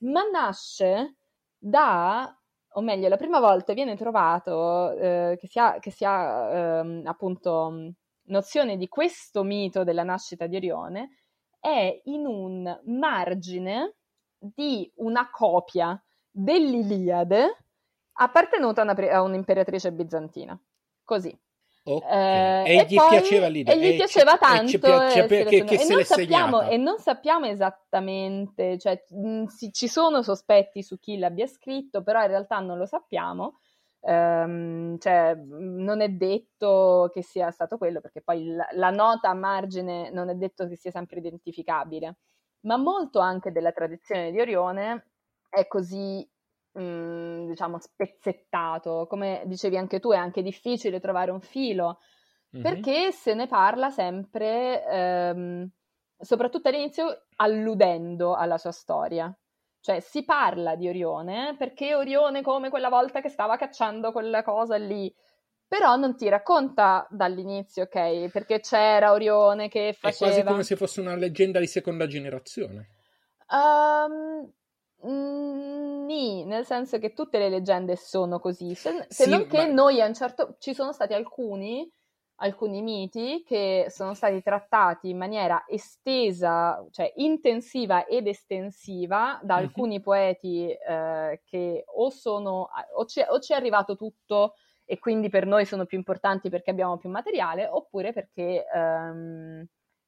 Ma nasce da o meglio, la prima volta viene trovato eh, che si ha, che si ha ehm, appunto nozione di questo mito della nascita di Orione è in un margine di una copia dell'Iliade appartenuta a, una, a un'imperatrice bizantina. Così. Okay. Eh, e, gli poi, piaceva l'idea. E gli e piaceva c- tanto. Pi- che, che, che e, non sappiamo, e, non sappiamo, esattamente, cioè, mh, si, ci sono sospetti su chi l'abbia scritto, però in realtà non lo sappiamo. Um, cioè, non è detto che sia stato quello, perché poi la, la nota a margine non è detto che sia sempre identificabile. Ma molto anche della tradizione di Orione è così mh, mhmm, diciamo, spezzettato. Come dicevi anche tu, è anche difficile trovare un filo, mm-hmm. perché se ne parla sempre, ehm, soprattutto all'inizio, alludendo alla sua storia. Cioè si parla di Orione perché Orione come quella volta che stava cacciando quella cosa lì, però non ti racconta dall'inizio, ok? Perché c'era Orione che faceva... È quasi come se fosse una leggenda di seconda generazione. Um, Mm, nì, nel senso che tutte le leggende sono così, se, se sì, non che ma... noi a un certo... ci sono stati alcuni, alcuni miti che sono stati trattati in maniera estesa, cioè intensiva ed estensiva da mhm. alcuni poeti eh, che o sono, o ci, o ci è arrivato tutto e quindi per noi sono più importanti perché abbiamo più materiale, oppure perché... Um,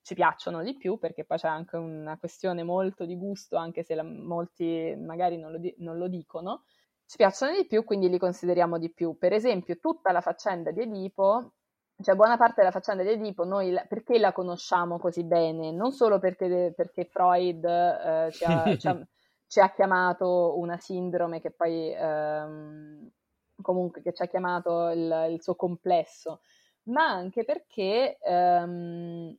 ci piacciono di più, perché poi c'è anche una questione molto di gusto, anche se la, molti magari non lo, di, non lo dicono, ci piacciono di più, quindi li consideriamo di più. Per esempio, tutta la faccenda di Edipo, cioè buona parte della faccenda di Edipo, noi la, perché la conosciamo così bene? Non solo perché, perché Freud eh, ci, ha, ci, ha, ci, ha, chiamato una sindrome che poi ehm, comunque che ci ha chiamato il, il, suo complesso, ma anche perché ehm,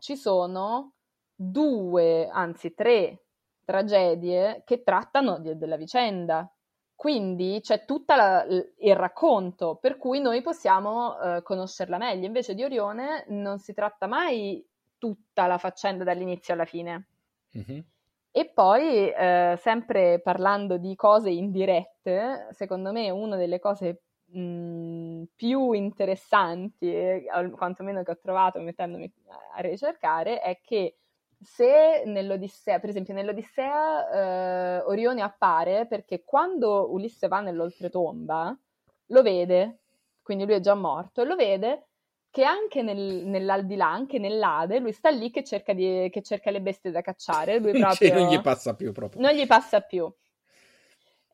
ci sono due, anzi tre tragedie che trattano di, della vicenda. Quindi c'è tutto il racconto, per cui noi possiamo eh, conoscerla meglio. Invece di Orione non si tratta mai tutta la faccenda dall'inizio alla fine. Mm-hmm. E poi, eh, sempre parlando di cose indirette, secondo me una delle cose mh, più interessanti, quantomeno che ho trovato mettendomi a ricercare, è che se nell'Odissea, per esempio nell'Odissea eh, Orione appare perché quando Ulisse va nell'oltretomba lo vede, quindi lui è già morto, e lo vede che anche nel, nell'aldilà, anche nell'Ade, lui sta lì che cerca, di, che cerca le bestie da cacciare. Lui proprio, cioè, non gli passa più proprio. Non gli passa più.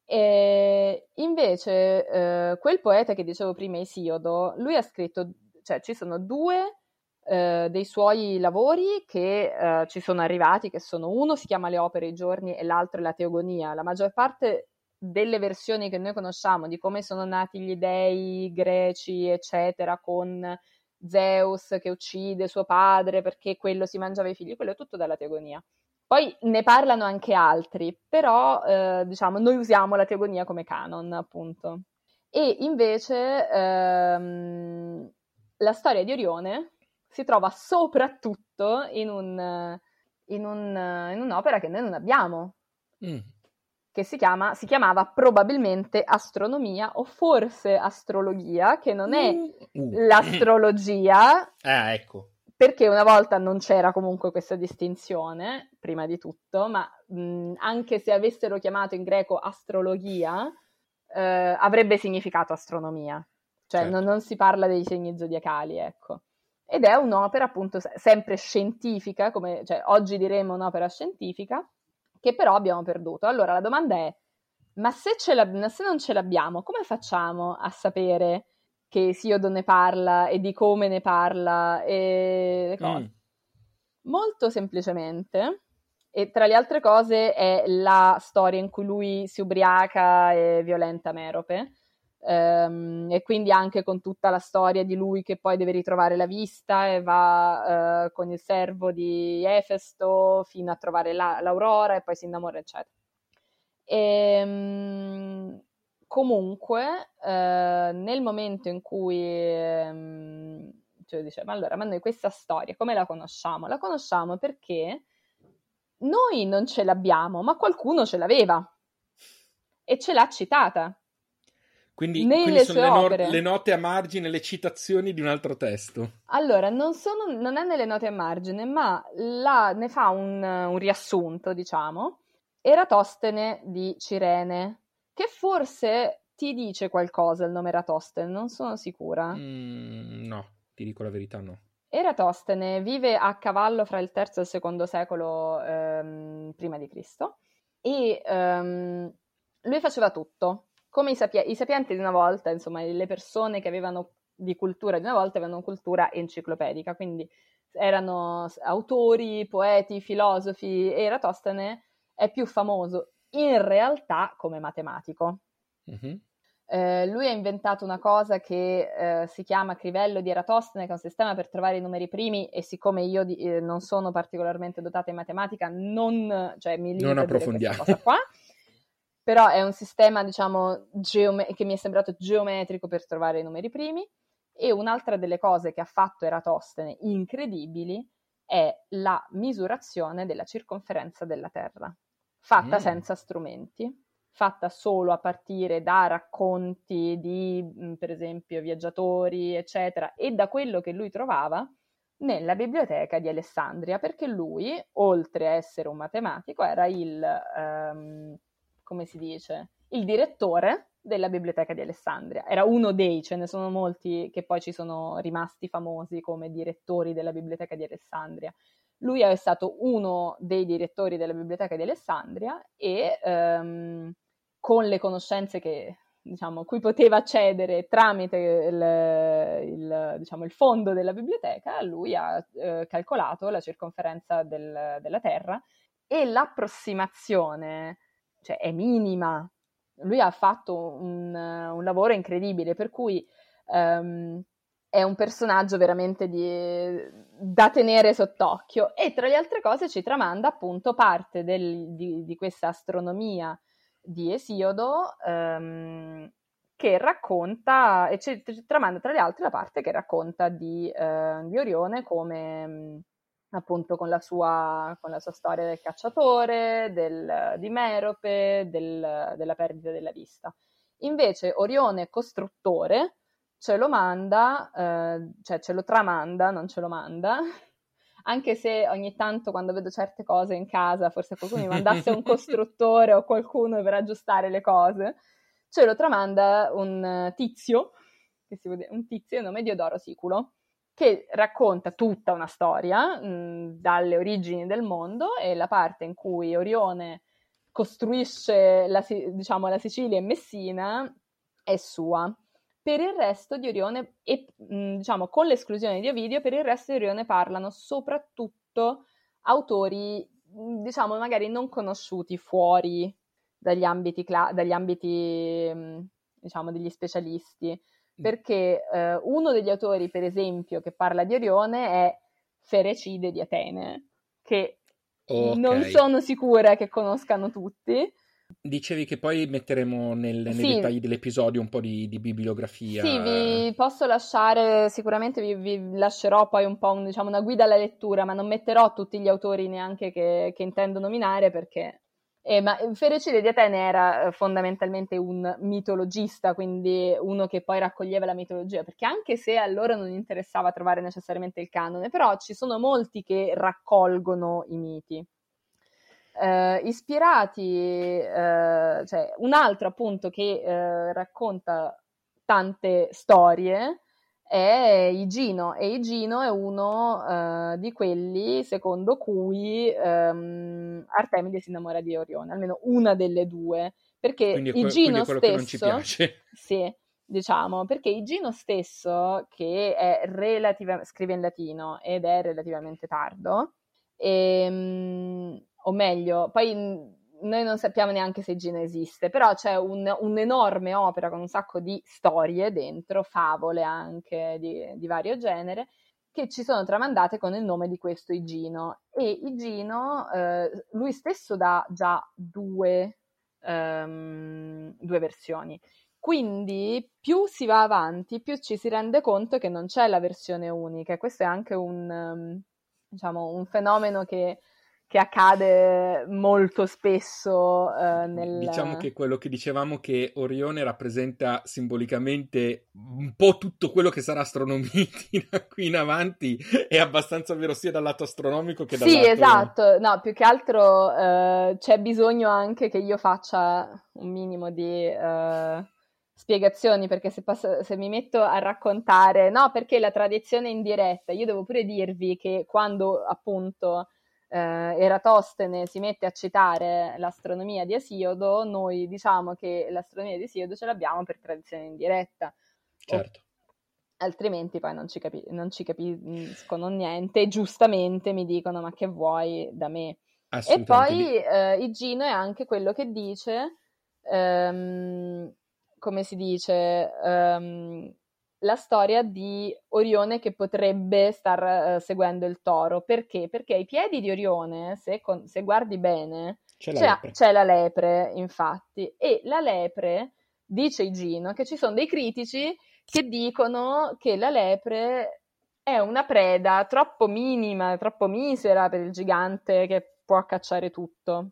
E invece eh, quel poeta che dicevo prima, Esiodo, lui ha scritto, cioè ci sono due eh, dei suoi lavori che eh, ci sono arrivati, che sono uno si chiama Le opere i giorni e l'altro è la Teogonia. La maggior parte delle versioni che noi conosciamo di come sono nati gli dei greci, eccetera, con Zeus che uccide suo padre perché quello si mangiava i figli, quello è tutto dalla teogonia. Poi ne parlano anche altri, però eh, diciamo noi usiamo la teogonia come canon, appunto. E invece ehm, la storia di Orione si trova soprattutto in, un, in, un, in un'opera che noi non abbiamo. Mm che si, chiama, si chiamava probabilmente astronomia o forse astrologia, che non è uh. l'astrologia. Ah, ecco. Perché una volta non c'era comunque questa distinzione, prima di tutto, ma mh, anche se avessero chiamato in greco astrologia, eh, avrebbe significato astronomia. Cioè certo. non, non si parla dei segni zodiacali, ecco ed è un'opera appunto sempre scientifica, come cioè, oggi diremmo un'opera scientifica, che però abbiamo perduto. Allora la domanda è, ma se, se non ce l'abbiamo, come facciamo a sapere che Siodo ne parla e di come ne parla e? Mm. Molto semplicemente, e tra le altre cose è la storia in cui lui si ubriaca e violenta Merope. Um, e quindi anche con tutta la storia di lui che poi deve ritrovare la vista e va uh, con il servo di Efesto fino a trovare la, l'Aurora e poi si innamora, eccetera. E, um, comunque, uh, nel momento in cui um, cioè dice, ma allora, ma noi questa storia come la conosciamo? La conosciamo perché noi non ce l'abbiamo, ma qualcuno ce l'aveva e ce l'ha citata. Quindi, quindi sono le, no- le, note a margine, le citazioni di un altro testo. Allora, non, sono, non è nelle note a margine, ma la, ne fa un, un, riassunto, diciamo, Eratostene di Cirene, che forse ti dice qualcosa il nome Eratostene, non sono sicura. Mm, no, ti dico la verità, no. Eratostene vive a cavallo fra il III e il II secolo ehm, prima di Cristo e ehm, lui faceva tutto come i, sapia- i sapienti di una volta, insomma, le persone che avevano di cultura di una volta avevano cultura enciclopedica, quindi erano autori, poeti, filosofi Eratostene è più famoso in realtà come matematico. Mm-hmm. Eh, lui ha inventato una cosa che eh, si chiama crivello di Eratostene, che è un sistema per trovare i numeri primi e siccome io di, eh, non sono particolarmente dotata in matematica, non, cioè, mi non approfondiamo. questa cosa qua. però è un sistema, diciamo, geome- che mi è sembrato geometrico per trovare i numeri primi. E un'altra delle cose che ha fatto Eratostene incredibili è la misurazione della circonferenza della Terra, fatta mm. senza strumenti, fatta solo a partire da racconti di, mm, per esempio, viaggiatori, eccetera, e da quello che lui trovava nella biblioteca di Alessandria, perché lui, oltre a essere un matematico, era il um, come si dice, il direttore della biblioteca di Alessandria. Era uno dei, ce ne sono molti che poi ci sono rimasti famosi come direttori della biblioteca di Alessandria. Lui è stato uno dei direttori della biblioteca di Alessandria e ehm, con le conoscenze che, diciamo, cui poteva accedere tramite il, il, diciamo, il fondo della biblioteca, lui ha eh, calcolato la circonferenza del, della Terra e l'approssimazione cioè è minima. Lui ha fatto un, un lavoro incredibile, per cui um, è un personaggio veramente di, da tenere sott'occhio e tra le altre cose ci tramanda appunto parte del, di, di, questa astronomia di Esiodo um, che racconta, e ci, tramanda tra le altre la parte che racconta di, uh, di Orione come appunto con la sua, con la sua storia del cacciatore, del, di Merope, del, della perdita della vista. Invece Orione costruttore ce lo manda, eh, cioè ce lo tramanda, non ce lo manda, anche se ogni tanto quando vedo certe cose in casa, forse qualcuno mi mandasse un costruttore o qualcuno per aggiustare le cose, ce lo tramanda un tizio che si vede, un tizio di nome Diodoro Siculo, che racconta tutta una storia mh, dalle origini del mondo e la parte in cui Orione costruisce la, diciamo, la Sicilia e Messina è sua. Per il resto di Orione, e diciamo con l'esclusione di Ovidio, per il resto di Orione parlano soprattutto autori, diciamo, magari non conosciuti fuori dagli ambiti, cla- dagli ambiti diciamo, degli specialisti. Mm. Perché eh, uno degli autori, per esempio, che parla di Orione è Ferecide di Atene, che okay. non sono sicura che conoscano tutti. Dicevi che poi metteremo nel, nei sì. dettagli dell'episodio un po' di, di, bibliografia. Sì, vi posso lasciare, sicuramente vi, vi lascerò poi un po' un, diciamo, una guida alla lettura, ma non metterò tutti gli autori neanche che, che intendo nominare perché eh, ma Ferecide di Atene era eh, fondamentalmente un mitologista, quindi uno che poi raccoglieva la mitologia, perché anche se a loro non interessava trovare necessariamente il canone, però ci sono molti che raccolgono i miti. Eh, ispirati, eh, cioè un altro appunto che eh, racconta tante storie è Igino. E Igino è uno uh, di quelli secondo cui um, Artemide si innamora di Orione, almeno una delle due, perché quindi que- Igino stesso sì, diciamo, perché Igino stesso che è relativa, scrive in latino ed è relativamente tardo e, um, o meglio, poi noi non sappiamo neanche se Gino esiste, però c'è un, un'enorme opera con un sacco di storie dentro, favole anche di, di, vario genere, che ci sono tramandate con il nome di questo Igino. E Igino, eh, lui stesso dà già due, um, due versioni. Quindi più si va avanti, più ci si rende conto che non c'è la versione unica. Questo è anche un, um, diciamo, un fenomeno che che accade molto spesso eh, nel... Diciamo che quello che dicevamo che Orione rappresenta simbolicamente un po' tutto quello che sarà astronomia da qui in avanti è abbastanza vero sia dal lato astronomico che dal sì, lato... Sì, esatto. No, più che altro eh, c'è bisogno anche che io faccia un minimo di... Eh, spiegazioni perché se, passo, se, mi metto a raccontare no perché la tradizione è indiretta io devo pure dirvi che quando appunto eh, Eratostene si mette a citare l'astronomia di Esiodo, noi diciamo che l'astronomia di Esiodo ce l'abbiamo per tradizione indiretta. Certo. O, altrimenti poi non ci, capi- non ci, capiscono niente e giustamente mi dicono ma che vuoi da me. E poi eh, Igino è anche quello che dice, ehm, come si dice, ehm, la storia di Orione che potrebbe star uh, seguendo il toro. Perché? Perché ai piedi di Orione, se, con, se guardi bene, c'è la, c'è, c'è la, lepre, infatti. E la lepre, dice Igino, che ci sono dei critici che dicono che la lepre è una preda troppo minima, troppo misera per il gigante che può cacciare tutto.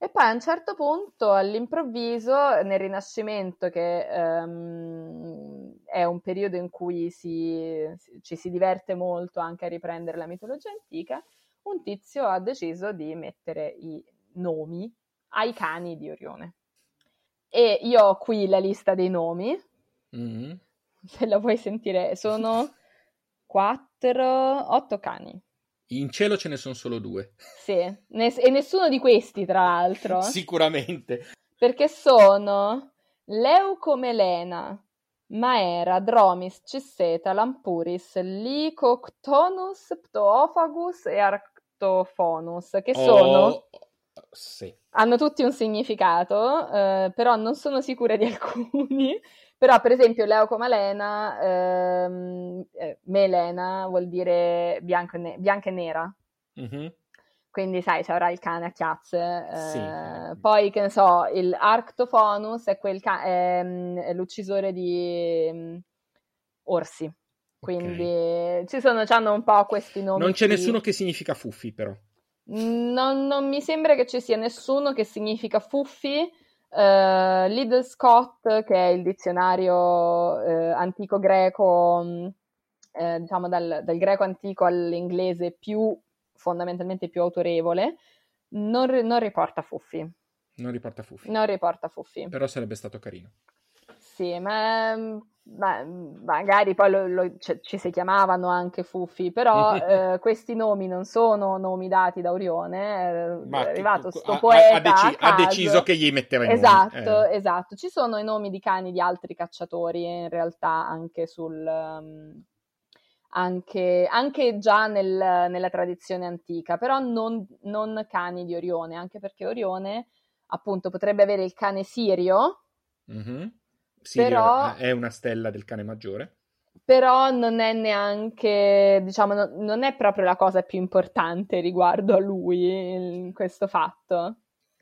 E poi a un certo punto, all'improvviso, nel Rinascimento, che um, è un periodo in cui si, ci si diverte molto anche a riprendere la mitologia antica, un tizio ha deciso di mettere i nomi ai cani di Orione. E io ho qui la lista dei nomi, mm-hmm. se la vuoi sentire, sono quattro, otto cani. In cielo ce ne sono solo due. Sì, Ness- e nessuno di questi, tra l'altro. Sicuramente. Perché sono Leucomelena, Maera, Dromis, Cisseta, Lampuris, Licoctonus, Ptoofagus e Arctophonus, che sono... Oh, sì. Hanno tutti un significato, eh, però non sono sicura di alcuni. Però, per esempio, Leucomalena, ehm, eh, melena vuol dire bianco e, ne- bianca e nera. Mm-hmm. Quindi, sai, ci avrà il cane a chiazze. Eh, sì. Poi, che ne so, il Arctophonus è, quel ca- è, è l'uccisore di um, orsi. Quindi okay. ci sono, hanno un po' questi nomi. Non c'è qui. nessuno che significa fuffi, però. Non, non, mi sembra che ci sia nessuno che significa fuffi. Uh, Liddell Scott, che è il dizionario uh, antico greco, uh, diciamo dal, dal, greco antico all'inglese più fondamentalmente più autorevole, non, non riporta fuffi. Non riporta fuffi. Non riporta fuffi. Però sarebbe stato carino. Sì, ma Beh, magari poi lo, lo, cioè, ci si chiamavano anche Fuffi, però eh, questi nomi non sono nomi dati da Orione, eh, è arrivato sto ha, poeta ha, deci- ha, deciso che gli metteva i esatto, nomi. Eh. Esatto, ci sono i nomi di cani di altri cacciatori in realtà anche sul... Um, anche, anche, già nel, nella tradizione antica, però non, non cani di Orione, anche perché Orione appunto potrebbe avere il cane Sirio, mm-hmm Sirio però, è una stella del cane maggiore. Però non è neanche, diciamo, no, non è proprio la cosa più importante riguardo a lui, questo fatto.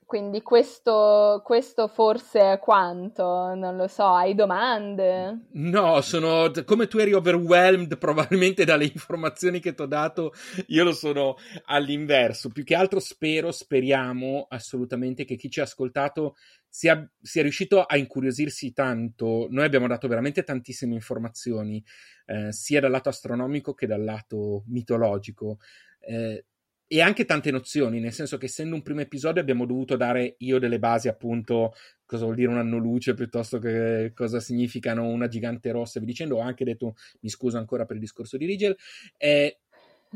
Quindi questo, questo, forse è quanto? Non lo so, hai domande? No, sono come tu eri overwhelmed probabilmente dalle informazioni che ti ho dato, io lo sono all'inverso. Più che altro spero, speriamo assolutamente che chi ci ha ascoltato sia, sia riuscito a incuriosirsi tanto. Noi abbiamo dato veramente tantissime informazioni, eh, sia dal lato astronomico che dal lato mitologico. Eh, e anche tante nozioni, nel senso che essendo un primo episodio abbiamo dovuto dare io delle basi, appunto, cosa vuol dire un anno luce piuttosto che cosa significano una gigante rossa vi dicendo. Ho anche detto, mi scuso ancora per il discorso di Rigel. Eh,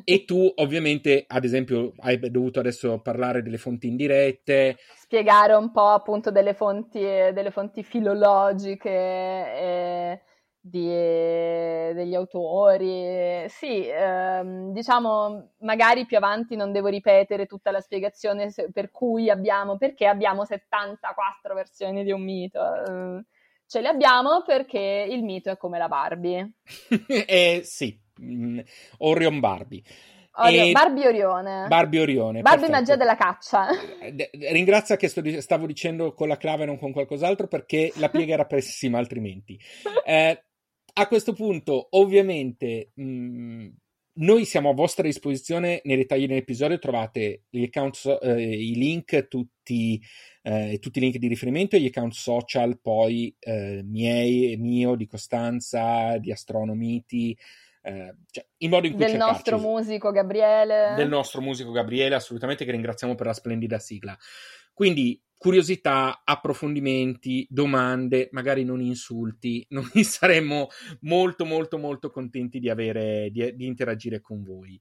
e tu, ovviamente, ad esempio, hai dovuto adesso parlare delle fonti indirette. Spiegare un po' appunto delle fonti, delle fonti filologiche. E di, degli autori. Sì, ehm, diciamo, magari più avanti non devo ripetere tutta la spiegazione per cui abbiamo, perché abbiamo 74 versioni di un mito. Eh, ce le abbiamo perché il mito è come la Barbie. eh, sì, mm, Orion Barbie. Orion. Barbie Orione. Barbie Orione. Barbie perfetto. magia della caccia. Ringrazia che sto, stavo dicendo con la clave e non con qualcos'altro perché la piega era pessima altrimenti. Eh, a questo punto, ovviamente, mh, mm, noi siamo a vostra disposizione nei dettagli dell'episodio, trovate gli account, eh, i link, tutti, eh, tutti i link di riferimento e gli account social, poi eh, miei, mio, di Costanza, di Astronomiti, eh, cioè, in modo in cui del nostro musico Gabriele. Del nostro musico Gabriele, assolutamente, che ringraziamo per la splendida sigla. Quindi curiosità, approfondimenti, domande, magari non insulti. Noi saremmo molto, molto, molto contenti di, avere, di, di interagire con voi.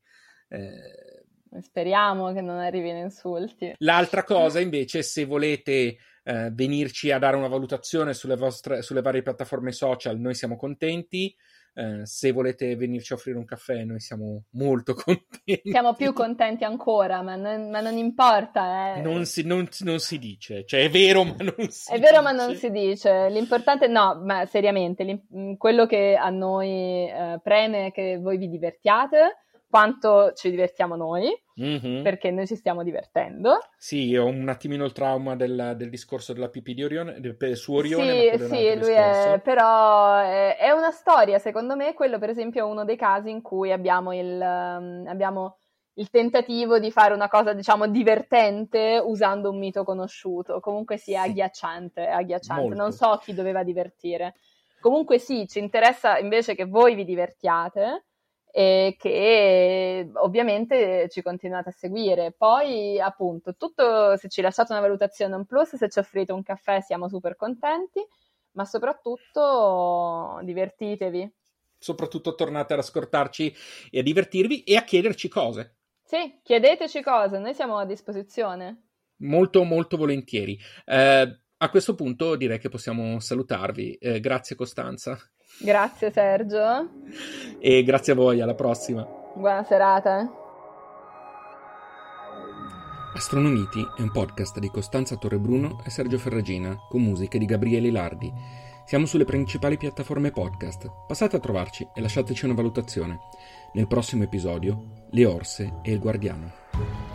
Eh... Speriamo che non arrivino insulti. L'altra cosa, invece, se volete eh, venirci a dare una valutazione sulle, vostre, sulle varie piattaforme social, noi siamo contenti. Eh, se volete venirci a offrire un caffè, noi siamo molto contenti. Siamo più contenti ancora, ma non, ma non importa. Eh. Non, si, non, non, si, dice, cioè è vero, ma non si È vero, ma non si dice. L'importante, no, ma seriamente, quello che a noi eh, preme è che voi vi divertiate quanto ci divertiamo noi, mm-hmm. perché noi ci stiamo divertendo. Sì, ho un attimino il trauma del, del discorso della pipì di Orione, de, su Orione. Sì, sì, lui è, però è, è, una storia, secondo me, quello per esempio è uno dei casi in cui abbiamo il, um, abbiamo il tentativo di fare una cosa, diciamo, divertente usando un mito conosciuto. Comunque sì, è agghiacciante, agghiacciante. Non so chi doveva divertire. Comunque sì, ci interessa invece che voi vi divertiate e che ovviamente ci continuate a seguire. Poi, appunto, tutto se ci lasciate una valutazione un plus, se ci offrite un caffè siamo super contenti, ma soprattutto divertitevi. Soprattutto tornate ad ascoltarci e a divertirvi e a chiederci cose. Sì, chiedeteci cose, noi siamo a disposizione. Molto, molto volentieri. Eh, a questo punto direi che possiamo salutarvi. Eh, grazie Costanza. Grazie Sergio. E grazie a voi, alla prossima. Buona serata. Astronomiti è un podcast di Costanza Torrebruno e Sergio Ferragina, con musiche di Gabriele Lardi. Siamo sulle principali piattaforme podcast. Passate a trovarci e lasciateci una valutazione. Nel prossimo episodio, Le Orse e il Guardiano.